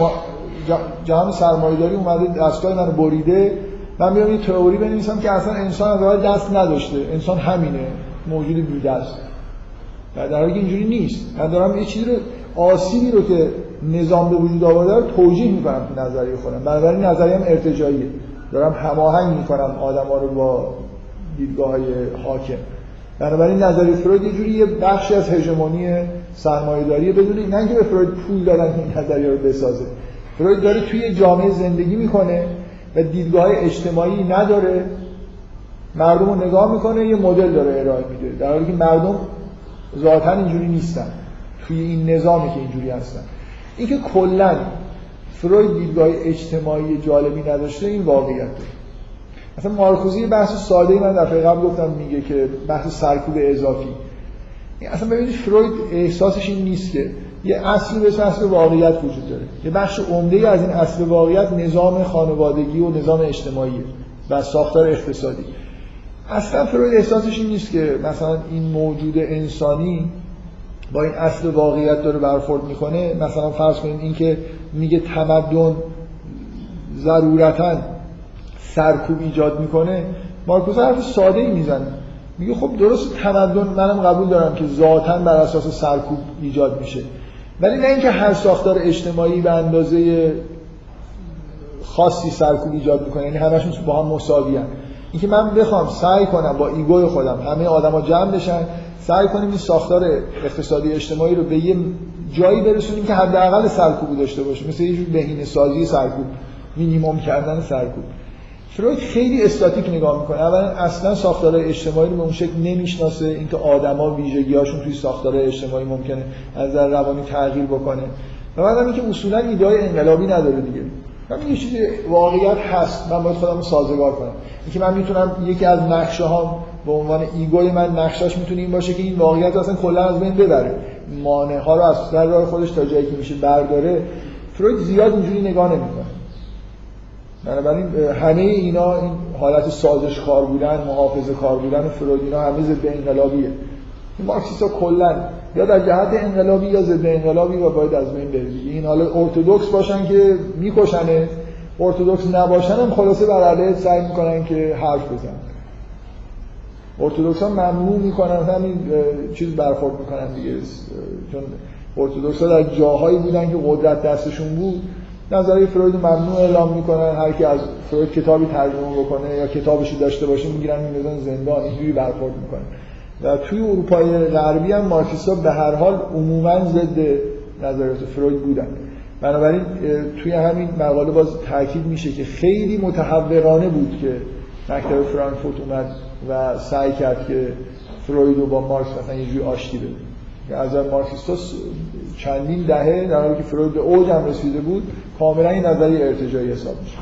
جهان سرمایه‌داری اومده دستگاه منو بریده من میام یه تئوری بنویسم که اصلا انسان از دست نداشته. انسان همینه موجود بی دست در حالی که اینجوری نیست. من دارم یه چیزی رو آسیبی رو که نظام به وجود آورده رو توجیه می‌کنم تو نظریه خودم. بنابراین نظریم ارتجاعیه. دارم هماهنگ می‌کنم آدما رو با دیدگاه های حاکم. بنابراین نظریه فروید یه جوری یه بخشی از هژمونی سرمایه‌داری بدون نه اینکه به فروید پول دادن این نظریه رو بسازه. فروید داره توی جامعه زندگی می‌کنه و دیدگاه اجتماعی نداره. مردم رو نگاه می‌کنه یه مدل داره ارائه میده. در حالی که مردم ذاتا اینجوری نیستن. توی این نظامی که اینجوری هستن. اینکه کلا فروید دیدگاه اجتماعی جالبی نداشته این واقعیت داره. مثلا مارکوزی بحث ساده ای من دفعه قبل گفتم میگه که بحث سرکوب اضافی. اصلا ببینید فروید احساسش این نیست که یه اصلی به اصل واقعیت وجود داره. یه بخش عمده از این اصل واقعیت نظام خانوادگی و نظام اجتماعی و ساختار اقتصادی. اصلا فروید احساسش این نیست که مثلا این موجود انسانی با این اصل واقعیت داره برخورد می‌کنه. مثلا فرض کنید اینکه میگه تمدن ضرورتا سرکوب ایجاد می‌کنه مارکوس حرف ساده ای می‌زنه. میگه خب درست تمدن منم قبول دارم که ذاتا بر اساس سرکوب ایجاد میشه. ولی نه اینکه هر ساختار اجتماعی به اندازه خاصی سرکوب ایجاد می‌کنه یعنی همشون با هم مساوی هم. اینکه من بخوام سعی کنم با ایگوی خودم همه آدما جمع بشن سعی کنیم این ساختار اقتصادی اجتماعی رو به یه جایی برسونیم که حداقل سرکوب داشته باشه مثل یه جور بهینه سازی سرکوب مینیمم کردن سرکوب. فروید خیلی استاتیک نگاه می‌کنه. اولا اصلا ساختار اجتماعی رو به اون شکل نمی‌شناسه. اینکه آدما ویژگی‌هاشون توی ساختار اجتماعی ممکنه از نظر روانی تغییر بکنه. و بعدم اینکه اصولا ایده انقلابی نداره دیگه. من یه چیزی واقعیت هست. من باید خودم سازگار کنم. اینکه من می‌تونم یکی از نقشه ها به عنوان ego ی من نقشش می‌تونه این باشه که این واقعیت اصلا کلا از بین ببره. مانع ها رو از سر راه خودش تا جایی که میشه برداره. فروید زیاد اینجوری نگاه نمی‌کنه. بنابراین همه اینا این حالت سازش کار بودن محافظه کار بودن فروید اینا همه ضد انقلابیه. مارکسیستا کلا یا در جهت انقلابی یا ضد انقلابی و باید از بین بره. این حالا ارتودکس باشن که میکشنه ارتودکس نباشن هم خلاصه بر علیه سعی می‌کنن که حرف بزنن. ارتودکس ها ممنوع می‌کنن همین چیز برخورد می‌کنن دیگه چون ارتودکس ها در جاهایی بودن که قدرت دستشون بود. نظریه فروید ممنوع اعلام می‌کنن هر کی از فروید کتابی ترجمه بکنه یا کتابشی داشته باشه می‌گیرن میندازن زندان. اینجوری برخورد می‌کنن و توی اروپای غربی هم مارکسیست‌ها به هر حال عموما ضد نظریات فروید بودن. بنابراین توی همین مقاله باز تاکید میشه که خیلی متحورانه بود که مکتب فرانکفورت اومد و سعی کرد که فروید رو با مارکس مثلا یه جوری آشتی بده. از مارکسیستا چندین دهه در حالی که فروید به اوج هم رسیده بود کاملا این نظریه ارتجاعی حساب میشه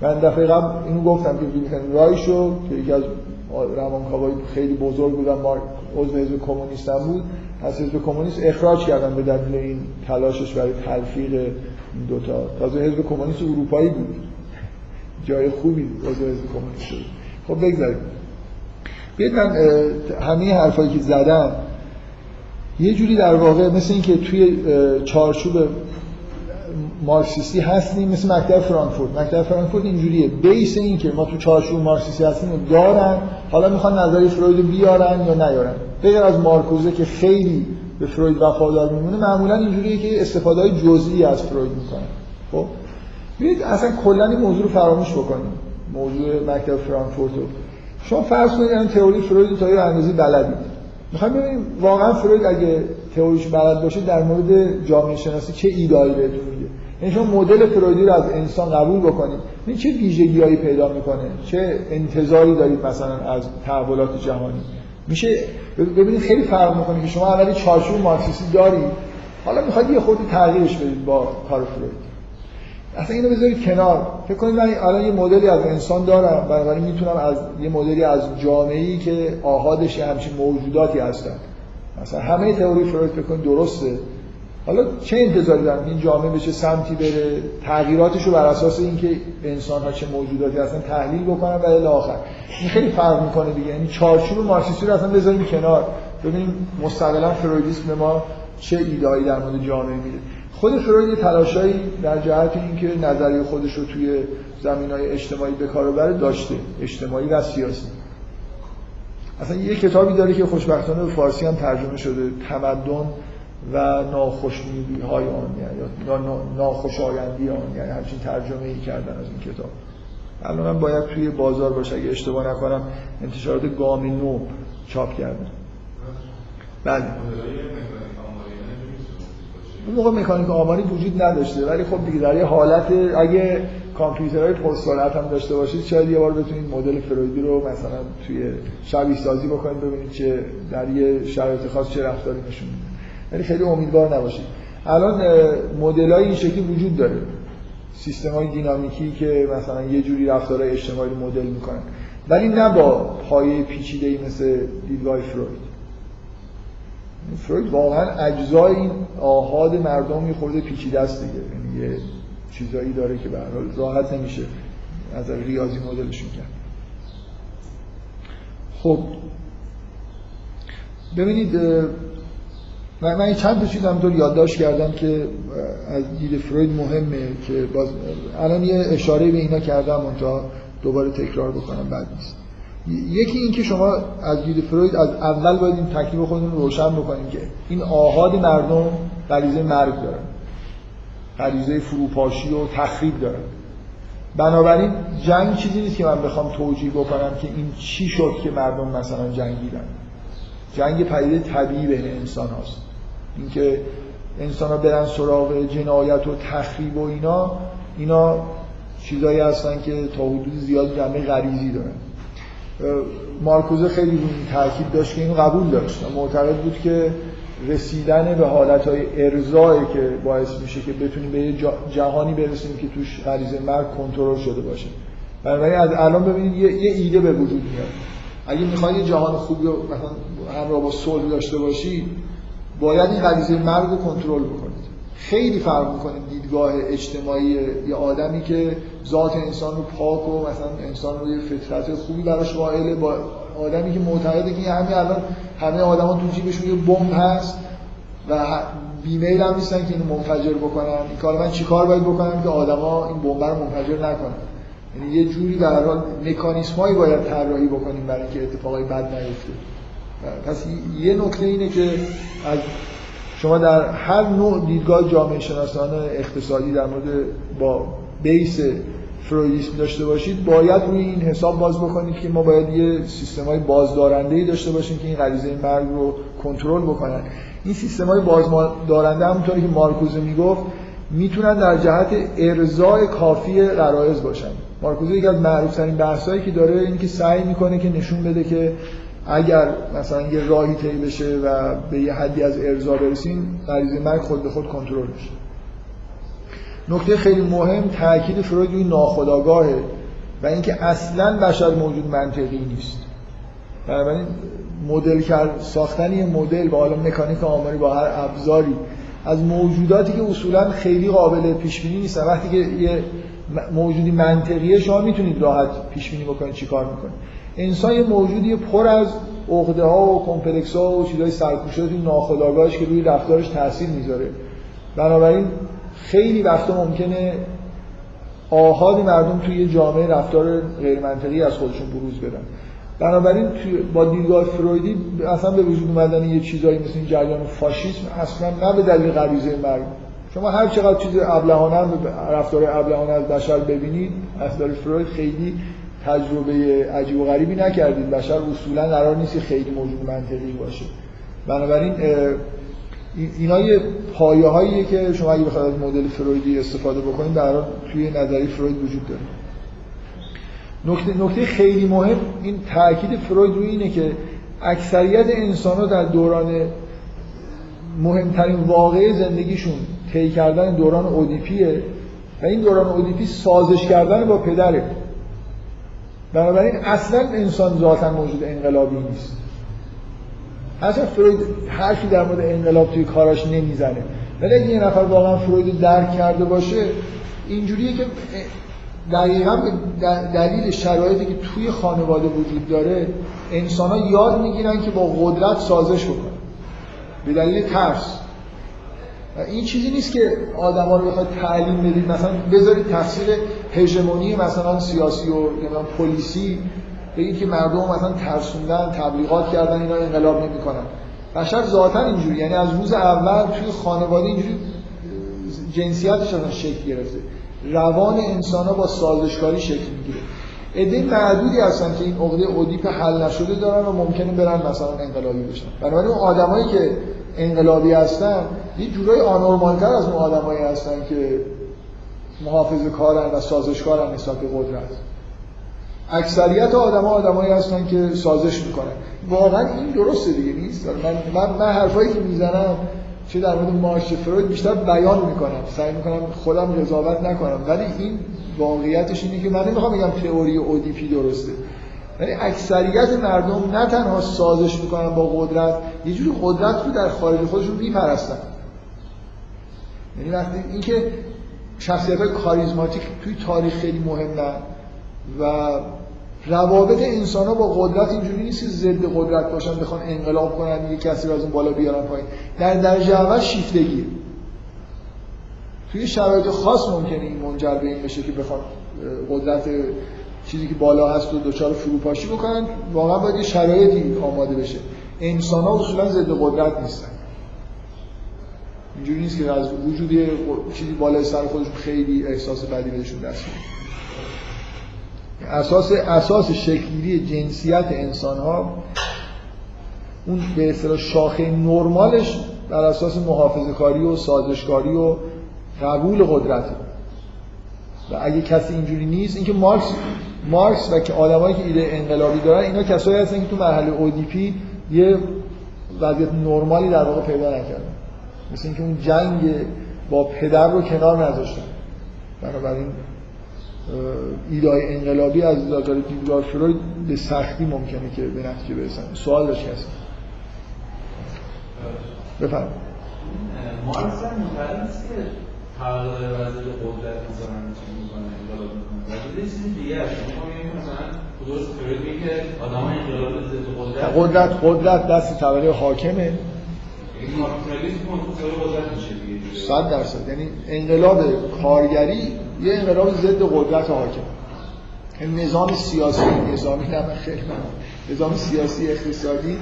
من دفعه قبل اینو گفتم که ویلهلم رایشو که یکی از روانکاوای خیلی بزرگ بودن مارک عضو حزب کمونیست هم بود از حزب کمونیست اخراج کردن به دلیل این تلاشش برای تلفیق این دوتا تازه حزب کمونیست اروپایی بود. جای خوبی عضو حزب کمونیست شد. خب بگذاریم. بیاید من همه حرفایی که زدم یه جوری در واقع مثل اینکه توی چارچوب مارکسیستی هستیم مثل مکتب فرانکفورت. مکتب فرانکفورت اینجوریه. بیس این که ما تو چارچوب مارکسیستی هستیم دارن حالا می‌خوان نظری فروید بیارن یا نیارن. غیر از مارکوزه که خیلی به فروید وفادار میمونه معمولا اینجوریه که استفاده های جزئی از فروید می‌کنن. خب؟ ببینید اصلا کلا این موضوع رو فراموش بکنیم. موضوع مکتب فرانکفورت رو. شما فرض کنید تئوری فروید تا یه اندازه بلدید. می‌خوام ببینیم واقعا فروید اگه تئوریش بلد باشه در مورد جامعه شناسی چه ایدایی بهتون میگه. یعنی شما مدل فرویدی رو از انسان قبول بکنید. این چه ویژگیهایی پیدا می‌کنه؟ چه انتظاری دارید مثلا از تحولات جهانی؟ میشه ببینید خیلی فرق می‌کنه که شما اولی چارچوب مارکسیستی دارید. حالا می‌خواید یه خودی تغییرش بدید با کار فروید. اصلا اینو بذارید کنار. فکر کنید من الان یه مدلی از انسان دارم بنابراین می‌تونم از یه مدلی از جامعه ای که آهادش همچین موجوداتی هستن. مثلا همه تئوری فروید فکر کنید درسته. حالا چه انتظاری دارم این جامعه به چه سمتی بره تغییراتش رو بر اساس اینکه انسان ها چه موجوداتی هستن تحلیل بکنن و الی آخر. این خیلی فرق می‌کنه دیگه. یعنی چارچوب مارکسیستی رو اصلا بذاریم کنار. ببینیم مستقلا فرویدیسم ما چه ایدهایی در مورد جامعه میده. خود فروید تلاشایی در جهت اینکه نظریه خودش رو توی زمین های اجتماعی به کار بره داشته. اجتماعی و سیاسی. اصلا یه کتابی داره که خوشبختانه به فارسی هم ترجمه شده. تمدن و ناخوشنودی های آن یا ناخوشایندی آن یعنی همچین ترجمه ای کردن از این کتاب. الان من باید توی بازار باشه. اگه اشتباه نکنم انتشارات گام نو چاپ کردن بله. اون موقع مکانیک آماری وجود نداشته ولی خب دیگه در یه حالت اگه کامپیوترهای پرسرعت هم داشته باشید شاید یه بار بتونید مدل فرویدی رو مثلا توی شبیه سازی بکنید ببینید چه در یه شرایط خاص چه رفتاری نشون میده. ولی خیلی امیدوار نباشید. الان مدل های این شکلی وجود داره. سیستم های دینامیکی که مثلا یه جوری رفتارهای اجتماعی مدل می‌کنن. ولی نه با پایه پیچیده ای مثل دیدگاه فروید. فروید واقعا اجزای این آهاد مردم یه خورده پیچیده است دیگه. یعنی یه چیزایی داره که به راحت نمیشه از ریاضی مدلشون کرد. خب. ببینید من, چند تا چیز همطور یادداشت کردم که از دید فروید مهمه که باز الان یه اشاره به اینا کردم تا دوباره تکرار بکنم بعد نیست. یکی این که شما از دید فروید از اول باید این تکلیف خودتون روشن بکنید که این آهاد مردم غریزه مرگ دارن. غریزه فروپاشی و تخریب دارن. بنابراین جنگ چیزی نیست که من بخوام توجیه بکنم که این چی شد که مردم مثلا جنگیدن. جنگ پدیده طبیعی بین انسان هاست. اینکه انسان ها برن سراغ جنایت و تخریب و اینا اینا چیزایی هستن که تا حدود زیاد جنبه غریزی دارن. مارکوزه خیلی روی این تاکید داشت که این قبول داشت. معتقد بود که رسیدن به حالتهای ارزایی که باعث میشه که بتونیم به یه جهانی برسیم که توش غریزه مرگ کنترل شده باشه. بنابراین از الان ببینید یه, ایده به وجود میاد. اگه می‌خواید یه جهان خوبی رو مثلا همراه با صلح داشته باشید باید این غریزه مرگ رو کنترل بکنید. خیلی فرق می‌کنه دیدگاه اجتماعی یه آدمی که ذات انسان رو پاک و مثلا انسان رو یه فطرت خوبی براش قائله با آدمی که معتقده که همین الان همه آدما تو جیبشون یه بمب هست و بیمیل هم نیستن که اینو منفجر بکنن. این کار من چیکار باید بکنم که آدما این بمب رو منفجر نکنن؟ یعنی یه جوری به هر حال مکانیسمایی باید طراحی بکنیم برای اینکه اتفاقای بد نیفته. پس یه نکته اینه که از شما در هر نوع دیدگاه جامعه شناسان اقتصادی در مورد با بیس فرویدیسم داشته باشید باید روی این حساب باز بکنید که ما باید یه سیستم های بازدارنده ای داشته باشیم که این غریزه مرگ رو کنترل بکنن. این سیستم های بازدارنده همونطوری که مارکوزه می‌گفت می‌تونن در جهت ارزای کافی غرایز باشن. مارکوزه یکی از معروف ترین بحثایی که داره این که سعی می‌کنه که نشون بده که اگر مثلا یه راهی طی بشه و به یه حدی از ارضا برسیم غریزه مرگ خود به خود کنترل بشه نکته خیلی مهم تاکید فروید روی ناخودآگاهه و اینکه اصلا بشر موجود منطقی نیست. بنابراین مدل کرد ساختن یه مدل با حالا مکانیک آماری با هر ابزاری از موجوداتی که اصولا خیلی قابل پیش بینی نیستن وقتی که یه موجودی منطقیه شما می‌تونید راحت پیش بینی بکنید چیکار می‌کنید. انسان یه موجودی پر از عقده ها و کمپلکس ها و چیزای سرکوشاتی ناخودآگاهش که روی رفتارش تاثیر می‌ذاره. بنابراین خیلی وقتا ممکنه آهاد مردم توی جامعه رفتار غیر منطقی از خودشون بروز بدن. بنابراین با دیدگاه فرویدی اصلا به وجود اومدن یه چیزایی مثل این جریان فاشیسم اصلا نه به دلیل غریزه مرگ. شما هر چقدر چیز ابلهانه رفتار ابلهانه از بشر ببینید از فروید خیلی تجربه عجیب و غریبی نکردید بشر اصولا قرار نیست خیلی موجود منطقی باشه. بنابراین اینا یه پایه هاییه که شما اگه بخواید مدل فرویدی استفاده بکنید در توی نظری فروید وجود داره. نکته, نکته خیلی مهم این تاکید فروید روی اینه که اکثریت انسان ها در دوران مهمترین واقعه زندگیشون طی کردن دوران اودیپیه و این دوران اودیپی سازش کردن با پدره. بنابراین اصلا انسان ذاتا موجود انقلابی نیست. اصلا فروید حرفی در مورد انقلاب توی کاراش نمی‌زنه. ولی اگه یه نفر واقعا فروید درک کرده باشه اینجوریه که دقیقا به دلیل شرایطی که توی خانواده وجود داره انسان ها یاد می‌گیرن که با قدرت سازش بکنن. به دلیل ترس. این چیزی نیست که آدما رو بخواد تعلیم بدید. مثلا بذارید تفسیر هژمونی مثلا سیاسی و پلیسی بگید که مردم مثلا ترسوندن تبلیغات کردن اینا انقلاب نمی‌کنن. بشر ذاتا اینجوری. یعنی از روز اول توی خانواده اینجوری جنسیتش اصلا شکل گرفته. روان انسان ها با سازشکاری شکل می‌گیره. عده معدودی هستن که این عقده اودیپ حل نشده دارن و ممکنه برن مثلا انقلابی بشن. بنابراین اون آدمایی که انقلابی هستن یه جورای آنورمالتر از اون آدمایی هستن که محافظ کارن و سازشکارن نسبت به قدرت. اکثریت آدما آدمایی هستن که سازش می‌کنن. واقعا این درسته دیگه نیست؟ من من, من حرفایی که می‌زنم چه در مورد مارکس فروید بیشتر بیان می‌کنم. سعی می‌کنم خودم قضاوت نکنم. ولی این واقعیتش اینه که من نمی‌خوام بگم تئوری اودیپی درسته. ولی اکثریت مردم نه تنها سازش می‌کنن با قدرت یه جوری قدرت رو در خارج خودشون میپرستن. یعنی وقتی اینکه شخصیت های کاریزماتیک توی تاریخ خیلی مهمه و روابط انسان ها با قدرت اینجوری نیست که ضد قدرت باشن بخوان انقلاب کنن یه کسی رو از اون بالا بیارن پایین. در درجه اول شیفتگی. توی شرایط خاص ممکنه این منجر به این بشه که بخوان قدرت چیزی که بالا هست و دچار فروپاشی بکنن. واقعا باید یه شرایطی آماده بشه. انسان ها اصولا ضد قدرت نیستن. اینجوری نیست که از وجود چیزی بالای سر خودشون خیلی احساس بدی بهشون دست اساس اساس شکلی جنسیت انسان ها اون به اصطلاح شاخه نرمالش بر اساس محافظه کاری و سازشکاری و قبول قدرت و اگه کسی اینجوری نیست اینکه مارکس مارکس و که آدمایی که ایده انقلابی دارن اینا کسایی هستن که تو مرحله اودیپی یه وضعیت نرمالی در واقع پیدا نکردن. مثل اینکه اون جنگ با پدر رو کنار نذاشتن. بنابراین ایدای انقلابی از نظر دیدگاه فروید به سختی ممکنه که به نتیجه برسن. سوال داشت کسی؟ بفرم مارکس هم نیست که قدرت می‌ذارن چی می‌کنه انقلاب می‌کنه ولی یه چیز دیگه هست شما مثلا درست فروید میگه که آدم انقلاب ضد قدرت. قدرت قدرت دست طبقه حاکمه. صد درصد. یعنی انقلاب کارگری یه انقلاب ضد قدرت حاکم. این نظام سیاسی نظامی نه خیلی نظام سیاسی اقتصادی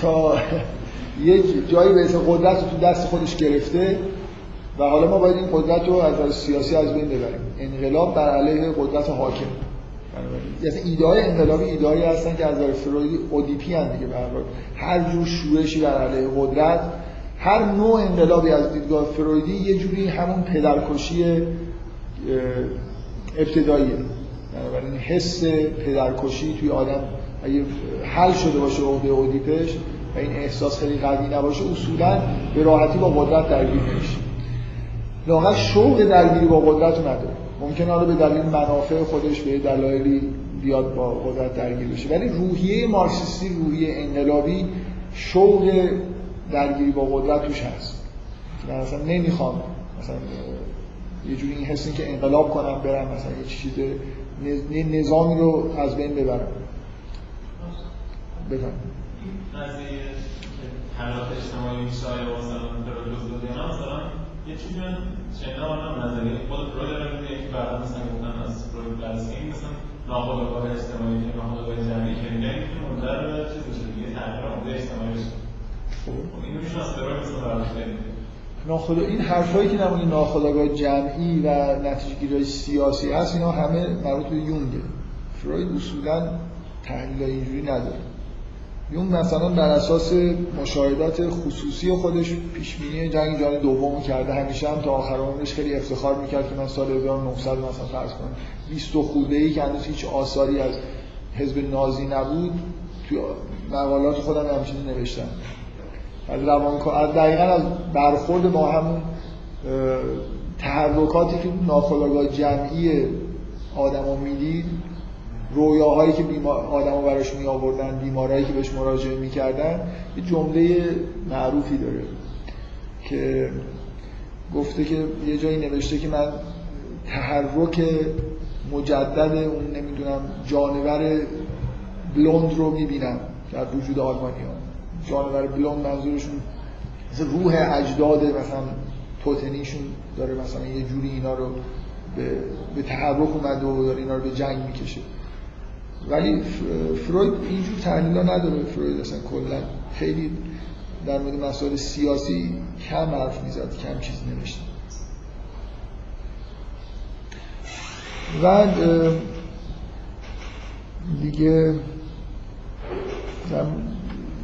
تا یک جایی به قدرت رو تو دست خودش گرفته و حالا ما باید این قدرت رو از سیاسی از بین ببریم. انقلاب بر علیه قدرت حاکم. یعنی ایده های انقلابی ایده هستن که از نظر فرویدی اودیپی هم دیگه هر جور شورشی بر علیه قدرت هر نوع انقلابی از دیدگاه فرویدی یه جوری همون پدرکشی ابتداییه. بنابراین حس پدرکشی توی آدم اگه حل شده باشه عقده اودیپش و این احساس خیلی قوی نباشه اصولا به راحتی با قدرت درگیر نمیشه. لاغر شوق درگیری با قدرت نداره. ممکن حالا به دلیل منافع خودش به دلایلی بیاد با قدرت درگیر بشه. ولی روحیه مارکسیستی روحیه انقلابی شوق درگیری با قدرت توش هست. من اصلا نمی‌خوام مثلا یه جوری این حسی که انقلاب کنم برم مثلا یه چیز نظامی رو از بین ببرم. بفهم. قضیه اجتماعی میشه مثلا یه چیزی شنیدم آنم نظریه خود فروید رو میگه که بعدا مثلا گفتن از فروید برسی مثلا ناخودآگاه اجتماعی که ناخودآگاه جمعی که میگن که منجر به چیز بشه دیگه تغییر عمده اجتماعی بشه اینو میشه از فروید مثلا ناخدا این حرفایی که نمونی ناخداگاه جمعی و نتیجه سیاسی هست اینا همه مربوط به یونگه. فروید اصولا تحلیل اینجوری نداره. یونگ مثلا بر اساس مشاهدات خصوصی خودش پیشبینی جنگ جهانی دوم کرده. همیشه هم تا آخر عمرش خیلی افتخار می‌کرد که من سال 1900 مثلا فرض کنم 20 خورده ای که هنوز هیچ آثاری از حزب نازی نبود توی مقالات خودم همچنین نوشتم. از روانکاو دقیقا از برخورد با همون تحرکاتی که ناخودآگاه جمعی آدما می‌دید رویاهایی که آدما براش می آوردن بیمارایی که بهش مراجعه می‌کردن یه جمله معروفی داره که گفته که یه جایی نوشته که من تحرک مجدد اون نمی‌دونم جانور بلوند رو می‌بینم در وجود آلمانی ها جانور بلوند منظورشون مثل روح اجداد مثلا توتنیشون داره مثلا یه جوری اینا رو به, به تحرک اومده و داره اینا رو به جنگ می‌کشه. ولی فروید اینجور تحلیل نداره فروید. اصلا کلا خیلی در مورد مسائل سیاسی کم حرف می‌زد کم چیز نوشته و دیگه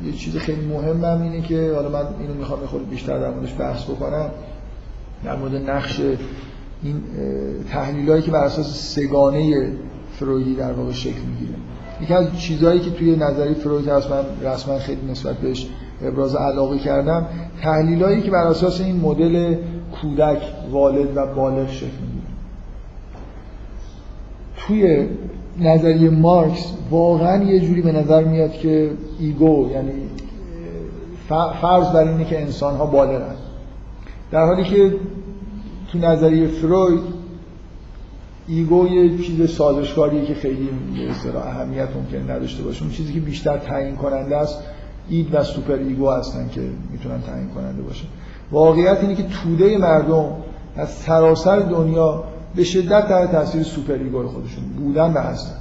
یه چیز خیلی مهمم اینه که حالا من اینو می‌خوام خود بیشتر در موردش بحث بکنم. در مورد نقش این تحلیلایی که بر اساس سگانه فرویدی در واقع شکل می‌گیره. یکی از چیزهایی که توی نظری فروید هست من رسما خیلی نسبت بهش ابراز علاقه کردم تحلیلایی که بر اساس این مدل کودک والد و بالغ شکل می‌گیره. توی نظریه مارکس واقعا یه جوری به نظر میاد که ego یعنی فرض بر اینه که انسان ها بالغن. در حالی که تو نظریه فروید ego یه چیز سازشکاریه که خیلی به اهمیت ممکن نداشته باشه. اون چیزی که بیشتر تعیین کننده است id و superego هستن که می‌تونن تعیین کننده باشه واقعیت اینه که توده مردم از سراسر دنیا به شدت در تاثیر superego خودشون بودن و هستن.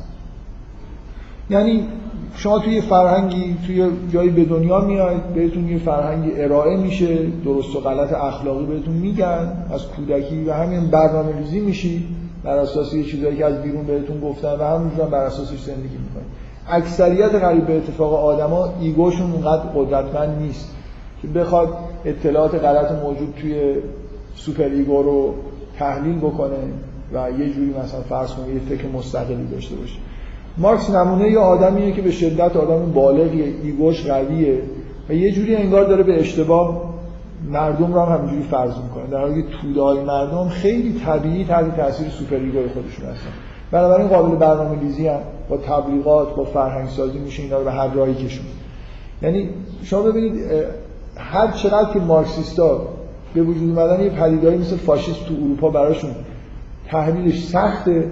یعنی شما توی فرهنگی توی جایی به دنیا میاید بهتون یه فرهنگی ارائه میشه درست و غلط اخلاقی بهتون میگن از کودکی و همین برنامه ریزی میشی. بر اساس یه چیزایی که از بیرون بهتون گفتن و همونجا بر اساسش زندگی می‌کنید اکثریت قریب به اتفاق آدما ego شون اونقدر قدرتمند نیست که بخواد اطلاعات غلط موجود توی superego رو تحلیل بکنه و یه جوری مثلا فرض کنه یه فکر مستقلی داشته باشه. مارکس نمونه یه آدمیه که به شدت آدم بالغیه ego ش قویه و یه جوری انگار داره به اشتباه مردم رو هم همینجوری فرض می‌کنه در حالی که توده مردم خیلی طبیعی تحت تاثیر superego ی خودشون هستن. بنابراین قابل برنامه ریزی هم با تبلیغات با فرهنگ سازی میشه اینا رو به هر راهی کشون. یعنی شما ببینید هر چقدر که مارکسیستا به وجود اومدن یه پدیدهایی مثل فاشیست تو اروپا براشون تحلیلش سخته.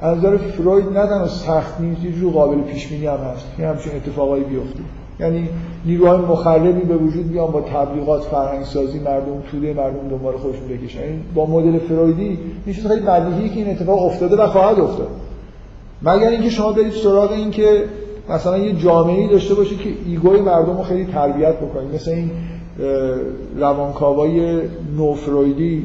از نظر فروید نه تنها سخت نیست یه جور قابل پیش بینی هم هست. که همچین اتفاقایی بیفته. یعنی نیروهای مخربی به وجود بیان با تبلیغات فرهنگ سازی مردم توده مردم دنبال خودشون بکشن. یعنی با مدل فرویدی میشه خیلی بدیهی که این اتفاق افتاده و خواهد افتاد. مگر اینکه شما برید سراغ این که مثلا یه جامعه داشته باشید که ego ی مردم رو خیلی تربیت بکنید. مثل این روانکاوای نو فرویدی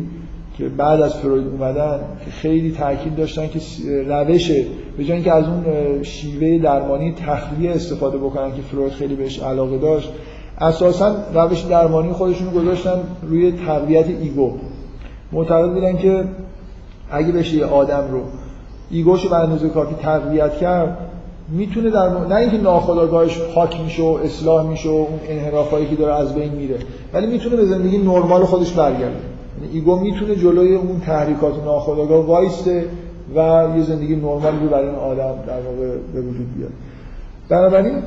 که بعد از فروید اومدن که خیلی تاکید داشتن که روش به جای اینکه از اون شیوه درمانی تخلیه استفاده بکنن که فروید خیلی بهش علاقه داشت اساسا روش درمانی خودشون گذاشتن روی تقویت ego. معتقد بودن که اگه بشه یه آدم رو ego شو به اندازه کافی تقویت کرد می‌تونه در م... نه اینکه ناخودآگاهش پاک میشه و اصلاح میشه و اون انحرافایی که داره از بین میره ولی می‌تونه به زندگی نرمال خودش برگرده. یعنی ego می‌تونه جلوی اون تحریکات ناخودآگاه وایسته و یه زندگی نرمالی رو برای این آدم در واقع به وجود بیاد. بنابراین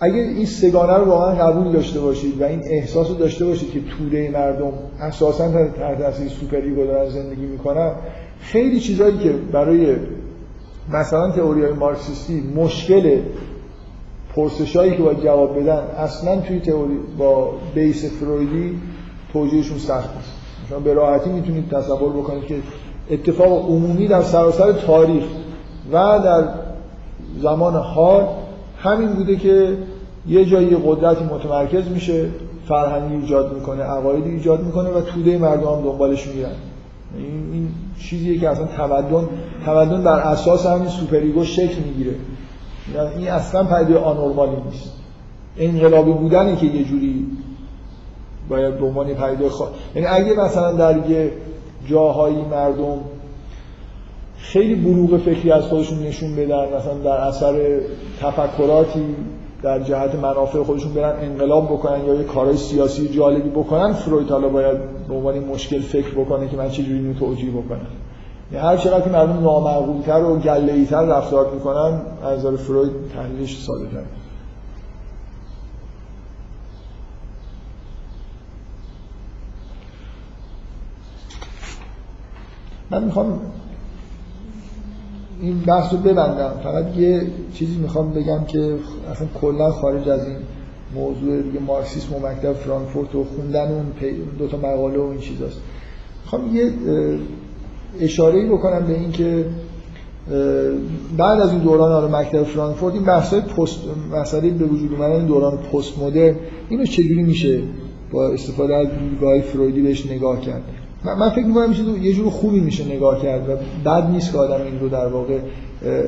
اگه این سه‌گانه رو واقعا قبول داشته باشید و این احساس رو داشته باشید که توده مردم اساسا تحت تاثیر ایگو دارن زندگی می‌کنن خیلی چیزایی که برای مثلا تئوری های مارکسیستی مشکل پرسشایی که باید جواب بدن اصلا توی تئوری با بیس فرویدی توجیهشون سخت است شما به راحتی می‌تونید تصور بکنید که اتفاق عمومی در سراسر تاریخ و در زمان حال همین بوده که یه جایی قدرتی متمرکز میشه فرهنگی ایجاد می‌کنه عقایدی ایجاد می‌کنه و توده مردم هم دنبالش میرن این, این چیزیه که اصلا تمدن تمدن بر اساس همین سوپریگو شکل می‌گیره. یعنی این اصلا پیدا آنورمالی نیست. انقلابی بودنه که یه جوری باید به عنوان پیدا خوا... یعنی اگه مثلا در یه جاهایی مردم خیلی بروغ فکری از خودشون نشون بدن مثلا در اثر تفکراتی در جهت منافع خودشون برن انقلاب بکنن یا یه کارهای سیاسی جالبی بکنن فروید حالا باید به عنوان مشکل فکر بکنه که من چه جوری اینو توجیه بکنم. یعنی هر چقدر که مردم نامعقولتر و گله‌ای‌تر رفتار می‌کنن از نظر فروید تحلیلش ساده تر من می‌خوام این بحث رو ببندم. فقط یه چیزی می‌خوام بگم که اصلا کلا خارج از این موضوع دیگه مارکسیسم و مکتب فرانکفورت و خوندن اون دو تا مقاله و این چیزاست. می‌خوام یه اشاره بکنم به این که بعد از این دوران آره مکتب فرانکفورت این بحث‌های پست مسئله به وجود اومدن دوران پست مدرن اینو چجوری میشه با استفاده از دیدگاه فرویدی بهش نگاه کرد؟ من فکر می‌کنم یه جور خوبی میشه نگاه کرد و بد نیست که آدم این رو در واقع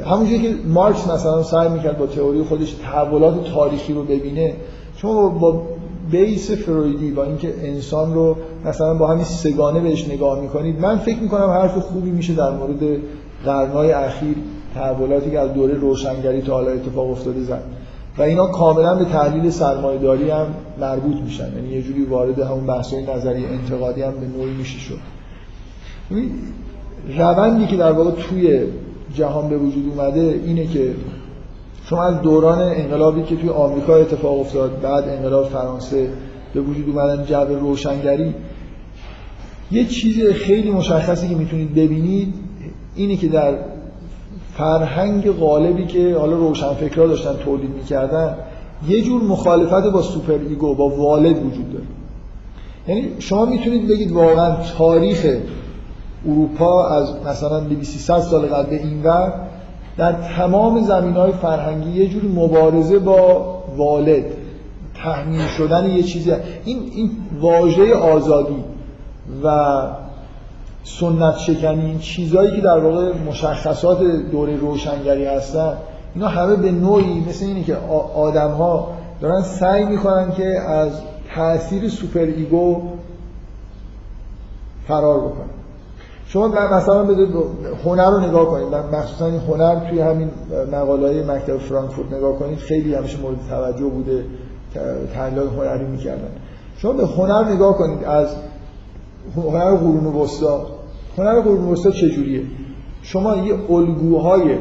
همونجوری که مارکس مثلا سعی می‌کرد با تئوری خودش تحولات تاریخی رو ببینه شما با بیس فرویدی با اینکه انسان رو مثلا با همین سگانه بهش نگاه می‌کنید من فکر می‌کنم حرف خوبی میشه در مورد قرنهای اخیر تحولاتی که از دوره روشنگری تا حالا اتفاق افتاده زد. و اینا کاملا به تحلیل سرمایه‌داری هم مربوط میشن. یعنی یه جوری وارد همون بحث‌های نظری انتقادی هم به نوعی میشه شد. روندی که در واقع توی جهان به وجود اومده اینه که شما از دوران انقلابی که توی آمریکا اتفاق افتاد بعد انقلاب فرانسه به وجود اومدن جو روشنگری یه چیز خیلی مشخصی که می‌تونید ببینید اینه که در فرهنگ غالبی که حالا روشنفکرها داشتن تولید می‌کردن یه جور مخالفت با super ego با والد وجود داره. یعنی شما می‌تونید بگید واقعا تاریخ اروپا از مثلا 200 سال قبل این ور در تمام زمینه های فرهنگی یه جوری مبارزه با والد تحمیل شدن یه چیزی. این این واژه آزادی و سنت شکنی این چیزایی که در واقع مشخصات دوره روشنگری هستن اینا همه به نوعی مثل اینه که آدم ها دارن سعی می‌کنن که از تاثیر super ego فرار بکنن. شما مثلا به هنر رو نگاه کنید. مخصوصا این هنر توی همین مقاله های مکتب فرانکفورت نگاه کنید خیلی همیشه مورد توجه بوده تحلیل هنری می‌کردن. شما به هنر نگاه کنید از هنر قرون وسطا. هنر قرون وسطا چجوریه؟ شما یه الگوهای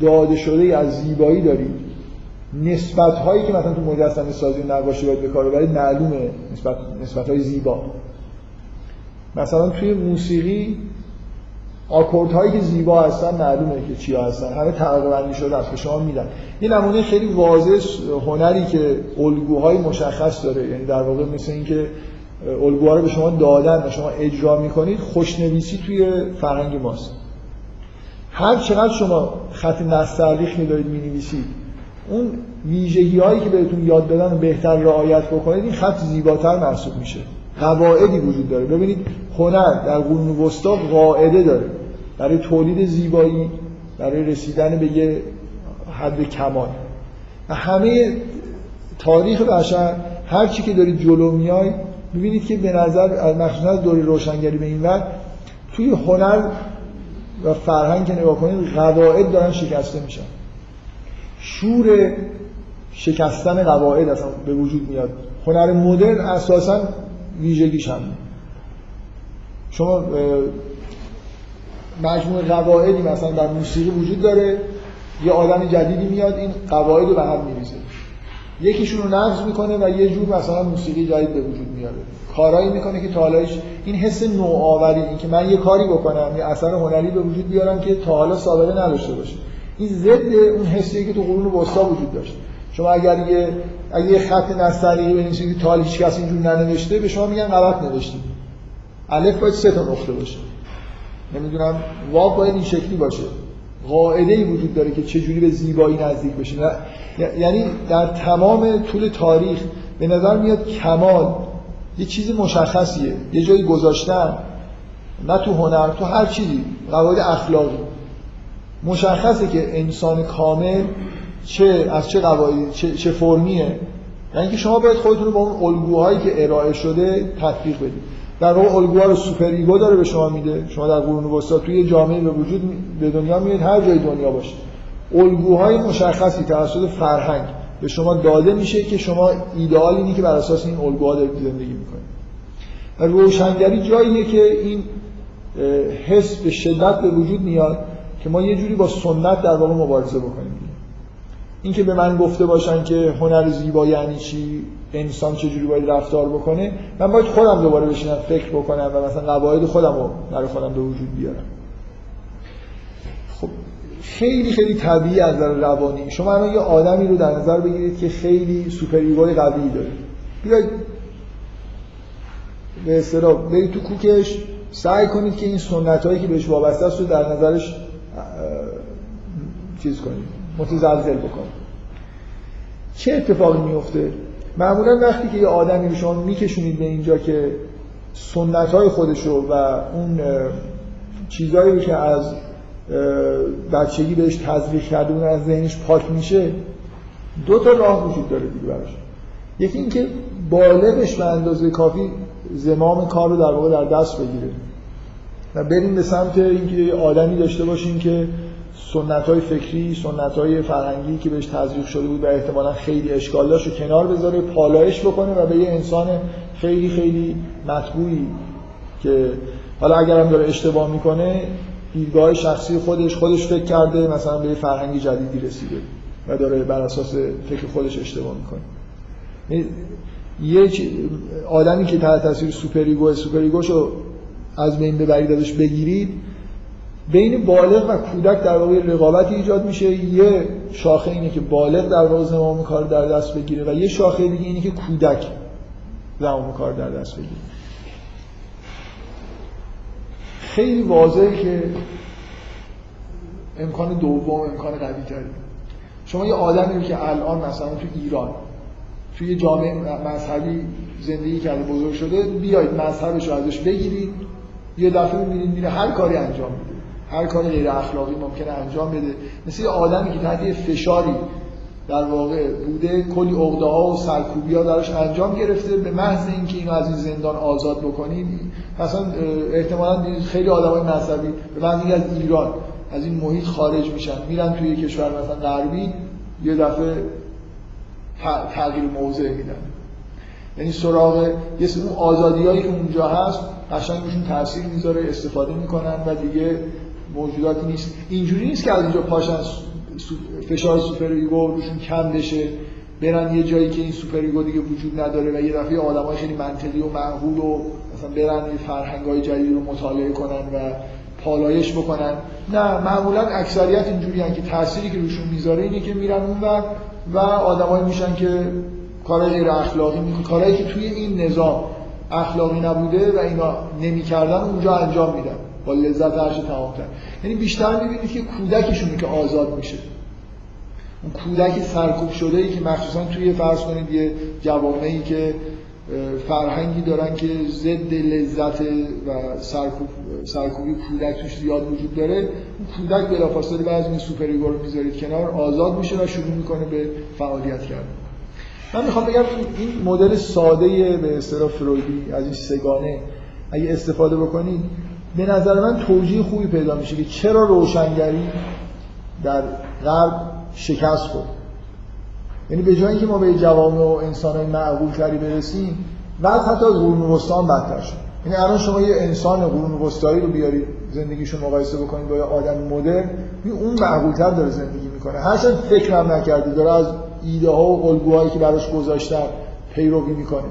داده شده از زیبایی دارید نسبت هایی که مثلا تو مجسمه سازی نقاشی باید به کار ببرید معلومه. نسبت نسبت های زیبا. مثلا توی موسیقی آکورد هایی که زیبا هستن معلومه که چیا هستن. همه طبقه بندی شده است به شما میدن. یه نمونه خیلی واضح هنری که الگوهای مشخص داره یعنی در واقع مثل اینکه الگوها رو به شما دادن و شما اجرا می‌کنید خوشنویسی توی فرهنگ ماست. هر چقدر شما خط نستعلیق میدارید می‌نویسید اون ویژگی هایی که بهتون یاد دادن بهتر رعایت بکنید این خط زیباتر محسوب میشه. قواعدی وجود داره. ببینید هنر در قرون وسطا قاعده داره. برای تولید زیبایی برای رسیدن به یه حد کمال. و همه تاریخ بشر هر چی که دارید جلو میای می‌بینید که به نظر مخصوصا از دوره روشنگری به این وقت توی هنر و فرهنگ که نگاه کنید قواعد دارن شکسته میشن. شور شکستن قواعد اصلا به وجود میاد. هنر مدرن اساسا ویژگیش هم شما مجموع قواعدی مثلا در موسیقی وجود داره یه آدم جدیدی میاد این قواعد رو به هم میریزه. یکیشون رو نقض می‌کنه و یه جور مثلا موسیقی جدید به وجود میاره. کارایی می‌کنه که تا این حس نوآوری این که من یه کاری بکنم یه اثر هنری به وجود بیارم که تا حالا سابقه نداشته باشه. این ضد اون حسی که تو قرون وسطا وجود داشت. شما اگر یه اگه خط نستعلیقی بنویسید که تا هیچ کس اینجور ننوشته به شما میگن غلط نوشتید. الف باید سه تا نقطه باشه. نمی‌دونم واو باید این شکلی باشه. قاعده ای وجود داره که چه جوری به زیبایی نزدیک بشه یعنی در تمام طول تاریخ به نظر میاد کمال یه چیز مشخصیه یه جایی گذاشتن نه تو هنر تو هر چیزی قواعد اخلاقی. مشخصه که انسان کامل چه از چه قواعدی چه, چه فرمیه. یعنی که شما باید خودتون رو با اون الگوهایی که ارائه شده تطبیق بدید. در واقع الگوها رو super ego داره به شما میده. شما در قرون وسطا توی جامعه به وجود به دنیا میاد هر جای دنیا باشه. الگوهای مشخصی توسط فرهنگ به شما داده میشه که شما ایدئال اینه که بر اساس این الگوها دارید زندگی می‌کنید. و روشنگری جاییه که این حس به شدت به وجود میاد که ما یه جوری با سنت در واقع مبارزه بکنیم. این که به من گفته باشن که هنر زیبا یعنی چی انسان چجوری باید رفتار بکنه من باید خودم دوباره بشینم فکر بکنم و مثلا قواعد خودم رو برای خودم به وجود بیارم. خب خیلی خیلی طبیعی از نظر روانی. شما الان یه آدمی رو در نظر بگیرید که خیلی سوپر قوی داره. بیاید به اصطلاح برید تو کوکش سعی کنید که این سنت هایی که بهش وابسته است رو در نظرش چیز کنید. متزلزل بکنید. چه اتفاقی میفته معمولا وقتی که یه آدمی رو شما میکشونید به اینجا که سنت های خودشو و اون چیزهایی که از بچگی بهش تزریق کرده اون از ذهنش پاک میشه. دو تا راه وجود داره دیگه براش. یکی اینکه بالغش به اندازه کافی زمام کار رو در واقع در دست بگیره. و بریم به سمت اینکه آدمی داشته باشیم که سنت های فکری سنت های فرهنگی که بهش تزریق شده بود و احتمالا خیلی اشکال داشت رو کنار بذاره پالایش بکنه و به یه انسان خیلی خیلی مطبوعی که حالا اگرم داره اشتباه می‌کنه دیدگاه شخصی خودش خودش فکر کرده مثلا به فرهنگی جدیدی رسیده و داره بر اساس فکر خودش اشتباه می‌کنه. یه آدمی که تحت تاثیر super ego super ego شو از بین ببرید ازش بگیرید بین بالغ و کودک در واقع رقابتی ایجاد میشه. یه شاخه اینه که بالغ در واقع زمام کار در دست بگیره و یه شاخه دیگه اینه که کودک زمام کار در دست بگیره. خیلی واضحه که امکان دوم امکان قوی تری شما یه آدمی که الان مثلا تو ایران توی جامعه مذهبی زندگی کرده بزرگ شده بیاید مذهبش رو ازش بگیرید. یه دفعه می‌بینید میره هر کاری انجام میده. هر کاری غیر اخلاقی ممکنه انجام بده. مثل یه آدمی که تحت فشاری در واقع بوده کلی عقده ها و سرکوبی ها درش انجام گرفته. به محض اینکه اینو از این زندان آزاد بکنید مثلا احتمالا خیلی آدمای مذهبی به محض از ایران از این محیط خارج میشن میرن توی کشور مثلا غربی یه دفعه تغییر موضع میدن. یعنی سراغ یه سری آزادیایی که اونجا هست قشنگ بهشون تاثیر می‌ذاره استفاده می‌کنن و دیگه موجوداتی نیست. اینجوری نیست که از اینجا پاشن فشار super ego روشون کم بشه. برن یه جایی که این super ego دیگه وجود نداره و یه دفعه آدمای خیلی منطقی و معقول و مثلا برن یه فرهنگای جدید رو مطالعه کنن و پالایش بکنن. نه معمولا اکثریت اینجوری که تأثیری که روشون می‌ذاره اینه که میرن اون و و آدمایی میشن که کارهای غیر اخلاقی می‌کنن کارهایی که توی این نظام اخلاقی نبوده و اینا نمی‌کردن اونجا انجام میدن. با لذت هرش تمامتر یعنی بیشتر می‌بینید که کودکشونه که آزاد میشه. اون کودک سرکوب شده ای که مخصوصا توی فرض کنید یه جوامعی که فرهنگی دارن که ضد لذت و سرکوب سرکوبی کودک توش زیاد وجود داره اون کودک بلافاصله بعضی این super ego رو می‌ذارید کنار آزاد میشه و شروع می‌کنه به فعالیت کردن. من می‌خوام بگم این مدل ساده به اصطلاح فرویدی از این سه‌گانه اگه استفاده بکنید به نظر من توجیه خوبی پیدا میشه که چرا روشنگری در غرب شکست خورد. یعنی به جایی که ما به جوامع و انسانهای معقول تری برسیم بعد حتی از قرون وسطا بدتر شد. یعنی الان شما یه انسان قرون وسطایی رو بیارید زندگیشون مقایسه بکنید با یه آدم مدرن اون معقولتر داره زندگی می‌کنه. هرچند فکرم نکرده داره از ایده ها و الگوهایی که براش گذاشتن پیروی می‌کنه.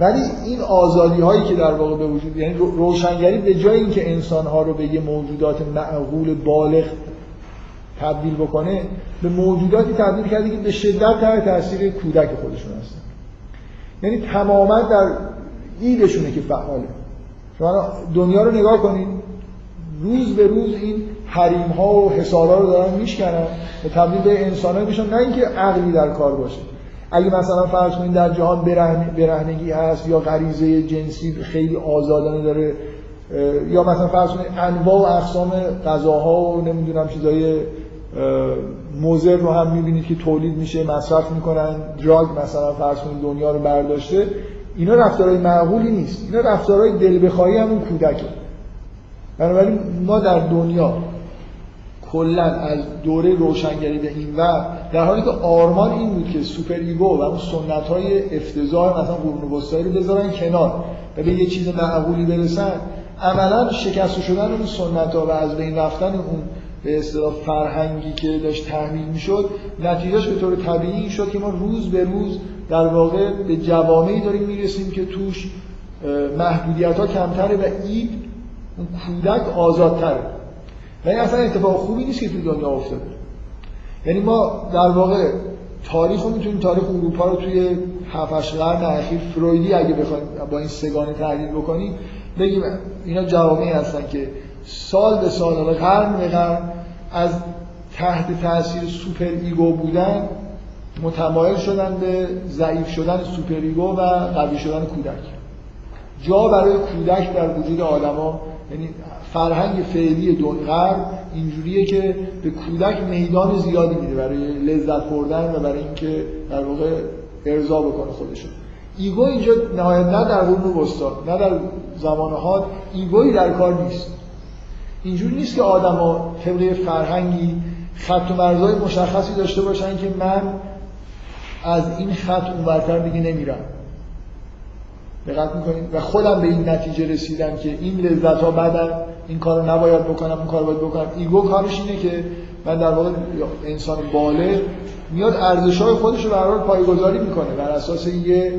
ولی این آزادی هایی که در واقع به وجود یعنی روشنگری به جای اینکه انسان ها رو به یه موجودات معقول بالغ تبدیل بکنه به موجوداتی تبدیل کرده که به شدت تحت تاثیر کودک خودشون هستن. یعنی تماما در ایدشونه که فعاله. شما دنیا رو نگاه کنید روز به روز این حریم ها و حسارا رو دارن میشکنن و تبدیل به انسان میشن نه اینکه عقلی در کار باشه. اگه مثلا فرض کنید در جهان برهنگی هست یا غریزه جنسی خیلی آزادانه داره یا مثلا فرض کنید انواع و اقسام غذاها و نمی‌دونم چیزای موزر رو هم می‌بینید که تولید میشه مصرف می‌کنن drug مثلا فرض کنید دنیا رو برداشته اینا رفتارهای معقولی نیست. اینا رفتارهای دلبخواهی همون کودکه. بنابراین ما در دنیا کلا از دوره روشنگری به این و در حالی که آرمان این بود که super ego و اون سنت های افتضاح مثلا قرون وسطایی رو بذارن کنار. و به یه چیز معقولی برسن. عملا شکسته شدن اون سنت ها و از بین رفتن اون به اصطلاح فرهنگی که داشت تحمیل می‌شد نتیجهش به طور طبیعی این شد که ما روز به روز در واقع به جوامعی داریم می‌رسیم که توش محدودیت ها کمتره و اید اون کودک آزادتره. و این اصلا اتفاق خوبی نیست که توی دنیا افتاده. یعنی ما در واقع تاریخ رو می‌تونیم تاریخ اروپا رو توی 7 قرن اخیر فرویدی اگه بخوایم با این سگانه تحلیل بکنیم بگیم اینا جوامعی هستن که سال به سال حالا قرن به قرن از تحت تاثیر super ego بودن متمایل شدن به ضعیف شدن super ego و قوی شدن کودک. جا برای کودک در وجود آدما یعنی فرهنگ فعلی دون غرب اینجوریه که به کودک میدان زیادی میده برای لذت بردن و برای اینکه در واقع ارضا بکنه خودشون ego اینجا نهایت نه در قرون وسطا نه در زمان حال ego یی در کار نیست. اینجوری نیست که آدما طبق فرهنگی خط و مرزهای مشخصی داشته باشن که من از این خط اونورتر دیگه نمیرم. دقت می‌کنید و خودم به این نتیجه رسیدم که این لذت ها بعدم این کارو نباید بکنم این کارو باید بکنم. ego کارش اینه که من در واقع انسان بالغ میاد ارزش های خودش رو برای پایه‌گذاری می‌کنه بر اساس یه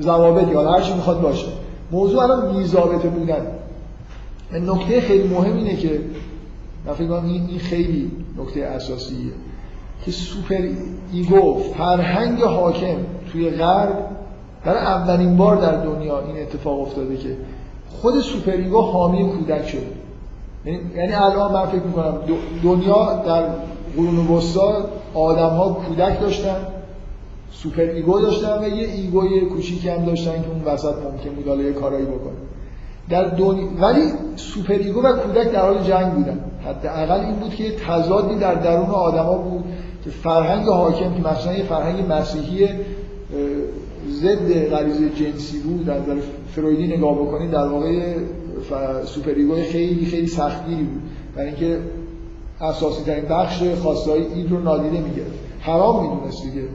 ضوابط یا هر می‌خواد باشه. موضوع الان بی‌ضابطه بودن. نکته خیلی مهم اینه که من فکر این خیلی نکته اساسیه که super ego فرهنگ حاکم توی غرب برای اولین بار در دنیا این اتفاق افتاده که خود super ego حامی کودک شده یعنی-, یعنی الان من فکر می‌کنم دنیا در قرون وسطا آدم ها کودک داشتن super ego داشتن و یه ego ی کوچیکی هم داشتن که اون وسط ممکن بود حالا یه کارایی بکنه. در دنیا ولی super ego و کودک در حال جنگ بودن. حداقل این بود که تضادی در درون آدما بود که فرهنگ حاکم که مثلا یه فرهنگ مسیحی ضد غریزه جنسی بود در نظر فرویدی نگاه بکنید در واقع سوپر خیلی خیلی سختگیری بود. برای اینکه اساسی ترین بخش خواسته های id رو نادیده می‌گرفت. حرام می‌دونست دیگه.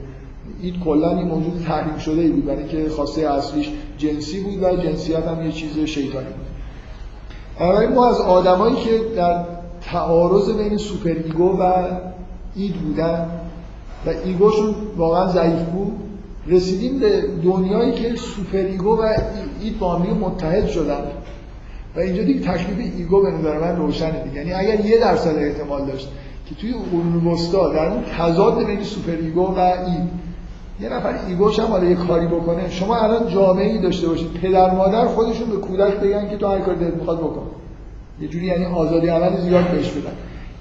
id کلا این موجود تحریم شده ای بود. برای اینکه خواسته اصلیش جنسی بود و جنسیت هم یه چیز شیطانی بود. بنابراین ما از آدمایی که در تعارض بین super ego و id بودن و ego شون واقعا ضعیف بود رسیدیم به دنیایی که super ego و id با متحد شدن. و اینجا دیگه تکلیف ego به نظر من روشنه دیگه. یعنی اگر یه درصد احتمال داشت که توی قرون وسطا در اون تضاد بین super ego و id یه نفر ego ش هم حالا یه کاری بکنه. شما الان جامعه ای داشته باشید. پدر مادر خودشون به کودک بگن که تو هر کاری دلت می‌خواد بکن. یه جوری یعنی آزادی عمل زیاد بهش بدن.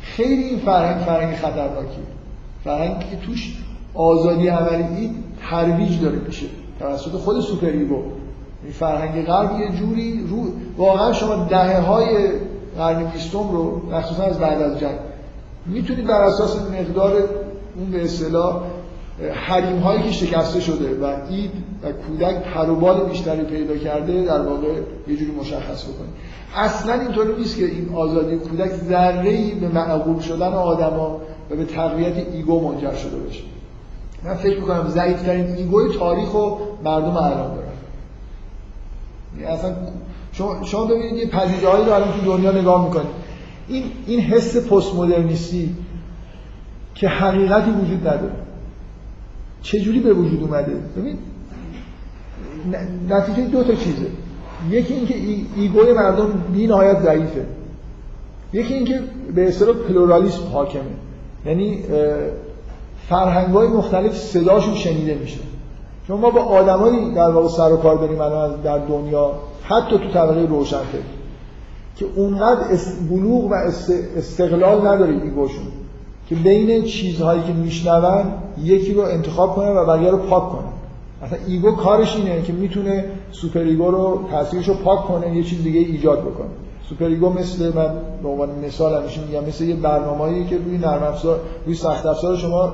خیلی این فرهنگ فرهنگ خطرناکیه. فرهنگی که توش آزادی عملی ترویج داره میشه توسط خود super ego. این فرهنگ غرب یه جوری رو واقعا شما دهه های قرن بیستم رو مخصوصا از بعد از جنگ می‌تونید بر اساس مقدار اون به اصطلاح حریم هایی که شکسته شده و id و کودک پروبال بیشتری پیدا کرده در واقع یه جوری مشخص بکنید. اصلا اینطوری نیست که این آزادی کودک ذره به معقول شدن آدما و به تقویت ego منجر شده باشه. من فکر می‌کنم ضعیفترین ego ی تاریخ و مردم الان دارن. یعنی اصلا شما, شما ببینید یه پدیده هایی رو الان تو دنیا نگاه می‌کنید. این این حس پست مدرنیستی که حقیقتی وجود نداره. چجوری به وجود اومده؟ ببین نتیجه دو تا چیزه. یکی اینکه ego ی مردم بی نهایت ضعیفه. یکی اینکه به اصطلاح پلورالیسم حاکمه. یعنی فرهنگ های مختلف صداشون شنیده میشه. چون ما با آدمایی در واقع سر و کار داریم الان در دنیا حتی تو طبقه روشنفکر که اونقدر بلوغ و استقلال نداره ego شون که بین چیزهایی که میشنون یکی رو انتخاب کنه و بقیه رو پاک کنه اصلا ego کارش اینه که می‌تونه super ego رو تاثیرش رو پاک کنه یه چیز دیگه ایجاد بکنه. super ego مثل من به عنوان مثال همیشه میگم مثل یه برنامه‌ای که روی نرم افزار روی سخت افزار شما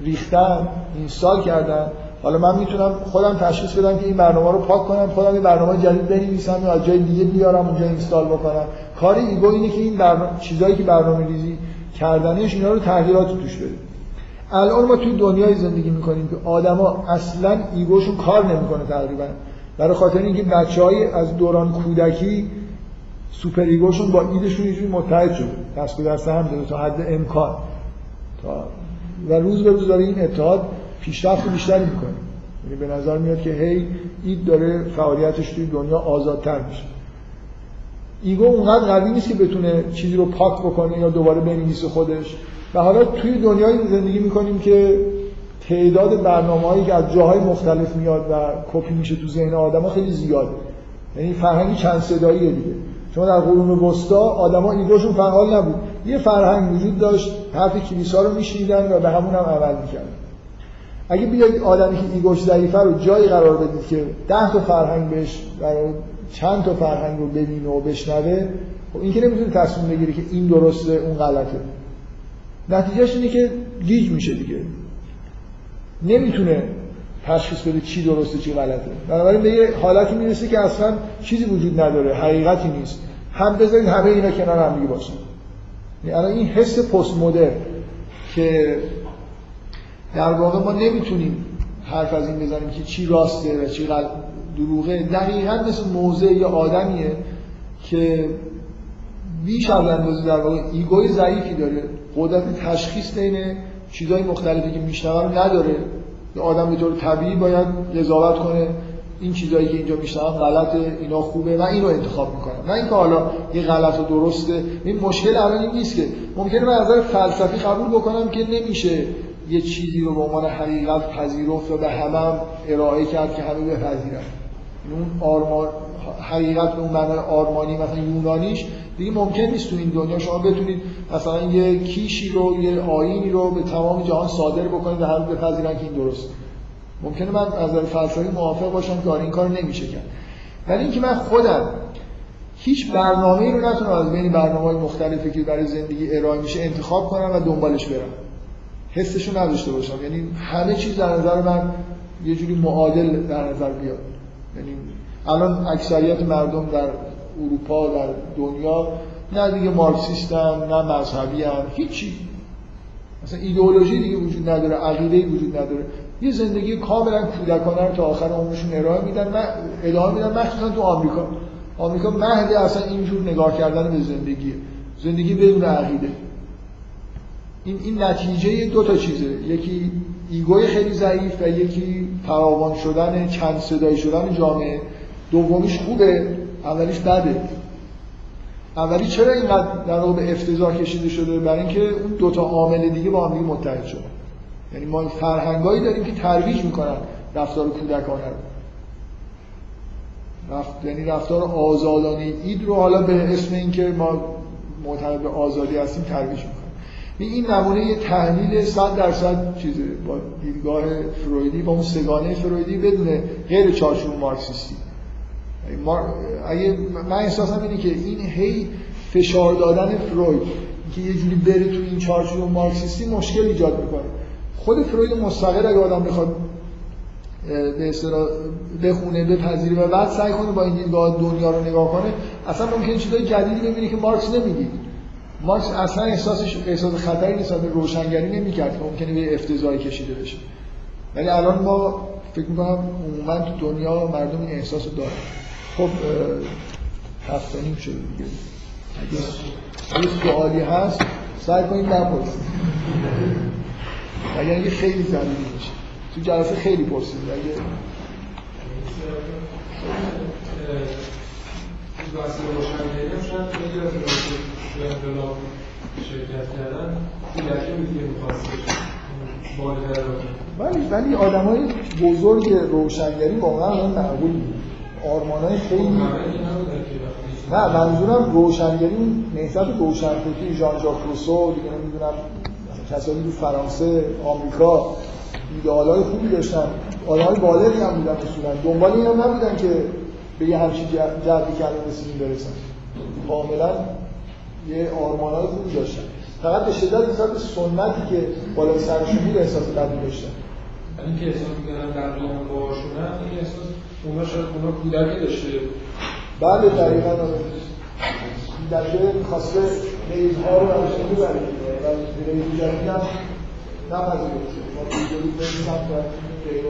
ریختن install کردن. حالا من می‌تونم خودم تشخیص بدم که این برنامه رو پاک کنم خودم این برنامه جدید بنویسم یا از جای دیگه بیارم اونجا install بکنم. کار ego اینه که این برنامه چیزایی که برنامه ریزی کردنش اینا رو تغییرات توش بده. الان ما توی دنیای زندگی می‌کنیم که آدما اصلا ego شون کار نمی‌کنه تقریبا. برای خاطر اینکه بچه‌های از دوران کودکی super ego شون با id شون یه متحد شده. دست به دست هم داره تا حد امکان. تا و روز به روز داره این اتحاد پیشرفت بیشتری می‌کنه. یعنی به نظر میاد که هی id داره فعالیتش توی دنیا آزادتر میشه. ego اونقدر قوی نیست که بتونه چیزی رو پاک بکنه یا دوباره بنویسه خودش. و حالا توی دنیایی زندگی می‌کنیم که تعداد برنامه هایی که از جاهای مختلف میاد و کپی میشه تو ذهن آدم خیلی زیاده. یعنی فرهنگی چند صداییه دیگه. چون در قرون وسطا آدما ایگوشون فعال نبود. یه فرهنگ وجود داشت حرف کلیسا رو میشنیدن و به همون هم عمل می‌کردن. اگه بیاید آدمی که ایگوش ضعیفه رو جایی قرار بدید که ده تا فرهنگ بهش چند تا فرهنگ رو ببینه و بشنوه خب این که نمی‌تونه تصمیم بگیره که این درسته اون غلطه. نتیجهش اینه که گیج میشه دیگه. نمی‌تونه تشخیص بده چی درسته چی غلطه. بنابراین به یه حالتی می‌رسه که اصلا چیزی وجود نداره حقیقتی نیست. هم بذارید همه اینا کنار هم دیگه یعنی الان این حس پست مدرن که در واقع ما نمی‌تونیم حرف از این بزنیم که چی راسته و چی دروغه. دقیقا مثل موضع یا آدمیه که بیش از اندازه در واقع ایگوی ضعیفی داره. قدرت تشخیص بین چیزهای مختلفی که میشنوه نداره. آدم به طور طبیعی باید قضاوت کنه. این چیزایی که اینجا میشنوم غلطه اینا خوبه من اینو انتخاب می‌کنم. نه اینکه حالا یه غلط و درسته. این مشکل الان این نیست که. ممکنه من از نظر فلسفی قبول بکنم که نمیشه یه چیزی رو به عنوان حقیقت پذیرفت و به همه هم ارائه کرد که همه بپذیرن. اون آرمان حقیقت به اون معنی آرمانی مثلا یونانیش دیگه ممکن نیست تو این دنیا شما بتونید مثلا یه کیشی رو یه آینی رو به تمام جهان صادر بکنید و همه بپذیرن که این درست ممکنه من از نظر فلسفی موافق باشم که آره این کار نمیشه کرد. ولی اینکه من خودم هیچ برنامه‌ای رو نتونم از بین برنامه‌های مختلفی که برای زندگی ارائه میشه انتخاب کنم و دنبالش برم. حسشو نداشته باشم. یعنی همه چیز در نظر من یه جوری معادل در نظر بیاد یعنی الان اکثریت مردم در اروپا در دنیا نه دیگه مارکسیستن نه مذهبی هم هیچی. مثلا ایدئولوژی دیگه وجود نداره عقیده وجود نداره. یه زندگی کاملا کودکانه رو تا آخر عمرشون ارائه میدن من ادامه میدن مخصوصا تو آمریکا. آمریکا مهد اصلا اینجور نگاه کردن به زندگی زندگی بدون عقیده. این این نتیجه دو تا چیزه. یکی ایگوی خیلی ضعیف و یکی فراوان شدن چند صدایی شدن جامعه. دومیش خوبه اولیش بده. اولی چرا اینقدر در به افتضاح کشیده شده؟ برای اینکه اون دوتا عامل دیگه با هم متحد یعنی ما فرهنگایی داریم که ترویج می‌کنن رفتار کودکانه رو. رفت... یعنی رفتار آزادانه اید رو حالا به اسم اینکه ما معتقد به آزادی هستیم ترویج می‌کنیم. این نمونه یه تحلیل 100 درصد چیزه. با دیدگاه فرویدی با اون سگانه فرویدی بدون غیر چارچوب مارکسیستی. اگه من احساسم اینه که این هی فشار دادن فروید که یه جوری بره تو این چارچوب مارکسیستی مشکل ایجاد می‌کنه. خود فروید مستقل اگه آدم بخواد به اصطلاح بخونه بپذیره و بعد سعی کنه با این دیدگاه دنیا رو نگاه کنه اصلا ممکن چیزای جدیدی ببینه که مارکس نمی‌دید مارکس اصلا احساسش احساس خطری نسبت به روشنگری نمی‌کرد که ممکنه به افتضاحی کشیده بشه. ولی الان ما فکر می‌کنم عموما تو دنیا مردم این احساس رو دارن. خب هفته نیم شده دیگه اگه سوالی هست سعی کنید نپرسید. اگر اگه خیلی ضروری میشه. تو جلسه خیلی پرسید اگه ولی ولی آدم های بزرگ روشنگری واقعا معقول بود. آرمان های خیلی نه منظورم روشنگری نهضت روشنفکری ژان ژاک روسو دیگه نمی‌دونم کسایی تو فرانسه آمریکا ایدئال های خوبی داشتن. آدم های بالغی هم بودن اصولا دنبال این هم نبودن که به یه همچین جدی که الان رسیدیم برسن. کاملا یه آرمان های خوبی داشتن. فقط به شدت نسبت به سنتی که بالای سرشون بود احساس بدی داشتن این که احساس می‌کنن در قیام باشونن این احساس اونا شاید اونا کودکی داشته. بله دقیقا آره. در جای می‌خواسته ریزها رو ازش می‌بره و ریز جدید هم نپذیرفته. ما دیگری به سمت غیر